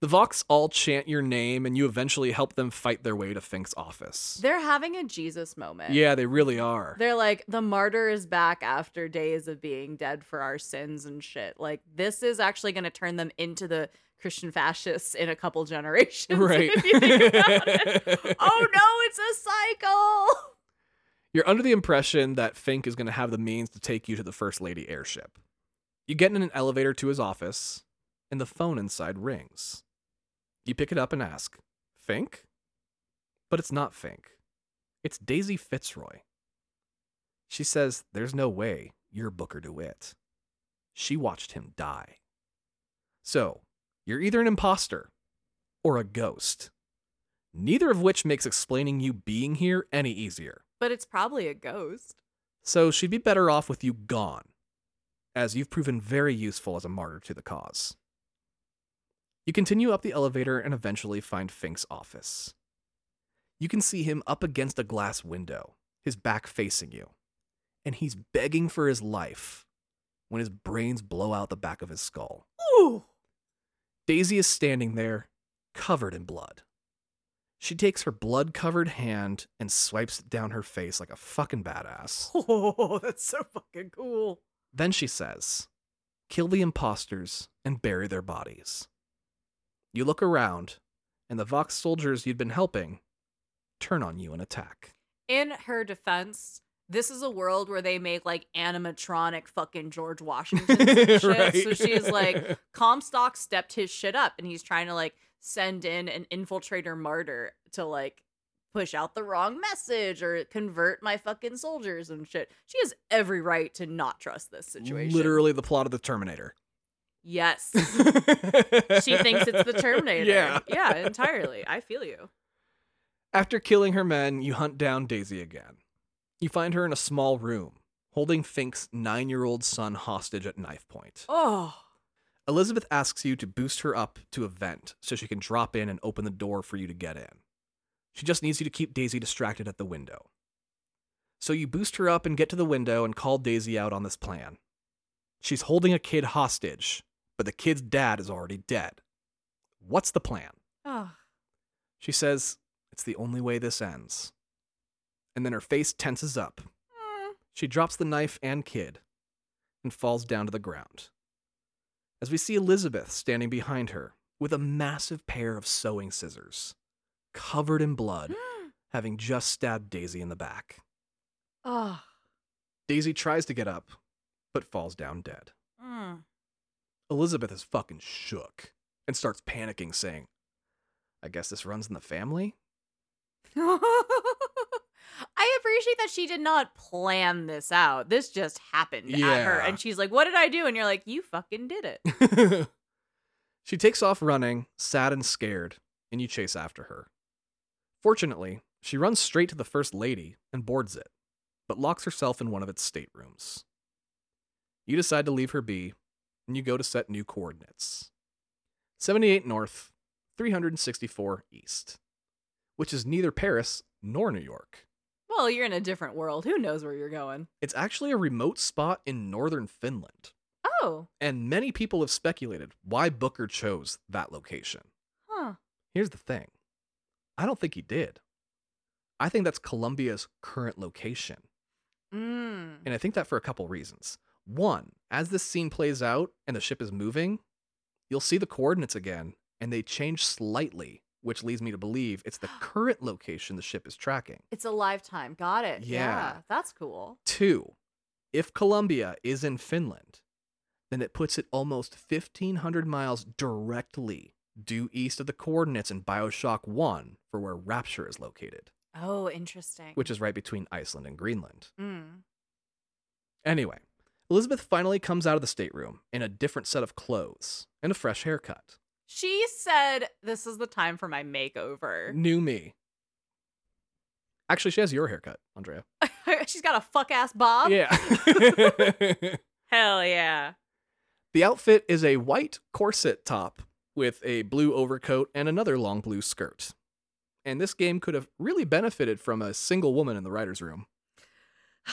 The Vox all chant your name, and you eventually help them fight their way to Fink's office. They're having a Jesus moment. Yeah, they really are. They're like, the martyr is back after days of being dead for our sins and shit. Like, this is actually going to turn them into the Christian fascists in a couple generations. Right. If you think about it. Oh no, it's a cycle. You're under the impression that Fink is going to have the means to take you to the First Lady airship. You get in an elevator to his office, and the phone inside rings. You pick it up and ask, Fink? But it's not Fink. It's Daisy Fitzroy. She says, There's no way you're Booker DeWitt. She watched him die. So, you're either an imposter or a ghost. Neither of which makes explaining you being here any easier. But it's probably a ghost. So she'd be better off with you gone, as you've proven very useful as a martyr to the cause. You continue up the elevator and eventually find Fink's office. You can see him up against a glass window, his back facing you, and he's begging for his life when his brains blow out the back of his skull. Ooh. Daisy is standing there, covered in blood. She takes her blood covered hand and swipes it down her face like a fucking badass. Oh, that's so fucking cool. Then she says, Kill the imposters and bury their bodies. You look around, and the Vox soldiers you'd been helping turn on you and attack. In her defense, this is a world where they make like animatronic fucking George Washington and shit. Right. So she's like, Comstock stepped his shit up and he's trying to like send in an infiltrator martyr to like push out the wrong message or convert my fucking soldiers and shit. She has every right to not trust this situation. Literally the plot of the Terminator. Yes. she thinks it's the Terminator. Yeah. Yeah, entirely. I feel you. After killing her men, you hunt down Daisy again. You find her in a small room, holding Fink's nine year old son hostage at knife point. Oh. Elizabeth asks you to boost her up to a vent so she can drop in and open the door for you to get in. She just needs you to keep Daisy distracted at the window. So you boost her up and get to the window and call Daisy out on this plan. She's holding a kid hostage, but the kid's dad is already dead. What's the plan? Oh. She says, It's the only way this ends. And then her face tenses up. Mm. She drops the knife and kid and falls down to the ground. As we see Elizabeth standing behind her with a massive pair of sewing scissors, covered in blood, having just stabbed Daisy in the back. Oh. Daisy tries to get up, but falls down dead. Mm. Elizabeth is fucking shook and starts panicking, saying, I guess this runs in the family? Appreciate that she did not plan this out. This just happened at her. And she's like, What did I do? And you're like, You fucking did it. she takes off running, sad and scared, and you chase after her. Fortunately, she runs straight to the First Lady and boards it, but locks herself in one of its staterooms. You decide to leave her be, and you go to set new coordinates 78 North, 364 East, which is neither Paris nor New York. Well, you're in a different world. Who knows where you're going? It's actually a remote spot in northern Finland. Oh, And many people have speculated why Booker chose that location. huh. Here's the thing I don't think he did. I think that's Columbia's current location. Mm. And I think that for a couple reasons. One, as this scene plays out and the ship is moving, you'll see the coordinates again, and they change slightly, which leads me to believe it's the current location the ship is tracking. It's a lifetime. Got it. Yeah. That's cool. Two, if Columbia is in Finland, then it puts it almost 1,500 miles directly due east of the coordinates in Bioshock 1 for where Rapture is located, Oh, interesting. which is right between Iceland and Greenland. Mm. Anyway, Elizabeth finally comes out of the stateroom in a different set of clothes and a fresh haircut. She said, This is the time for my makeover. New me. Actually, she has your haircut, Andrea. She's got a fuck ass bob. Yeah. Hell yeah. the outfit is a white corset top with a blue overcoat and another long blue skirt. And this game could have really benefited from a single woman in the writer's room.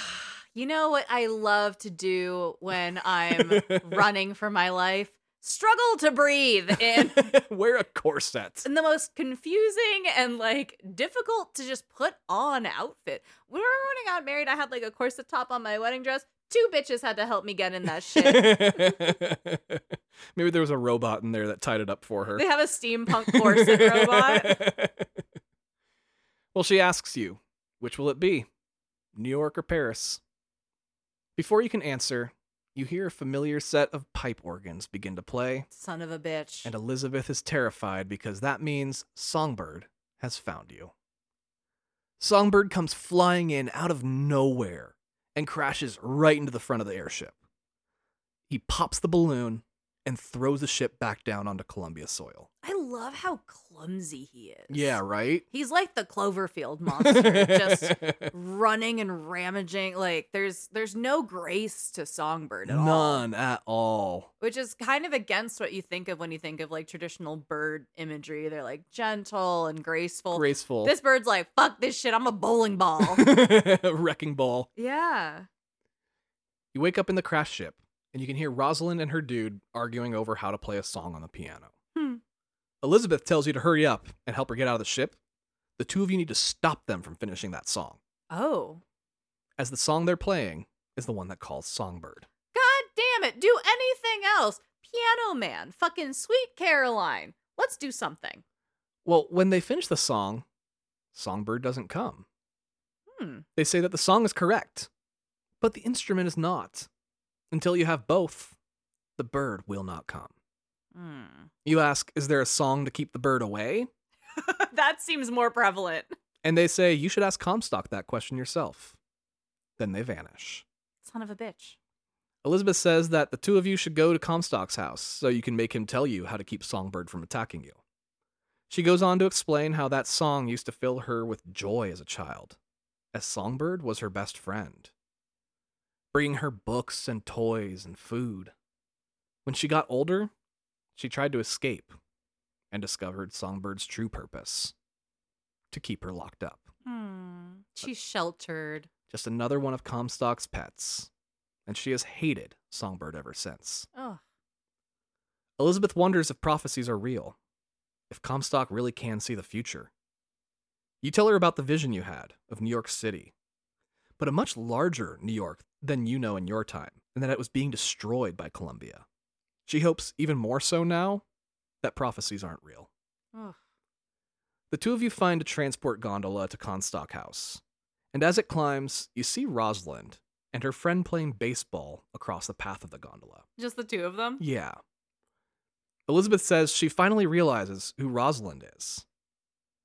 You know what I love to do when I'm running for my life? Struggle to breathe and Wear a corset. in the most confusing and like difficult to just put on outfit. When we were got married, I had like a corset top on my wedding dress. Two bitches had to help me get in that shit. Maybe there was a robot in there that tied it up for her. they have a steampunk corset robot. well, she asks you, which will it be? New York or Paris? Before you can answer, you hear a familiar set of pipe organs begin to play, Son of a bitch. and Elizabeth is terrified because that means Songbird has found you. Songbird comes flying in out of nowhere and crashes right into the front of the airship. He pops the balloon and throws the ship back down onto Columbia soil. I love how clumsy he is. Yeah, right? He's like the Cloverfield monster, just running and ramaging. Like there's there's no grace to Songbird at all. None at all. Which is kind of against what you think of when you think of like traditional bird imagery. They're like gentle and graceful. Graceful. This bird's like, fuck this shit, I'm a bowling ball. Wrecking ball. yeah. You wake up in the crash ship, and you can hear Rosalind and her dude arguing over how to play a song on the piano. Hmm. Elizabeth tells you to hurry up and help her get out of the ship. The two of you need to stop them from finishing that song, Oh. as the song they're playing is the one that calls Songbird. God damn it. Do anything else. Piano Man. Fucking Sweet Caroline. Let's do something. Well, when they finish the song, Songbird doesn't come. Hmm. They say that the song is correct, but the instrument is not. Until you have both, the bird will not come. Hmm. You ask, is there a song to keep the bird away? that seems more prevalent. And they say, you should ask Comstock that question yourself. Then they vanish. Son of a bitch. Elizabeth says that the two of you should go to Comstock's house so you can make him tell you how to keep Songbird from attacking you. She goes on to explain how that song used to fill her with joy as a child, as Songbird was her best friend, bringing her books and toys and food. When she got older, she tried to escape and discovered Songbird's true purpose to keep her locked up. Hmm. She's sheltered. Just another one of Comstock's pets, and she has hated Songbird ever since. Oh. Elizabeth wonders if prophecies are real, if Comstock really can see the future. You tell her about the vision you had of New York City, but a much larger New York than you know in your time, and that it was being destroyed by Columbia. She hopes even more so now that prophecies aren't real. Ugh. The two of you find a transport gondola to Comstock House, and as it climbs, you see Rosalind and her friend playing baseball across the path of the gondola. Just the two of them? Yeah. Elizabeth says she finally realizes who Rosalind is.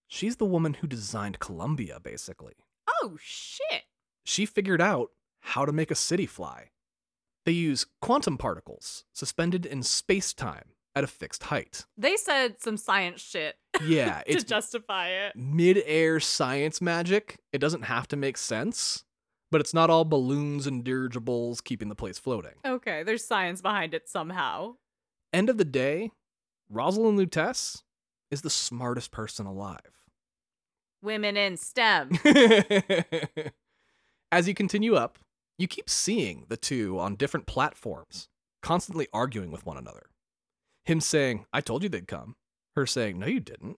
She's the woman who designed Columbia, basically. Oh, shit. She figured out how to make a city fly. They use quantum particles suspended in space time at a fixed height. They said some science shit Yeah, to justify it. mid air science magic. It doesn't have to make sense, but it's not all balloons and dirigibles keeping the place floating. Okay, there's science behind it somehow. End of the day, Rosalind Lutece is the smartest person alive. Women in STEM. As you continue up, you keep seeing the two on different platforms, constantly arguing with one another. Him saying, I told you they'd come. Her saying, No, you didn't.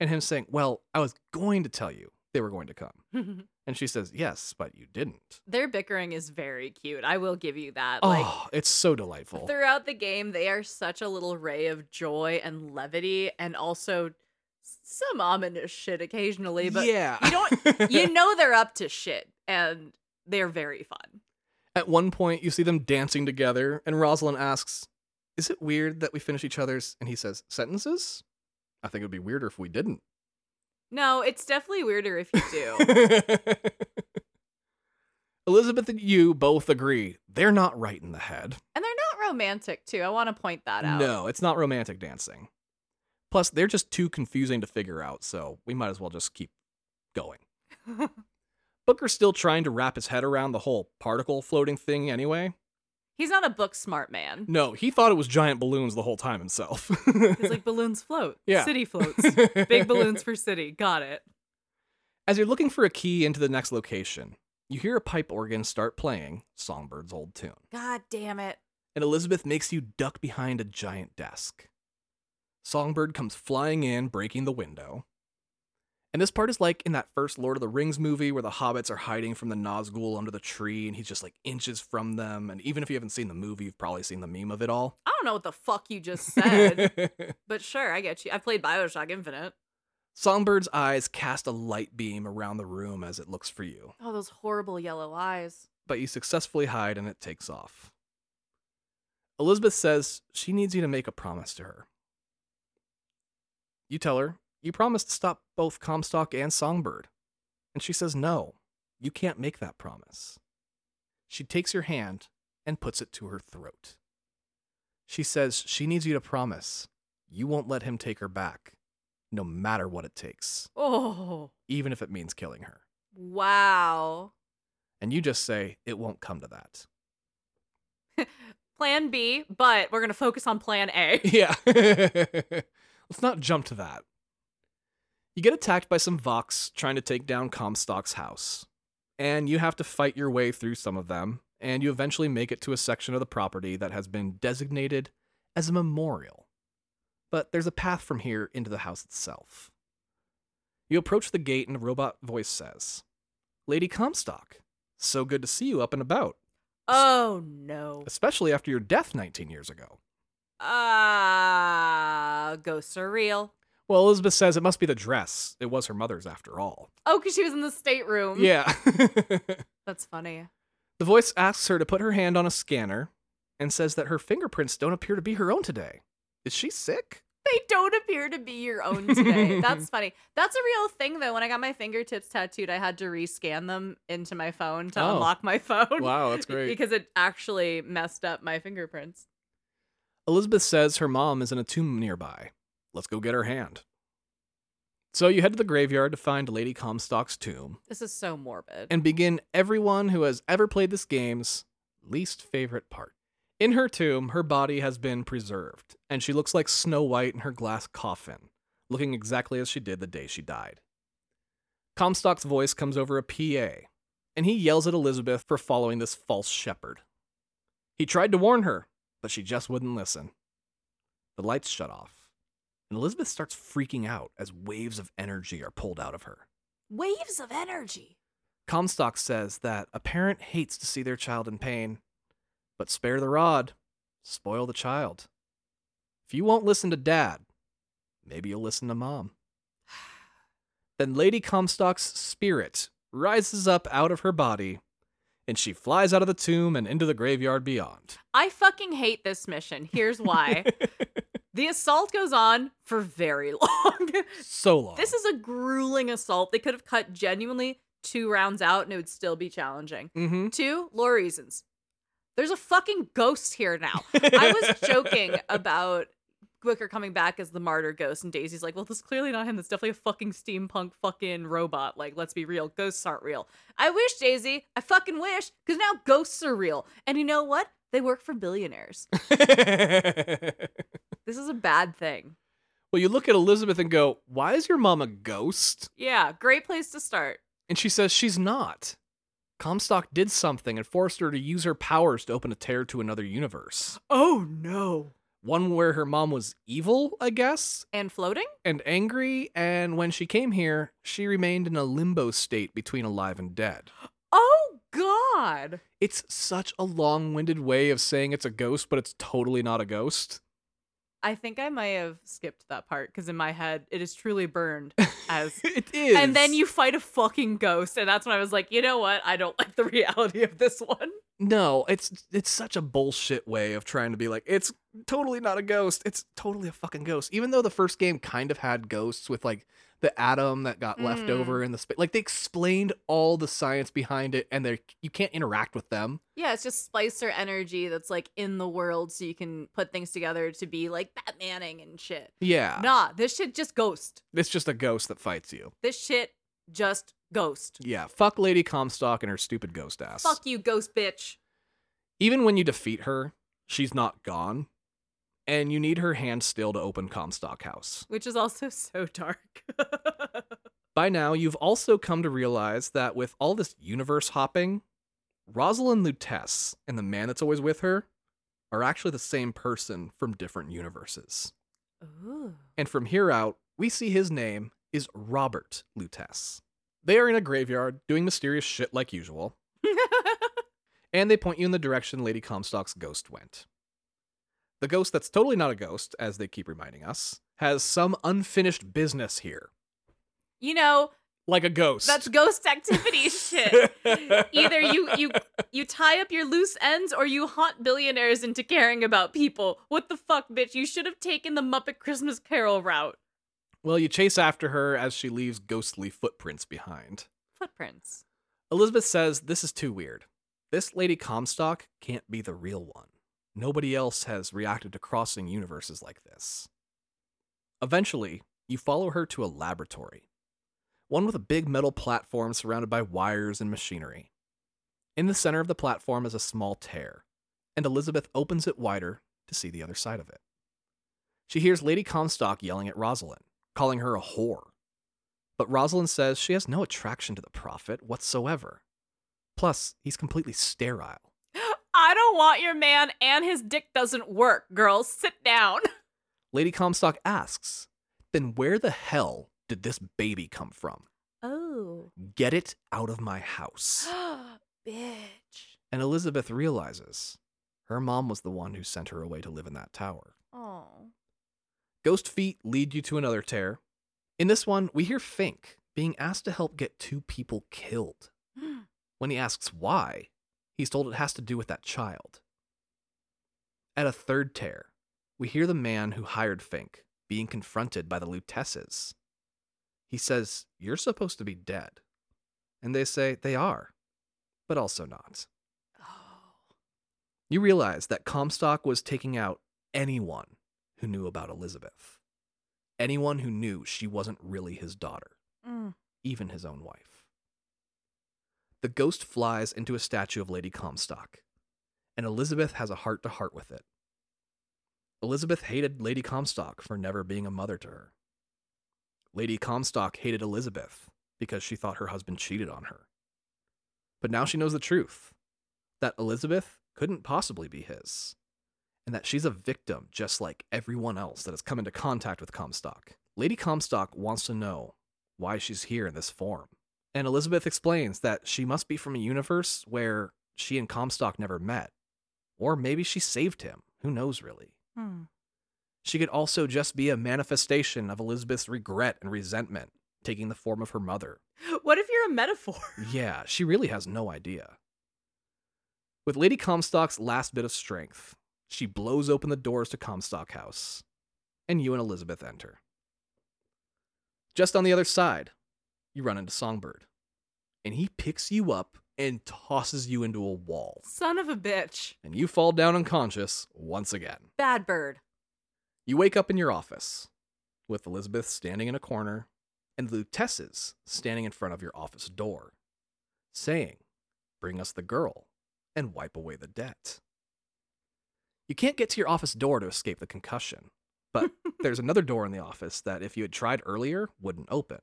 And him saying, Well, I was going to tell you they were going to come. And she says, Yes, but you didn't. Their bickering is very cute. I will give you that. Oh, like oh, it's so delightful. throughout the game, they are such a little ray of joy and levity, and also some ominous shit occasionally. But yeah. you don't- you know they're up to shit, and they're very fun. At one point, you see them dancing together, and Rosalind asks, Is it weird that we finish each other's? And he says, Sentences? I think it would be weirder if we didn't. No, it's definitely weirder if you do. Elizabeth and you both agree they're not right in the head. and they're not romantic too. I want to point that out. No, it's not romantic dancing. Plus, they're just too confusing to figure out, so we might as well just keep going. Booker's still trying to wrap his head around the whole particle floating thing anyway. He's not a book smart man. No, he thought it was giant balloons the whole time himself. He's like balloons float. Yeah. City floats. Big balloons for city. Got it. As you're looking for a key into the next location, you hear a pipe organ start playing Songbird's old tune, God damn it. and Elizabeth makes you duck behind a giant desk. Songbird comes flying in, breaking the window. And this part is like in that first Lord of the Rings movie where the hobbits are hiding from the Nazgul under the tree and he's just like inches from them. And even if you haven't seen the movie, you've probably seen the meme of it all. I don't know what the fuck you just said, but sure, I get you. I played Bioshock Infinite. Songbird's eyes cast a light beam around the room as it looks for you. Oh, those horrible yellow eyes. but you successfully hide and it takes off. Elizabeth says she needs you to make a promise to her. You tell her you promised to stop both Comstock and Songbird. And she says no, you can't make that promise. She takes your hand and puts it to her throat. She says she needs you to promise you won't let him take her back, no matter what it takes, Oh, even if it means killing her. wow. And you just say it won't come to that. Plan B, but we're going to focus on plan A. Yeah. Let's not jump to that. You get attacked by some Vox trying to take down Comstock's house. And you have to fight your way through some of them, and you eventually make it to a section of the property that has been designated as a memorial. But there's a path from here into the house itself. You approach the gate, and a robot voice says, Lady Comstock, so good to see you up and about, Oh, no. especially after your death 19 years ago. Ah, ghosts are real. Well, Elizabeth says it must be the dress. It was her mother's after all. Oh, because she was in the stateroom. Yeah. That's funny. the voice asks her to put her hand on a scanner and says that her fingerprints don't appear to be her own today. Is she sick? They don't appear to be your own today. That's funny. That's a real thing, though. When I got my fingertips tattooed, I had to rescan them into my phone to Oh. unlock my phone. Wow, that's great. because it actually messed up my fingerprints. Elizabeth says her mom is in a tomb nearby. Let's go get her hand. So you head to the graveyard to find Lady Comstock's tomb This is so morbid. and begin everyone who has ever played this game's least favorite part. In her tomb, her body has been preserved, and she looks like Snow White in her glass coffin, looking exactly as she did the day she died. Comstock's voice comes over a PA, and he yells at Elizabeth for following this false shepherd. He tried to warn her, but she just wouldn't listen. The lights shut off, and Elizabeth starts freaking out as waves of energy are pulled out of her. Waves of energy. Comstock says that a parent hates to see their child in pain, but spare the rod, spoil the child. If you won't listen to dad, maybe you'll listen to mom. Then Lady Comstock's spirit rises up out of her body, and she flies out of the tomb and into the graveyard beyond. I fucking hate this mission. Here's why. the assault goes on for very long. so long. this is a grueling assault. They could have cut genuinely two rounds out and it would still be challenging. mm-hmm. Two, lore reasons. There's a fucking ghost here now. I was joking about Booker coming back as the martyr ghost, and Daisy's like, well, this is clearly not him. That's definitely a fucking steampunk fucking robot. Like, let's be real. Ghosts aren't real. I wish, Daisy. I fucking wish, because now ghosts are real. And you know what? They work for billionaires. This is a bad thing. Well, you look at Elizabeth and go, Why is your mom a ghost? Yeah, great place to start. And she says she's not. Comstock did something and forced her to use her powers to open a tear to another universe. Oh no. One where her mom was evil, I guess, And floating? and angry, and when she came here, she remained in a limbo state between alive and dead. Oh god. It's such a long winded way of saying it's a ghost, but it's totally not a ghost. I think I might have skipped that part because in my head it is truly burned as it is. and then you fight a fucking ghost and that's when I was like, you know what? I don't like the reality of this one. No, it's it's such a bullshit way of trying to be like it's totally not a ghost. It's totally a fucking ghost. Even though the first game kind of had ghosts with like the atom that got left Mm. over in the space, like they explained all the science behind it, and they you can't interact with them. Yeah, it's just splicer energy that's like in the world so you can put things together to be like Batmaning and shit. Yeah, Nah, this shit just ghost. it's just a ghost that fights you. This shit just ghost. Yeah, fuck Lady Comstock and her stupid ghost ass. Fuck you, ghost bitch. Even when you defeat her, she's not gone, and you need her hand still to open Comstock House. Which is also so dark. By now, you've also come to realize that with all this universe hopping, Rosalind Lutece and the man that's always with her are actually the same person from different universes. Ooh. And from here out, we see his name is Robert Lutece. They are in a graveyard doing mysterious shit like usual, and they point you in the direction Lady Comstock's ghost went. The ghost that's totally not a ghost, as they keep reminding us, has some unfinished business here. you know, Like a ghost. that's ghost activity shit. Either you you you tie up your loose ends or you haunt billionaires into caring about people. What the fuck, bitch? You should have taken the Muppet Christmas Carol route. Well, you chase after her as she leaves ghostly footprints behind. Footprints. Elizabeth says this is too weird. This Lady Comstock can't be the real one. Nobody else has reacted to crossing universes like this. Eventually, you follow her to a laboratory, one with a big metal platform surrounded by wires and machinery. In the center of the platform is a small tear, and Elizabeth opens it wider to see the other side of it. She hears Lady Comstock yelling at Rosalind, calling her a whore. But Rosalind says she has no attraction to the prophet whatsoever. Plus, he's completely sterile. I don't want your man and his dick doesn't work, girls. Sit down. Lady Comstock asks, Then where the hell did this baby come from? Oh. Get it out of my house. Bitch. And Elizabeth realizes her mom was the one who sent her away to live in that tower. Oh. Ghost feet lead you to another tear. In this one, we hear Fink being asked to help get two people killed. When he asks why, he's told it has to do with that child. At a third tear, we hear the man who hired Fink being confronted by the Luteces. He says, You're supposed to be dead. And they say they are, but also not. Oh. You realize that Comstock was taking out anyone who knew about Elizabeth. Anyone who knew she wasn't really his daughter, Mm. even his own wife. The ghost flies into a statue of Lady Comstock, and Elizabeth has a heart to heart with it. Elizabeth hated Lady Comstock for never being a mother to her. Lady Comstock hated Elizabeth because she thought her husband cheated on her. But now she knows the truth that Elizabeth couldn't possibly be his, and that she's a victim just like everyone else that has come into contact with Comstock. Lady Comstock wants to know why she's here in this form. And Elizabeth explains that she must be from a universe where she and Comstock never met. Or maybe she saved him. Who knows, really? Hmm. She could also just be a manifestation of Elizabeth's regret and resentment, taking the form of her mother. What if you're a metaphor? Yeah, she really has no idea. With Lady Comstock's last bit of strength, she blows open the doors to Comstock House, and you and Elizabeth enter. Just on the other side, you run into Songbird, and he picks you up and tosses you into a wall, Son of a bitch. and you fall down unconscious once again. Bad bird. You wake up in your office with Elizabeth standing in a corner and the Luteces standing in front of your office door, saying, Bring us the girl and wipe away the debt. You can't get to your office door to escape the concussion, But there's another door in the office that, if you had tried earlier, wouldn't open.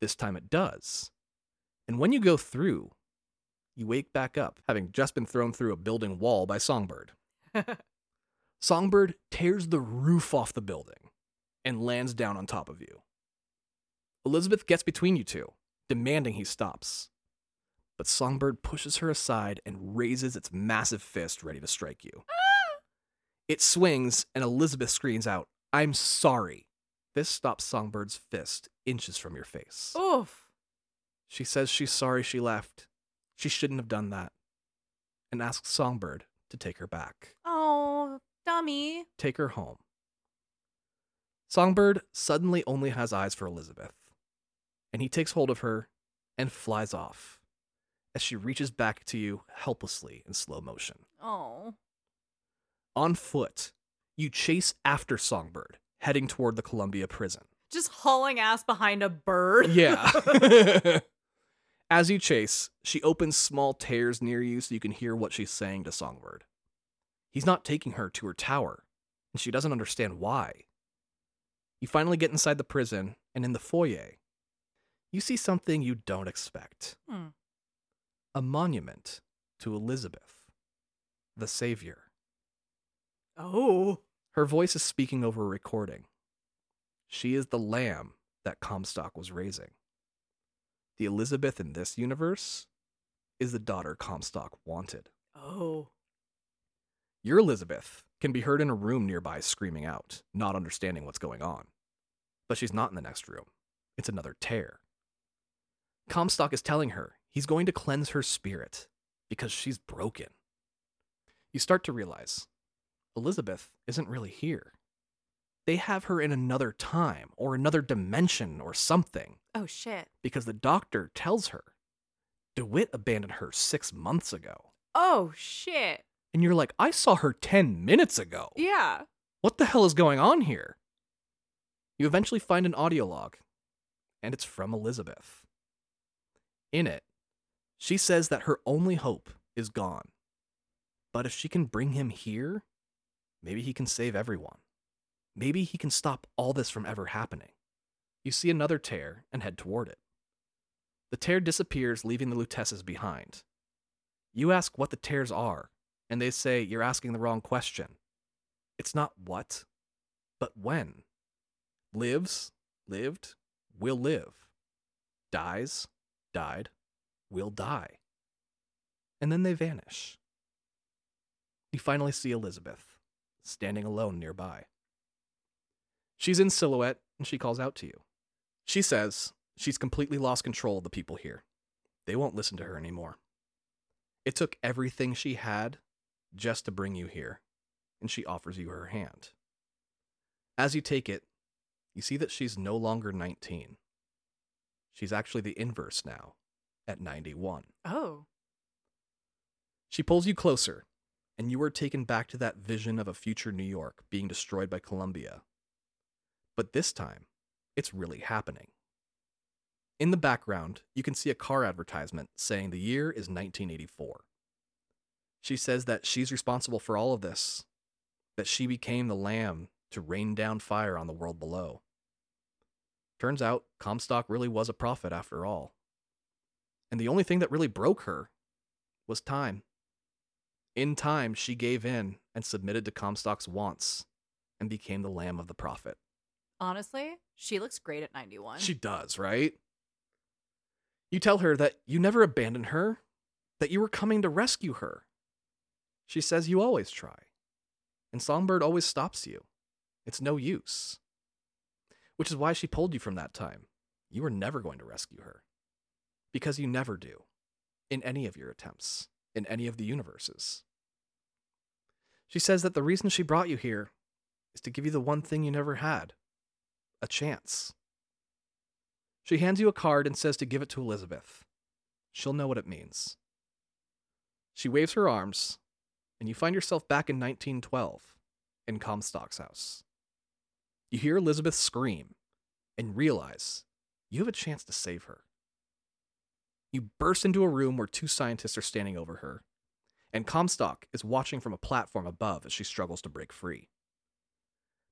This time it does. And when you go through, you wake back up, having just been thrown through a building wall by Songbird. Songbird tears the roof off the building and lands down on top of you. Elizabeth gets between you two, demanding he stops. But Songbird pushes her aside and raises its massive fist ready to strike you. It swings, and Elizabeth screams out, I'm sorry. This stops Songbird's fist inches from your face. Oof. She says she's sorry she left. She shouldn't have done that. And asks Songbird to take her back, Oh, dummy. take her home. Songbird suddenly only has eyes for Elizabeth, and he takes hold of her and flies off as she reaches back to you helplessly in slow motion. Oh. On foot, you chase after Songbird, heading toward the Columbia prison. Just hauling ass behind a bird. Yeah. As you chase, she opens small tears near you so you can hear what she's saying to Songbird. He's not taking her to her tower, and she doesn't understand why. You finally get inside the prison, and in the foyer, you see something you don't expect Hmm. a monument to Elizabeth, the Savior. Oh. Her voice is speaking over a recording. She is the lamb that Comstock was raising. The Elizabeth in this universe is the daughter Comstock wanted. Oh. Your Elizabeth can be heard in a room nearby screaming out, not understanding what's going on. But she's not in the next room. It's another tear. Comstock is telling her he's going to cleanse her spirit because she's broken. You start to realize Elizabeth isn't really here. They have her in another time or another dimension or something Oh shit. because the doctor tells her DeWitt abandoned her six months ago. Oh shit. And you're like, I saw her 10 minutes ago. Yeah. What the hell is going on here? You eventually find an audio log, and it's from Elizabeth. In it, she says that her only hope is gone. But if she can bring him here, maybe he can save everyone. Maybe he can stop all this from ever happening. You see another tear and head toward it. The tear disappears, leaving the Luteces behind. You ask what the tears are, and they say you're asking the wrong question. It's not what, but when. Lives, lived, will live. Dies, died, will die. And then they vanish. You finally see Elizabeth, standing alone nearby. She's in silhouette and she calls out to you. She says she's completely lost control of the people here. They won't listen to her anymore. It took everything she had just to bring you here, and she offers you her hand. As you take it, you see that she's no longer 19. She's actually the inverse now, at 91. Oh. She pulls you closer, and you are taken back to that vision of a future New York being destroyed by Columbia. But this time, it's really happening. In the background, you can see a car advertisement saying the year is 1984. She says that she's responsible for all of this, that she became the lamb to rain down fire on the world below. Turns out, Comstock really was a prophet after all. And the only thing that really broke her was time. In time, she gave in and submitted to Comstock's wants and became the lamb of the prophet. Honestly, she looks great at 91. She does, right? You tell her that you never abandoned her, that you were coming to rescue her. She says you always try, and Songbird always stops you. It's no use. Which is why she pulled you from that time. You were never going to rescue her. Because you never do, in any of your attempts, in any of the universes. She says that the reason she brought you here is to give you the one thing you never had a chance. She hands you a card and says to give it to Elizabeth. She'll know what it means. She waves her arms, and you find yourself back in 1912 in Comstock's house. You hear Elizabeth scream and realize you have a chance to save her. You burst into a room where two scientists are standing over her, and Comstock is watching from a platform above as she struggles to break free.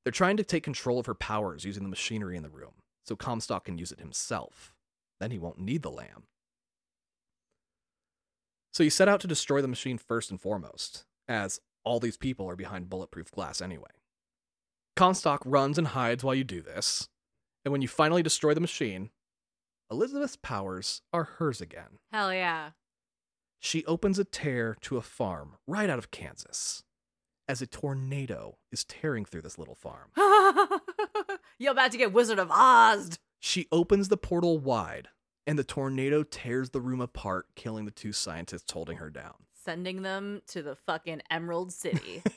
They're trying to take control of her powers using the machinery in the room, so Comstock can use it himself. Then he won't need the lamb. So you set out to destroy the machine first and foremost, as all these people are behind bulletproof glass anyway. Comstock runs and hides while you do this, and when you finally destroy the machine, Elizabeth's powers are hers again. Hell yeah. She opens a tear to a farm right out of Kansas as a tornado is tearing through this little farm. You're about to get Wizard of Oz. She opens the portal wide, and the tornado tears the room apart, killing the two scientists holding her down. Sending them to the fucking Emerald City.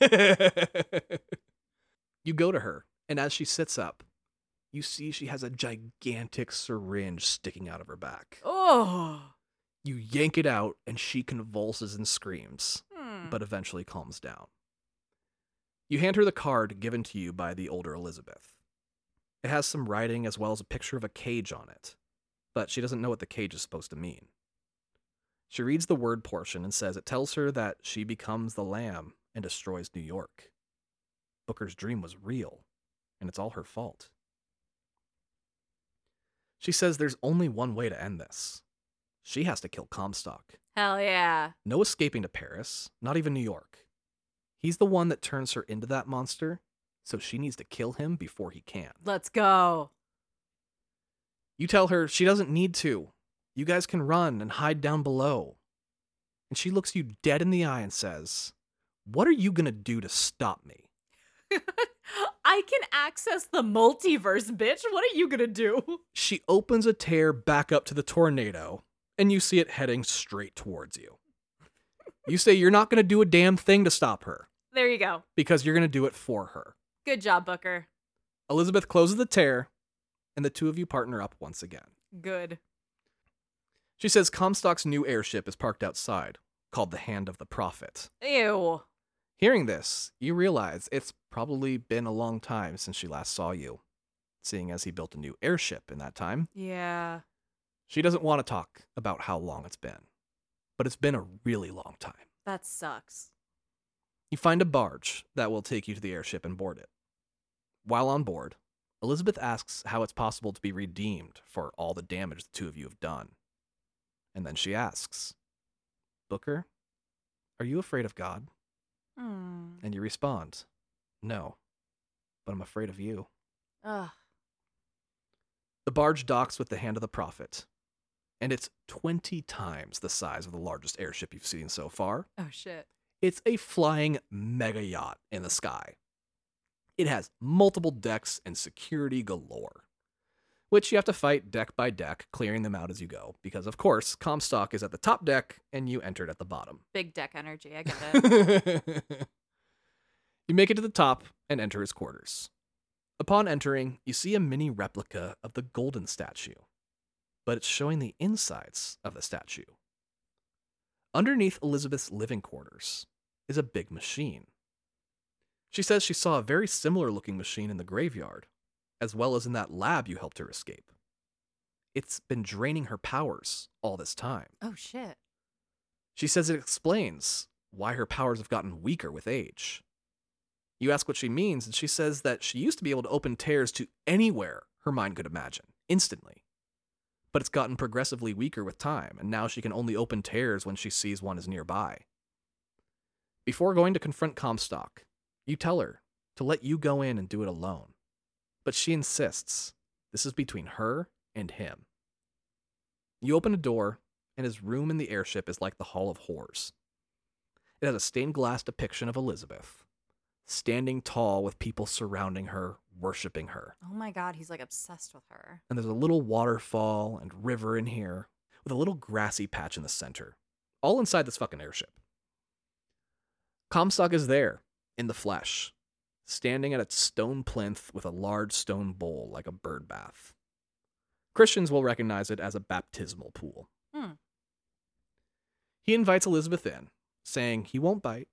you go to her, and as she sits up, you see she has a gigantic syringe sticking out of her back. oh. You yank it out, and she convulses and screams, Hmm. but eventually calms down. You hand her the card given to you by the older Elizabeth. It has some writing as well as a picture of a cage on it, but she doesn't know what the cage is supposed to mean. She reads the word portion and says it tells her that she becomes the lamb and destroys New York. Booker's dream was real, and it's all her fault. She says there's only one way to end this. She has to kill Comstock. Hell yeah. No escaping to Paris, not even New York. He's the one that turns her into that monster, so she needs to kill him before he can. Let's go. You tell her she doesn't need to. You guys can run and hide down below. And she looks you dead in the eye and says, What are you gonna do to stop me? I can access the multiverse, bitch. What are you gonna do? She opens a tear back up to the tornado, and you see it heading straight towards you. You say you're not gonna do a damn thing to stop her, There you go. because you're gonna do it for her. Good job, Booker. Elizabeth closes the tear, and the two of you partner up once again. Good. She says Comstock's new airship is parked outside, called the Hand of the Prophet. Ew. Hearing this, you realize it's probably been a long time since she last saw you, seeing as he built a new airship in that time. Yeah. She doesn't want to talk about how long it's been, but it's been a really long time. That sucks. You find a barge that will take you to the airship and board it. While on board, Elizabeth asks how it's possible to be redeemed for all the damage the two of you have done. And then she asks, Booker, are you afraid of God? Hmm. And you respond, No, but I'm afraid of you. Ugh. The barge docks with the hand of the prophet, and it's 20 times the size of the largest airship you've seen so far. Oh shit. It's a flying mega yacht in the sky. It has multiple decks and security galore, which you have to fight deck by deck, clearing them out as you go, because of course, Comstock is at the top deck and you entered at the bottom. Big deck energy. I get it. you make it to the top and enter his quarters. Upon entering, you see a mini replica of the golden statue, but it's showing the insides of the statue. Underneath Elizabeth's living quarters is a big machine. She says she saw a very similar looking machine in the graveyard, as well as in that lab you helped her escape. It's been draining her powers all this time. oh shit. She says it explains why her powers have gotten weaker with age. You ask what she means, and she says that she used to be able to open tears to anywhere her mind could imagine, instantly. But it's gotten progressively weaker with time, and now she can only open tears when she sees one is nearby. Before going to confront Comstock, you tell her to let you go in and do it alone. But she insists this is between her and him. You open a door, and his room in the airship is like the Hall of Horrors. It has a stained glass depiction of Elizabeth, standing tall with people surrounding her, worshiping her. Oh my god, he's like obsessed with her. And there's a little waterfall and river in here, with a little grassy patch in the center, all inside this fucking airship. Comstock is there, in the flesh, standing at a stone plinth with a large stone bowl like a bird bath. Christians will recognize it as a baptismal pool. Hmm. He invites Elizabeth in, saying he won't bite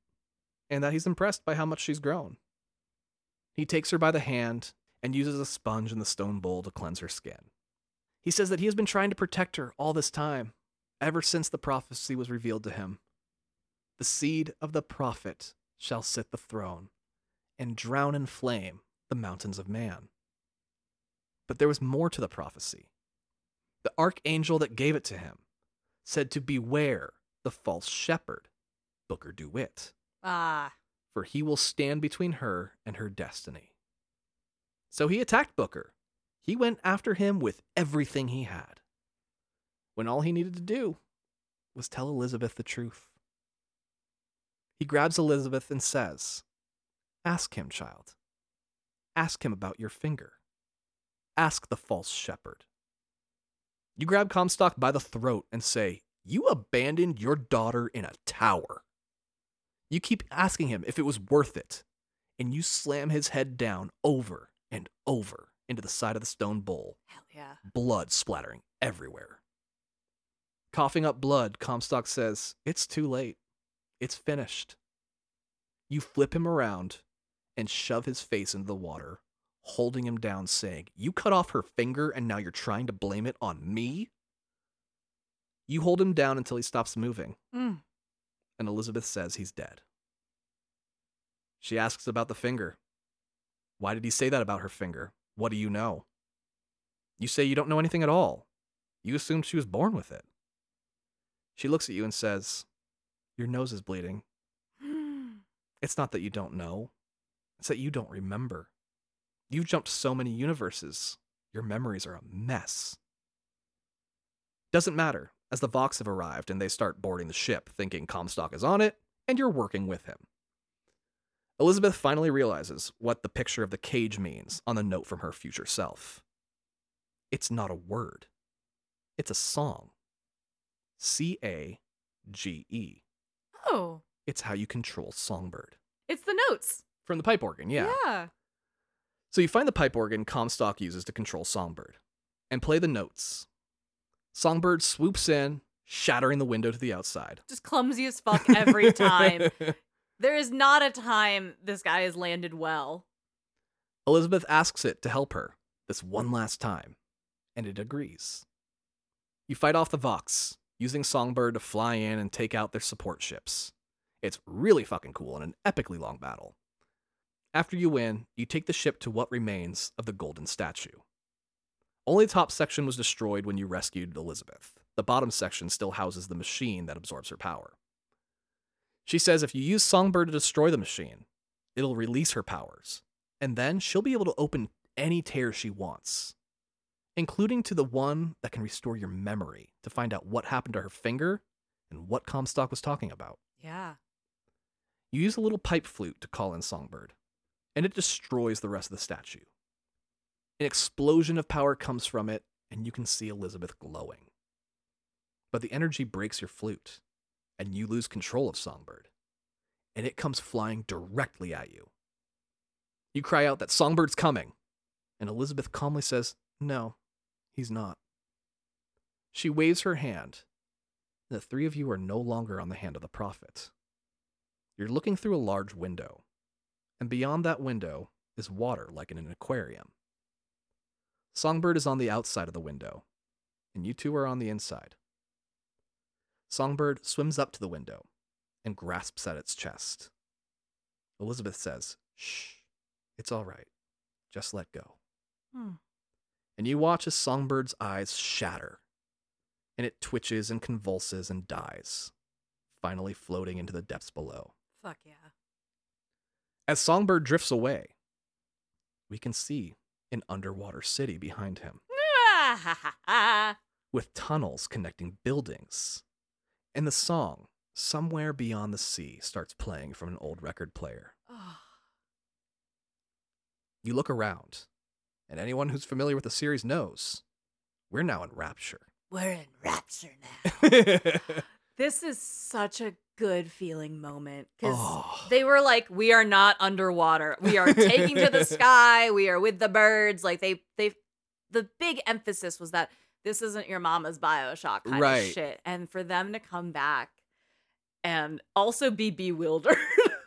and that he's impressed by how much she's grown. He takes her by the hand and uses a sponge in the stone bowl to cleanse her skin. He says that he has been trying to protect her all this time, ever since the prophecy was revealed to him. The seed of the prophet shall sit the throne and drown in flame the mountains of man. But there was more to the prophecy. The archangel that gave it to him said to beware the false shepherd, Booker DeWitt, Ah. For he will stand between her and her destiny. So he attacked Booker. He went after him with everything he had. When all he needed to do was tell Elizabeth the truth. He grabs Elizabeth and says, Ask him, child. Ask him about your finger. Ask the false shepherd. You grab Comstock by the throat and say, You abandoned your daughter in a tower. You keep asking him if it was worth it, and you slam his head down over and over into the side of the stone bowl, Hell yeah. blood splattering everywhere. Coughing up blood, Comstock says, It's too late. It's finished. You flip him around and shove his face into the water, holding him down, saying, You cut off her finger and now you're trying to blame it on me? You hold him down until he stops moving, Mm. And Elizabeth says he's dead. She asks about the finger. Why did he say that about her finger? What do you know? You say you don't know anything at all. You assumed she was born with it. She looks at you and says, Your nose is bleeding. It's not that you don't know, it's that you don't remember. You've jumped so many universes, your memories are a mess. Doesn't matter, as the Vox have arrived and they start boarding the ship, thinking Comstock is on it, and you're working with him. Elizabeth finally realizes what the picture of the cage means on the note from her future self. It's not a word, it's a song. C A G E. Oh. It's how you control Songbird. It's the notes. From the pipe organ, yeah. Yeah. So you find the pipe organ Comstock uses to control Songbird and play the notes. Songbird swoops in, shattering the window to the outside. Just clumsy as fuck every time. there is not a time this guy has landed well. Elizabeth asks it to help her this one last time, and it agrees. You fight off the Vox, using Songbird to fly in and take out their support ships. It's really fucking cool in an epically long battle. After you win, you take the ship to what remains of the golden statue. Only the top section was destroyed when you rescued Elizabeth. The bottom section still houses the machine that absorbs her power. She says if you use Songbird to destroy the machine, it'll release her powers, and then she'll be able to open any tear she wants, including to the one that can restore your memory to find out what happened to her finger and what Comstock was talking about. Yeah. You use a little pipe flute to call in Songbird, and it destroys the rest of the statue. An explosion of power comes from it, and you can see Elizabeth glowing. But the energy breaks your flute, and you lose control of Songbird, and it comes flying directly at you. You cry out that Songbird's coming, and Elizabeth calmly says, No, he's not. She waves her hand, and the three of you are no longer on the hand of the prophet. You're looking through a large window, and beyond that window is water like in an aquarium. Songbird is on the outside of the window, and you two are on the inside. Songbird swims up to the window and grasps at its chest. Elizabeth says, Shh, it's all right. Just let go. Hmm. And you watch as Songbird's eyes shatter, and it twitches and convulses and dies, finally floating into the depths below. Fuck yeah. As Songbird drifts away, we can see an underwater city behind him, with tunnels connecting buildings. And the song, Somewhere Beyond the Sea, starts playing from an old record player. You look around, and anyone who's familiar with the series knows we're now in Rapture. We're in rapture now. this is such a good feeling moment because Oh. they were like, "We are not underwater. We are taking to the sky. We are with the birds." Like they, they, the big emphasis was that this isn't your mama's Bioshock kind Right. of shit, and for them to come back and also be bewildered.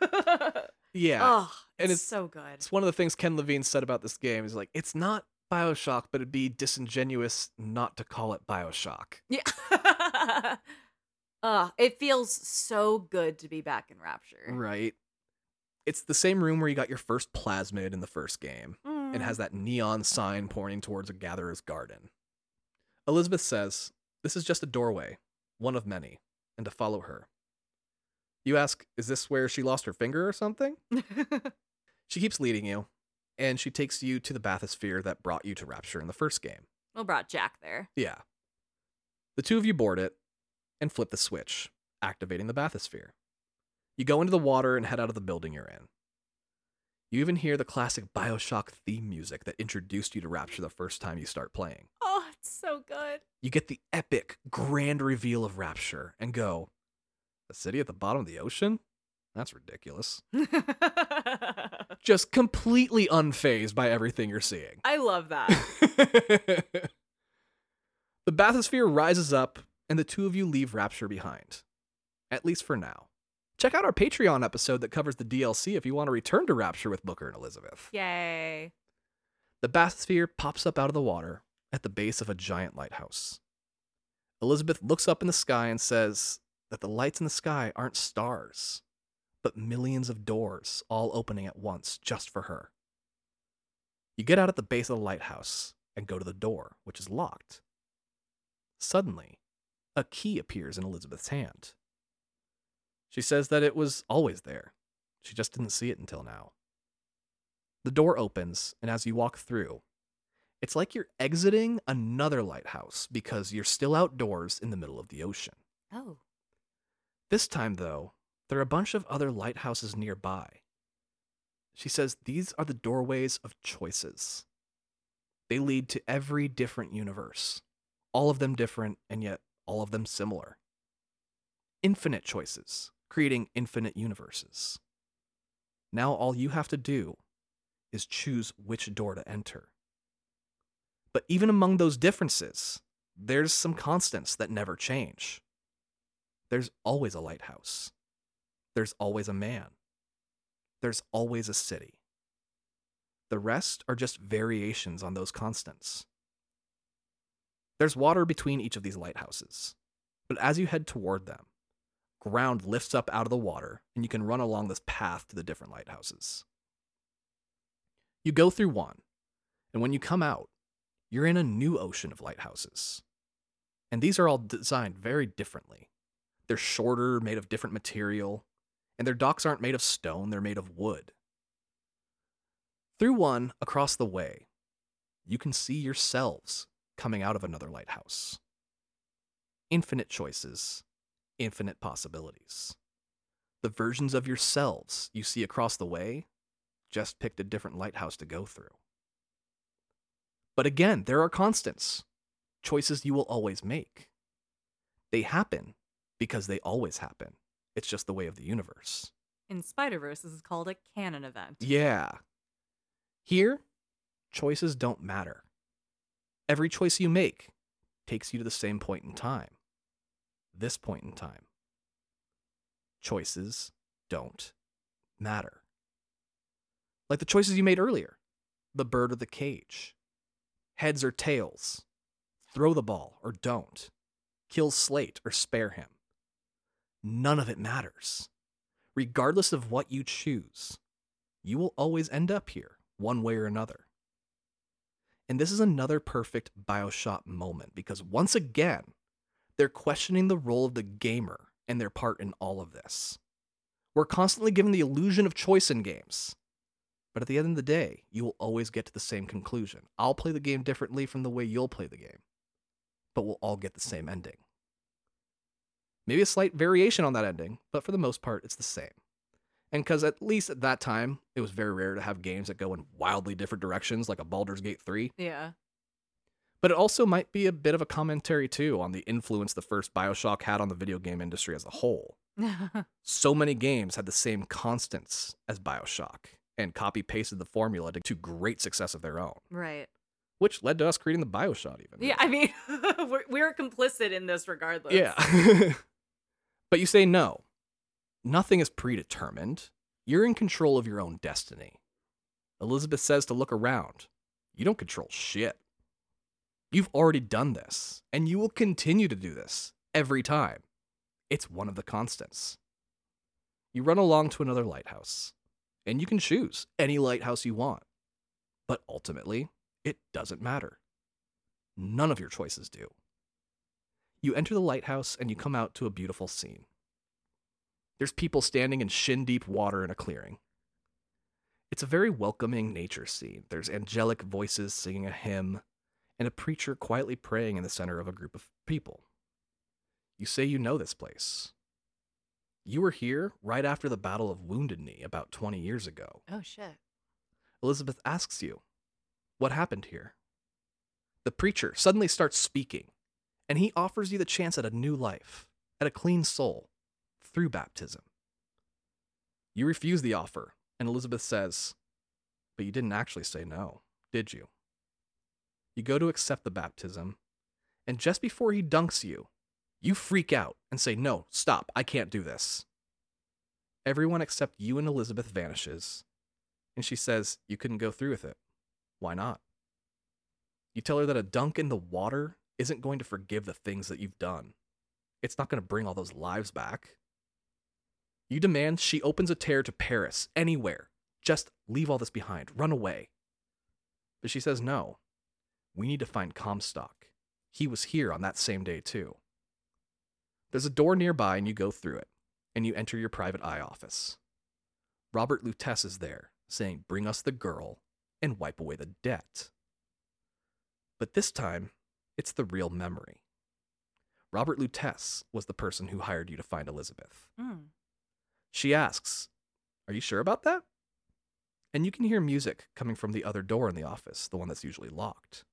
yeah. oh, and it's, it's- so good. It's one of the things Ken Levine said about this game. Is like, it's not Bioshock, but it'd be disingenuous not to call it Bioshock. Yeah. uh, it feels so good to be back in Rapture. Right. It's the same room where you got your first plasmid in the first game. Mm. It has that neon sign pointing towards a gatherer's garden. Elizabeth says, This is just a doorway, one of many, and to follow her. You ask, Is this where she lost her finger or something? She keeps leading you, and she takes you to the bathysphere that brought you to Rapture in the first game. well, brought Jack there. Yeah. The two of you board it and flip the switch, activating the bathysphere. You go into the water and head out of the building you're in. You even hear the classic Bioshock theme music that introduced you to Rapture the first time you start playing. Oh, it's so good. You get the epic, grand reveal of Rapture and go, A city at the bottom of the ocean? That's ridiculous. Just completely unfazed by everything you're seeing. I love that. the bathysphere rises up, and the two of you leave Rapture behind. At least for now. Check out our Patreon episode that covers the DLC if you want to return to Rapture with Booker and Elizabeth. Yay. The bathysphere pops up out of the water at the base of a giant lighthouse. Elizabeth looks up in the sky and says that the lights in the sky aren't stars, but millions of doors all opening at once just for her. You get out at the base of the lighthouse and go to the door, which is locked. Suddenly, a key appears in Elizabeth's hand. She says that it was always there. She just didn't see it until now. The door opens, and as you walk through, it's like you're exiting another lighthouse because you're still outdoors in the middle of the ocean. Oh. This time, though, there are a bunch of other lighthouses nearby. She says these are the doorways of choices. They lead to every different universe, all of them different, and yet all of them similar. Infinite choices, creating infinite universes. Now, all you have to do is choose which door to enter. But even among those differences, there's some constants that never change. There's always a lighthouse. There's always a man. There's always a city. The rest are just variations on those constants. There's water between each of these lighthouses, but as you head toward them, ground lifts up out of the water and you can run along this path to the different lighthouses. You go through one, and when you come out, you're in a new ocean of lighthouses. And these are all designed very differently. They're shorter, made of different material, and their docks aren't made of stone, they're made of wood. Through one across the way, you can see yourselves coming out of another lighthouse. Infinite choices, infinite possibilities. The versions of yourselves you see across the way just picked a different lighthouse to go through. But again, there are constants, choices you will always make. They happen because they always happen. It's just the way of the universe. In Spider Verse, this is called a canon event. Yeah. Here, choices don't matter. Every choice you make takes you to the same point in time. This point in time. Choices don't matter. Like the choices you made earlier the bird or the cage, heads or tails, throw the ball or don't, kill Slate or spare him. None of it matters. Regardless of what you choose, you will always end up here, one way or another. And this is another perfect Bioshock moment because once again, they're questioning the role of the gamer and their part in all of this. We're constantly given the illusion of choice in games. But at the end of the day, you will always get to the same conclusion. I'll play the game differently from the way you'll play the game, but we'll all get the same ending. Maybe a slight variation on that ending, but for the most part, it's the same. And because at least at that time, it was very rare to have games that go in wildly different directions, like a Baldur's Gate 3. Yeah. But it also might be a bit of a commentary, too, on the influence the first Bioshock had on the video game industry as a whole. So many games had the same constants as Bioshock and copy pasted the formula to, to great success of their own, right. which led to us creating the Bioshock, even. Yeah, I mean, we're, we're complicit in this regardless. Yeah. but you say no. Nothing is predetermined. You're in control of your own destiny. Elizabeth says to look around. You don't control shit. You've already done this, and you will continue to do this every time. It's one of the constants. You run along to another lighthouse. and you can choose any lighthouse you want. But ultimately, it doesn't matter. None of your choices do. You enter the lighthouse and you come out to a beautiful scene. There's people standing in shin deep water in a clearing. It's a very welcoming nature scene. There's angelic voices singing a hymn, and a preacher quietly praying in the center of a group of people. You say you know this place. You were here right after the Battle of Wounded Knee about 20 years ago. Oh shit. Elizabeth asks you, What happened here? The preacher suddenly starts speaking, and he offers you the chance at a new life, at a clean soul, through baptism. You refuse the offer, and Elizabeth says, But you didn't actually say no, did you? You go to accept the baptism, and just before he dunks you, you freak out and say, No, stop, I can't do this. Everyone except you and Elizabeth vanishes, and she says, You couldn't go through with it. Why not? You tell her that a dunk in the water isn't going to forgive the things that you've done. It's not going to bring all those lives back. You demand she opens a tear to Paris, anywhere. Just leave all this behind, run away. But she says, No, we need to find Comstock. He was here on that same day, too. There's a door nearby, and you go through it, and you enter your private eye office. Robert Lutece is there, saying, Bring us the girl and wipe away the debt. But this time, it's the real memory. Robert Lutece was the person who hired you to find Elizabeth. Mm. She asks, Are you sure about that? And you can hear music coming from the other door in the office, the one that's usually locked.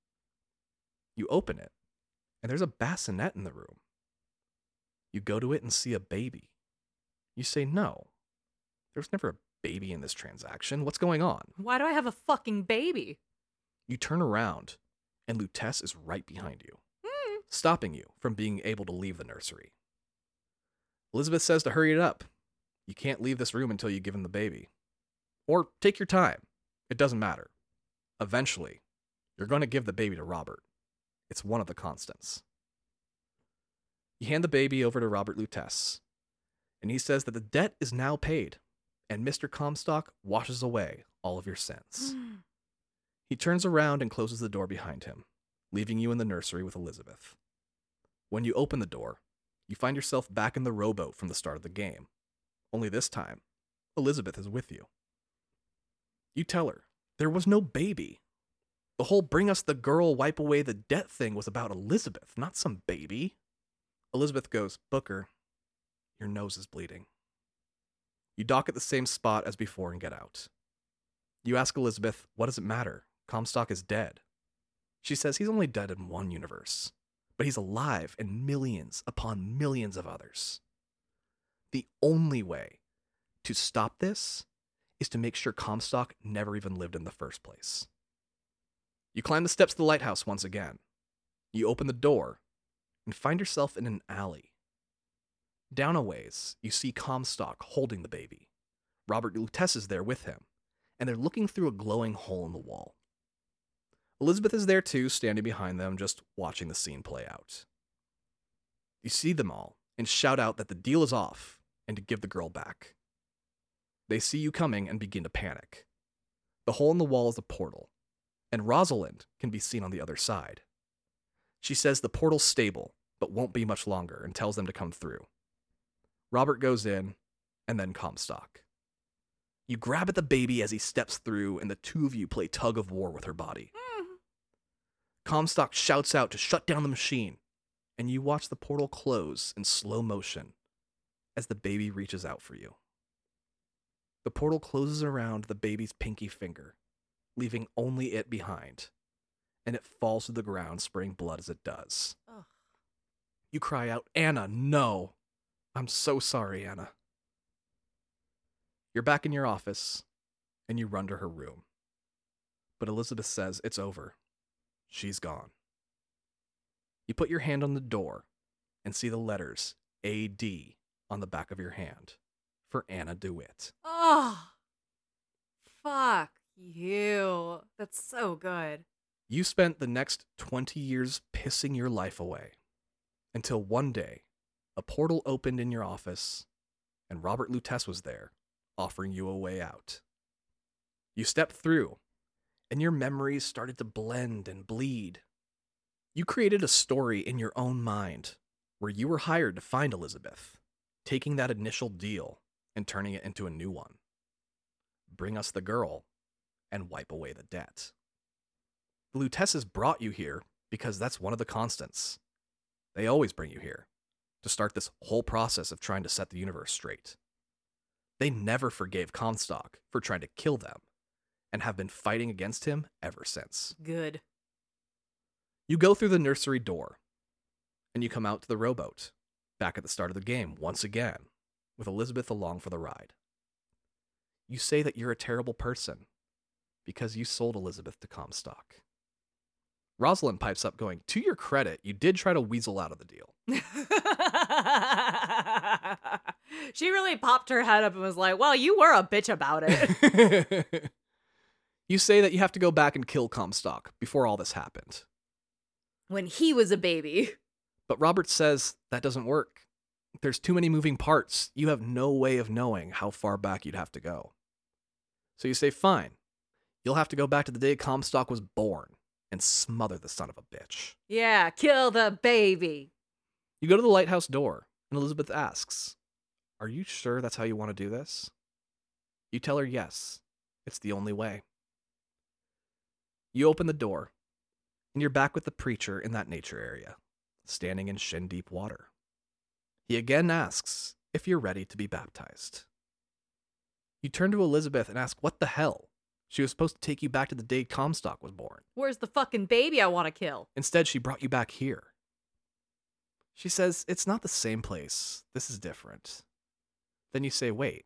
You open it, and there's a bassinet in the room. You go to it and see a baby. You say, No, there's never a baby in this transaction. What's going on? Why do I have a fucking baby? You turn around, and Lutece is right behind you, Mm. stopping you from being able to leave the nursery. Elizabeth says to hurry it up. You can't leave this room until you give him the baby. Or take your time. It doesn't matter. Eventually, you're going to give the baby to Robert. It's one of the constants. You hand the baby over to Robert Lutece, and he says that the debt is now paid, and Mr. Comstock washes away all of your sins. Mm. He turns around and closes the door behind him, leaving you in the nursery with Elizabeth. When you open the door, you find yourself back in the rowboat from the start of the game. Only this time, Elizabeth is with you. You tell her there was no baby. The whole bring us the girl, wipe away the debt thing was about Elizabeth, not some baby. Elizabeth goes, Booker, your nose is bleeding. You dock at the same spot as before and get out. You ask Elizabeth, what does it matter? Comstock is dead. She says he's only dead in one universe, but he's alive in millions upon millions of others. The only way to stop this is to make sure Comstock never even lived in the first place. You climb the steps of the lighthouse once again. You open the door and find yourself in an alley. Down a ways, you see Comstock holding the baby. Robert Lutece is there with him, and they're looking through a glowing hole in the wall. Elizabeth is there too, standing behind them, just watching the scene play out. You see them all and shout out that the deal is off and to give the girl back. They see you coming and begin to panic. The hole in the wall is a portal, and Rosalind can be seen on the other side. She says the portal's stable, but won't be much longer, and tells them to come through. Robert goes in, and then Comstock. You grab at the baby as he steps through, and the two of you play tug of war with her body. Mm. Comstock shouts out to shut down the machine, and you watch the portal close in slow motion as the baby reaches out for you. The portal closes around the baby's pinky finger, leaving only it behind, and it falls to the ground, spraying blood as it does. Ugh. You cry out, Anna, no! I'm so sorry, Anna. You're back in your office, and you run to her room. But Elizabeth says it's over. She's gone. You put your hand on the door and see the letters AD on the back of your hand for Anna DeWitt. Oh, fuck you. That's so good. You spent the next 20 years pissing your life away until one day a portal opened in your office and Robert Lutece was there offering you a way out. You stepped through, and your memories started to blend and bleed. You created a story in your own mind where you were hired to find Elizabeth, taking that initial deal and turning it into a new one. Bring us the girl and wipe away the debt. The Luteces brought you here because that's one of the constants. They always bring you here to start this whole process of trying to set the universe straight. They never forgave Comstock for trying to kill them and have been fighting against him ever since. Good. You go through the nursery door and you come out to the rowboat, back at the start of the game once again, with Elizabeth along for the ride. You say that you're a terrible person because you sold Elizabeth to Comstock. Rosalind pipes up, going, To your credit, you did try to weasel out of the deal. she really popped her head up and was like, Well, you were a bitch about it. you say that you have to go back and kill Comstock before all this happened. when he was a baby. But Robert says that doesn't work. There's too many moving parts. You have no way of knowing how far back you'd have to go. So you say, Fine. You'll have to go back to the day Comstock was born and smother the son of a bitch. Yeah, kill the baby. You go to the lighthouse door, and Elizabeth asks, Are you sure that's how you want to do this? You tell her yes, it's the only way. You open the door, and you're back with the preacher in that nature area, standing in shin deep water. He again asks if you're ready to be baptized. You turn to Elizabeth and ask, What the hell? She was supposed to take you back to the day Comstock was born. Where's the fucking baby I want to kill? Instead, she brought you back here. She says, It's not the same place. This is different. Then you say, Wait,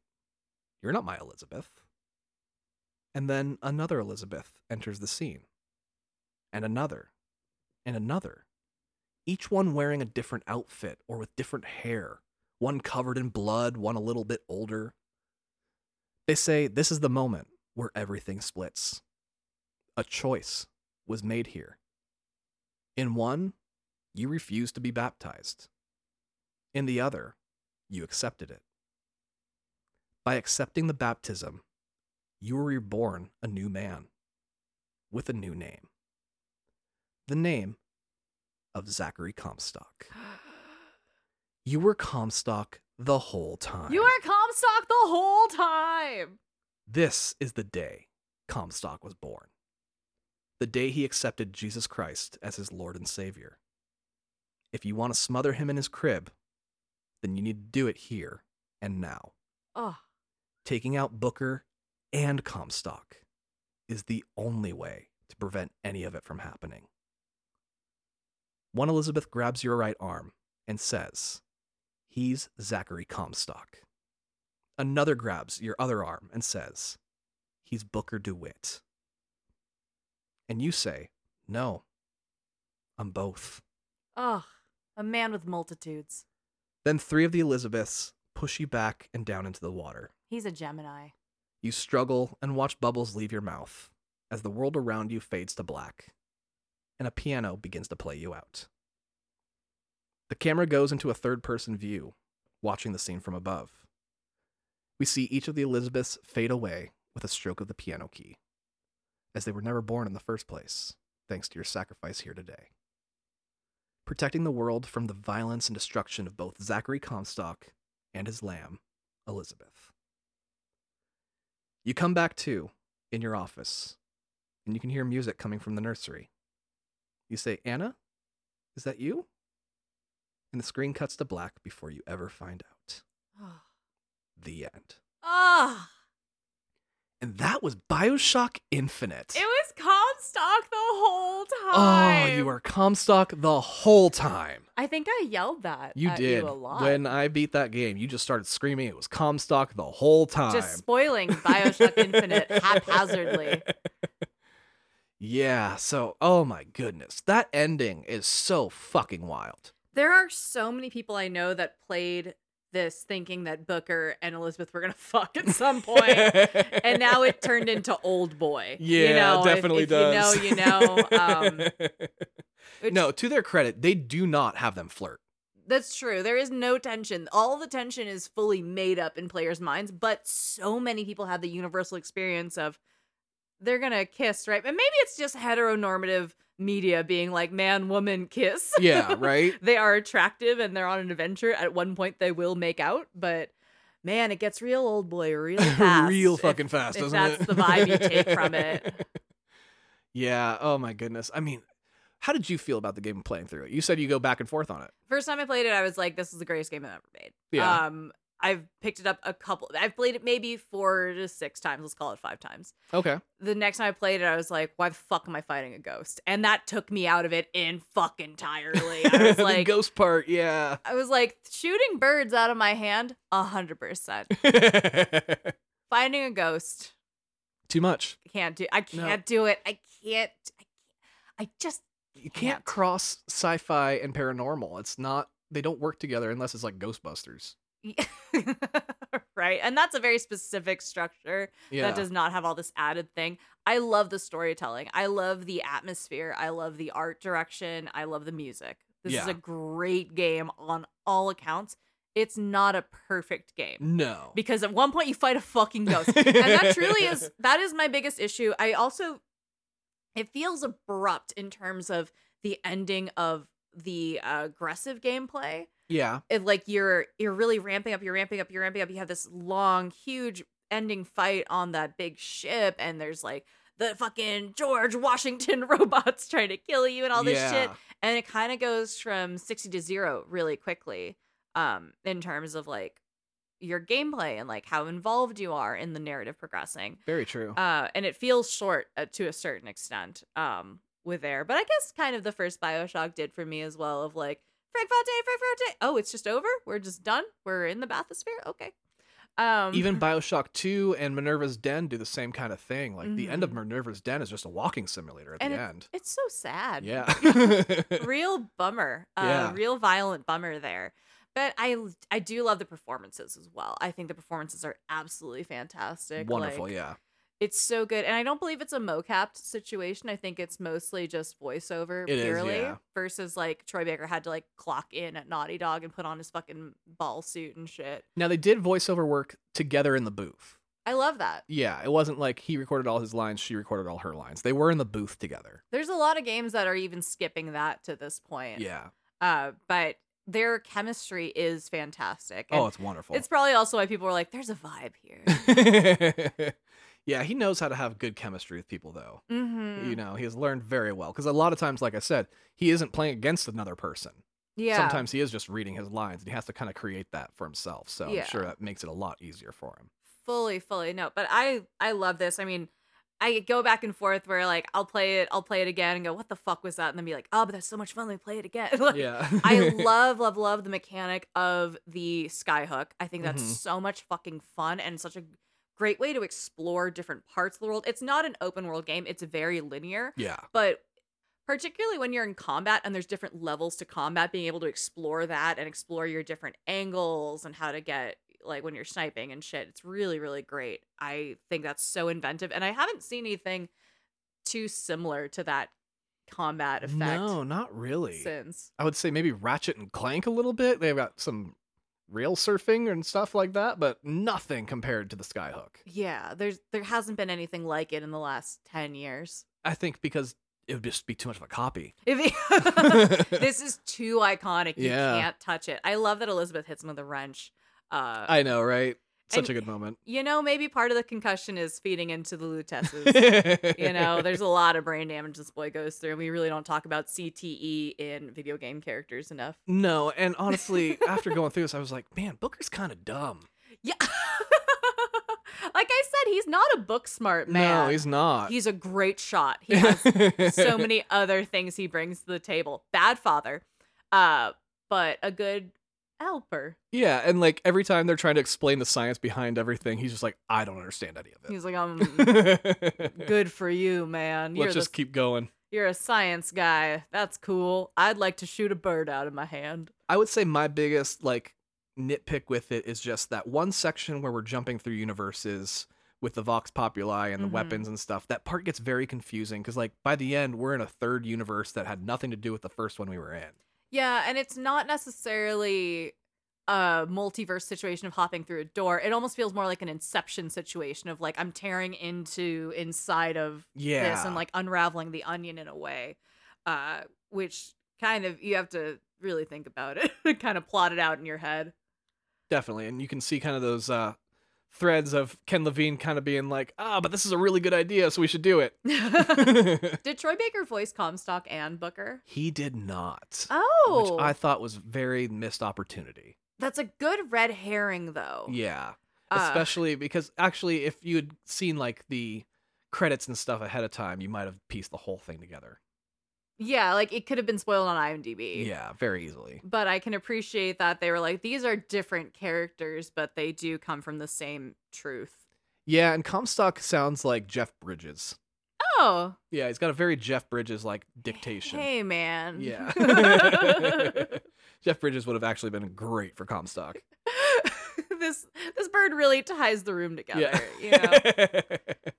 you're not my Elizabeth. And then another Elizabeth enters the scene. And another. And another. Each one wearing a different outfit or with different hair. One covered in blood, one a little bit older. They say this is the moment where everything splits. A choice was made here. In one, you refused to be baptized. In the other, you accepted it. By accepting the baptism, you were reborn a new man with a new name. The name of Zachary Comstock. You were Comstock the whole time. You were Comstock the whole time. This is the day Comstock was born. The day he accepted Jesus Christ as his Lord and Savior. If you want to smother him in his crib, then you need to do it here and now. Oh, Taking out Booker and Comstock is the only way to prevent any of it from happening. One Elizabeth grabs your right arm and says, He's Zachary Comstock. Another grabs your other arm and says, He's Booker DeWitt. And you say, No, I'm both. oh, a man with multitudes. Then three of the Elizabeths push you back and down into the water. He's a Gemini. You struggle and watch bubbles leave your mouth as the world around you fades to black, and a piano begins to play you out. The camera goes into a third person view, watching the scene from above. We see each of the Elizabeths fade away with a stroke of the piano key, as they were never born in the first place, thanks to your sacrifice here today. Protecting the world from the violence and destruction of both Zachary Comstock and his lamb, Elizabeth. You come back to in your office, and you can hear music coming from the nursery. You say, Anna, is that you? And the screen cuts to black before you ever find out. Oh. The end. Ah, And that was Bioshock Infinite. it was Comstock the whole time. oh, you were Comstock the whole time. I think I yelled that. You at did. you a lot. When I beat that game, you just started screaming it was Comstock the whole time. just spoiling Bioshock Infinite haphazardly. Yeah, so oh my goodness. That ending is so fucking wild. There are so many people I know that played this thinking that Booker and Elizabeth were gonna fuck at some point, and now it turned into Oldboy. Yeah, you know, definitely if, if does. You know, you know. Um, which- no, to their credit, they do not have them flirt. That's true. There is no tension. All the tension is fully made up in players' minds, but so many people have the universal experience of they're gonna kiss, right? But maybe it's just heteronormative media being like man, woman, kiss. Yeah, right? they are attractive and they're on an adventure. At one point, they will make out, but man, it gets real old boy real fast. Real if- fucking fast, if doesn't that's it? the vibe you take from it. yeah. Oh my goodness. I mean, how did you feel about the game playing through it? You said you go back and forth on it. First time I played it, I was like, "This is the greatest game I've ever made." Yeah. Um, I've picked it up a couple. I've played it maybe four to six times. Let's call it five times. Okay. The next time I played it, I was like, "Why the fuck am I fighting a ghost?" And that took me out of it in fucking entirely. I was the like, ghost part, yeah. I was like, shooting birds out of my hand, a hundred percent. Finding a ghost, Too much. I can't do. I can't do it. I can't. I, can't, I just You can't Can't. cross sci-fi and paranormal. It's not. They don't work together unless it's like Ghostbusters. right. And that's a very specific structure Yeah. that does not have all this added thing. I love the storytelling. I love the atmosphere. I love the art direction. I love the music. This is a great game on all accounts. It's not a perfect game. no. because at one point you fight a fucking ghost and that truly is that is my biggest issue i also it feels abrupt in terms of the ending of the uh, aggressive gameplay yeah. it, like you're you're really ramping up you're ramping up you're ramping up you have this long huge ending fight on that big ship and there's like the fucking george washington robots trying to kill you and all this shit and it kind of goes from 60 to 0 really quickly um in terms of like your gameplay and like how involved you are in the narrative progressing Very true. uh and it feels short uh, to a certain extent um with there but i guess kind of the first bioshock did for me as well of like frank Fontaine, frank Fontaine. oh it's just over we're just done we're in the bathysphere okay um Even Bioshock 2 and Minerva's Den do the same kind of thing. Like the end of Mhm. Minerva's Den is just a walking simulator at And the end. it's so sad Yeah. real bummer uh Yeah. real violent bummer there but i i do love the performances as well i think the performances are absolutely fantastic Wonderful, like, yeah. It's so good and i don't believe it's a mocapped situation i think it's mostly just voiceover It is, purely yeah. versus like troy baker had to like clock in at naughty dog and put on his fucking ball suit and shit Now they did voiceover work together in the booth. i love that Yeah, it wasn't like he recorded all his lines, she recorded all her lines. They were in the booth together. there's a lot of games that are even skipping that to this point Yeah. uh but their chemistry is fantastic Oh, it's wonderful. it's probably also why people were like there's a vibe here yeah, he knows how to have good chemistry with people, though. mm-hmm. You know, he has learned very well. Because a lot of times, like I said, he isn't playing against another person. yeah Sometimes he is just reading his lines, and he has to kind of create that for himself. So I'm sure that makes it a lot easier for him. fully fully no but i i love this i mean i go back and forth where like i'll play it i'll play it again and go what the fuck was that and then be like oh but that's so much fun let me play it again Like, Yeah. i love love love the mechanic of the skyhook i think that's Mhm. so much fucking fun and such a great way to explore different parts of the world it's not an open world game it's very linear yeah. but particularly when you're in combat and there's different levels to combat being able to explore that and explore your different angles and how to get like when you're sniping and shit it's really really great i think that's so inventive and i haven't seen anything too similar to that combat effect No, not really. since I would say maybe Ratchet and Clank a little bit. They've got some rail surfing and stuff like that, but nothing compared to the Skyhook. yeah there's there hasn't been anything like it in the last 10 years I think because it would just be too much of a copy. if this is too iconic you Yeah. can't touch it i love that elizabeth hits him with a wrench uh I know, right? Such And- a good moment. you know, maybe part of the concussion is feeding into the Luteces. you know, there's a lot of brain damage this boy goes through, and we really don't talk about CTE in video game characters enough. no, and honestly, after going through this, I was like, man, Booker's kind of dumb. Yeah. like I said, he's not a book smart man. No, he's not. He's a great shot. He has so many other things he brings to the table. Bad father, uh, but a good helper. Yeah, and like every time they're trying to explain the science behind everything, he's just like, I don't understand any of it. He's like, I'm good for you, man. You're Let's the just keep going. You're a science guy. That's cool. I'd like to shoot a bird out of my hand. I would say my biggest like nitpick with it is just that one section where we're jumping through universes with the Vox Populi and the Mhm. weapons and stuff. That part gets very confusing because like by the end we're in a third universe that had nothing to do with the first one we were in. Yeah, and it's not necessarily a multiverse situation of hopping through a door. It almost feels more like an inception situation of like I'm tearing into inside of Yeah. this and like unraveling the onion in a way. Uh which kind of you have to really think about it, kind of plot it out in your head. Definitely. And you can see kind of those uh, threads of Ken Levine kind of being like, ah, but this is a really good idea, so we should do it. Did Troy Baker voice Comstock and Booker? he did not. Oh, Which I thought was very missed opportunity. that's a good red herring, though. Yeah. Uh, Especially because actually, if you had seen like the credits and stuff ahead of time, you might have pieced the whole thing together. Yeah, like it could have been spoiled on IMDb. Yeah, very easily. But I can appreciate that they were like, these are different characters, but they do come from the same truth. Yeah, and Comstock sounds like Jeff Bridges. Oh, Yeah, he's got a very Jeff Bridges like dictation. hey, man. Yeah. Jeff Bridges would have actually been great for Comstock. this this bird really ties the room together. Yeah. You know?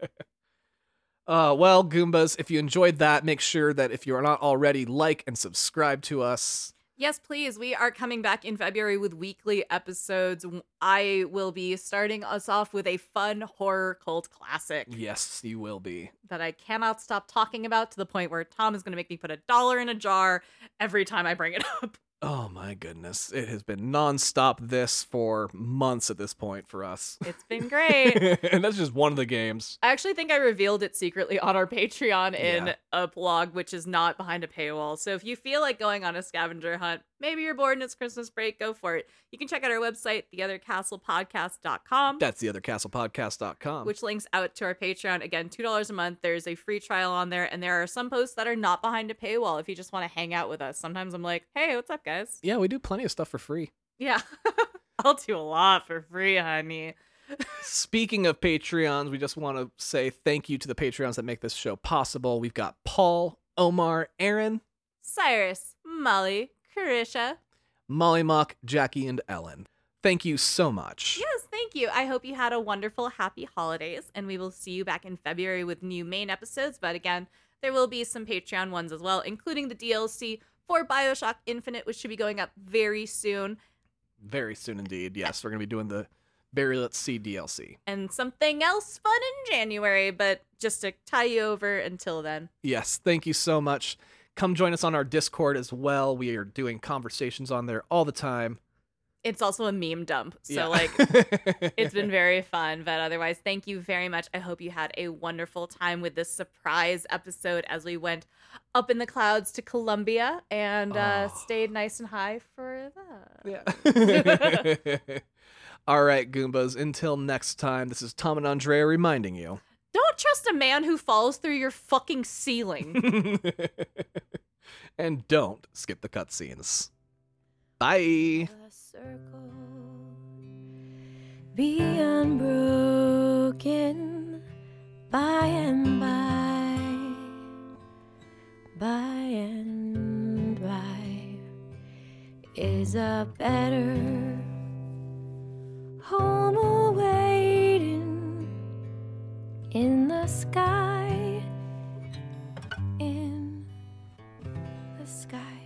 Uh, well, Goombas, if you enjoyed that, make sure that if you are not already, like and subscribe to us. Yes, please. We are coming back in February with weekly episodes. I will be starting us off with a fun horror cult classic Yes, you will be. that I cannot stop talking about to the point where Tom is going to make me put a dollar in a jar every time I bring it up. Oh my goodness. It has been nonstop this for months at this point for us. It's been great. and that's just one of the games. I actually think I revealed it secretly on our Patreon in Yeah. a blog, which is not behind a paywall. So if you feel like going on a scavenger hunt, maybe you're bored and it's Christmas break, go for it. You can check out our website, theothercastlepodcast.com. That's theothercastlepodcast.com. which links out to our Patreon. Again, $2 a month. There's a free trial on there, and there are some posts that are not behind a paywall if you just want to hang out with us. Sometimes I'm like, hey, what's up, guys? yeah, we do plenty of stuff for free. Yeah. I'll do a lot for free, honey. Speaking of Patreons, we just want to say thank you to the Patreons that make this show possible. We've got Paul, Omar, Aaron, Cyrus, Molly, Carisha. Molly Mock, Jackie, and Ellen. Thank you so much. Yes, thank you. I hope you had a wonderful, happy holidays, and we will see you back in February with new main episodes. But again, there will be some Patreon ones as well, including the DLC for Bioshock Infinite, which should be going up very soon. Very soon indeed. Yes, we're going to be doing the Burial at Sea DLC. and something else fun in January, but just to tie you over until then. Yes, thank you so much. Come join us on our Discord as well. We are doing conversations on there all the time. It's also a meme dump. So, Yeah. like, it's been very fun. But otherwise, thank you very much. I hope you had a wonderful time with this surprise episode as we went up in the clouds to Columbia and uh, Oh. stayed nice and high for that. Yeah. All right, Goombas. Until next time, this is Tom and Andrea reminding you. Don't trust a man who falls through your fucking ceiling. and don't skip the cutscenes. Bye. a circle be unbroken by and by by and by is a better home awaiting in the sky. In the sky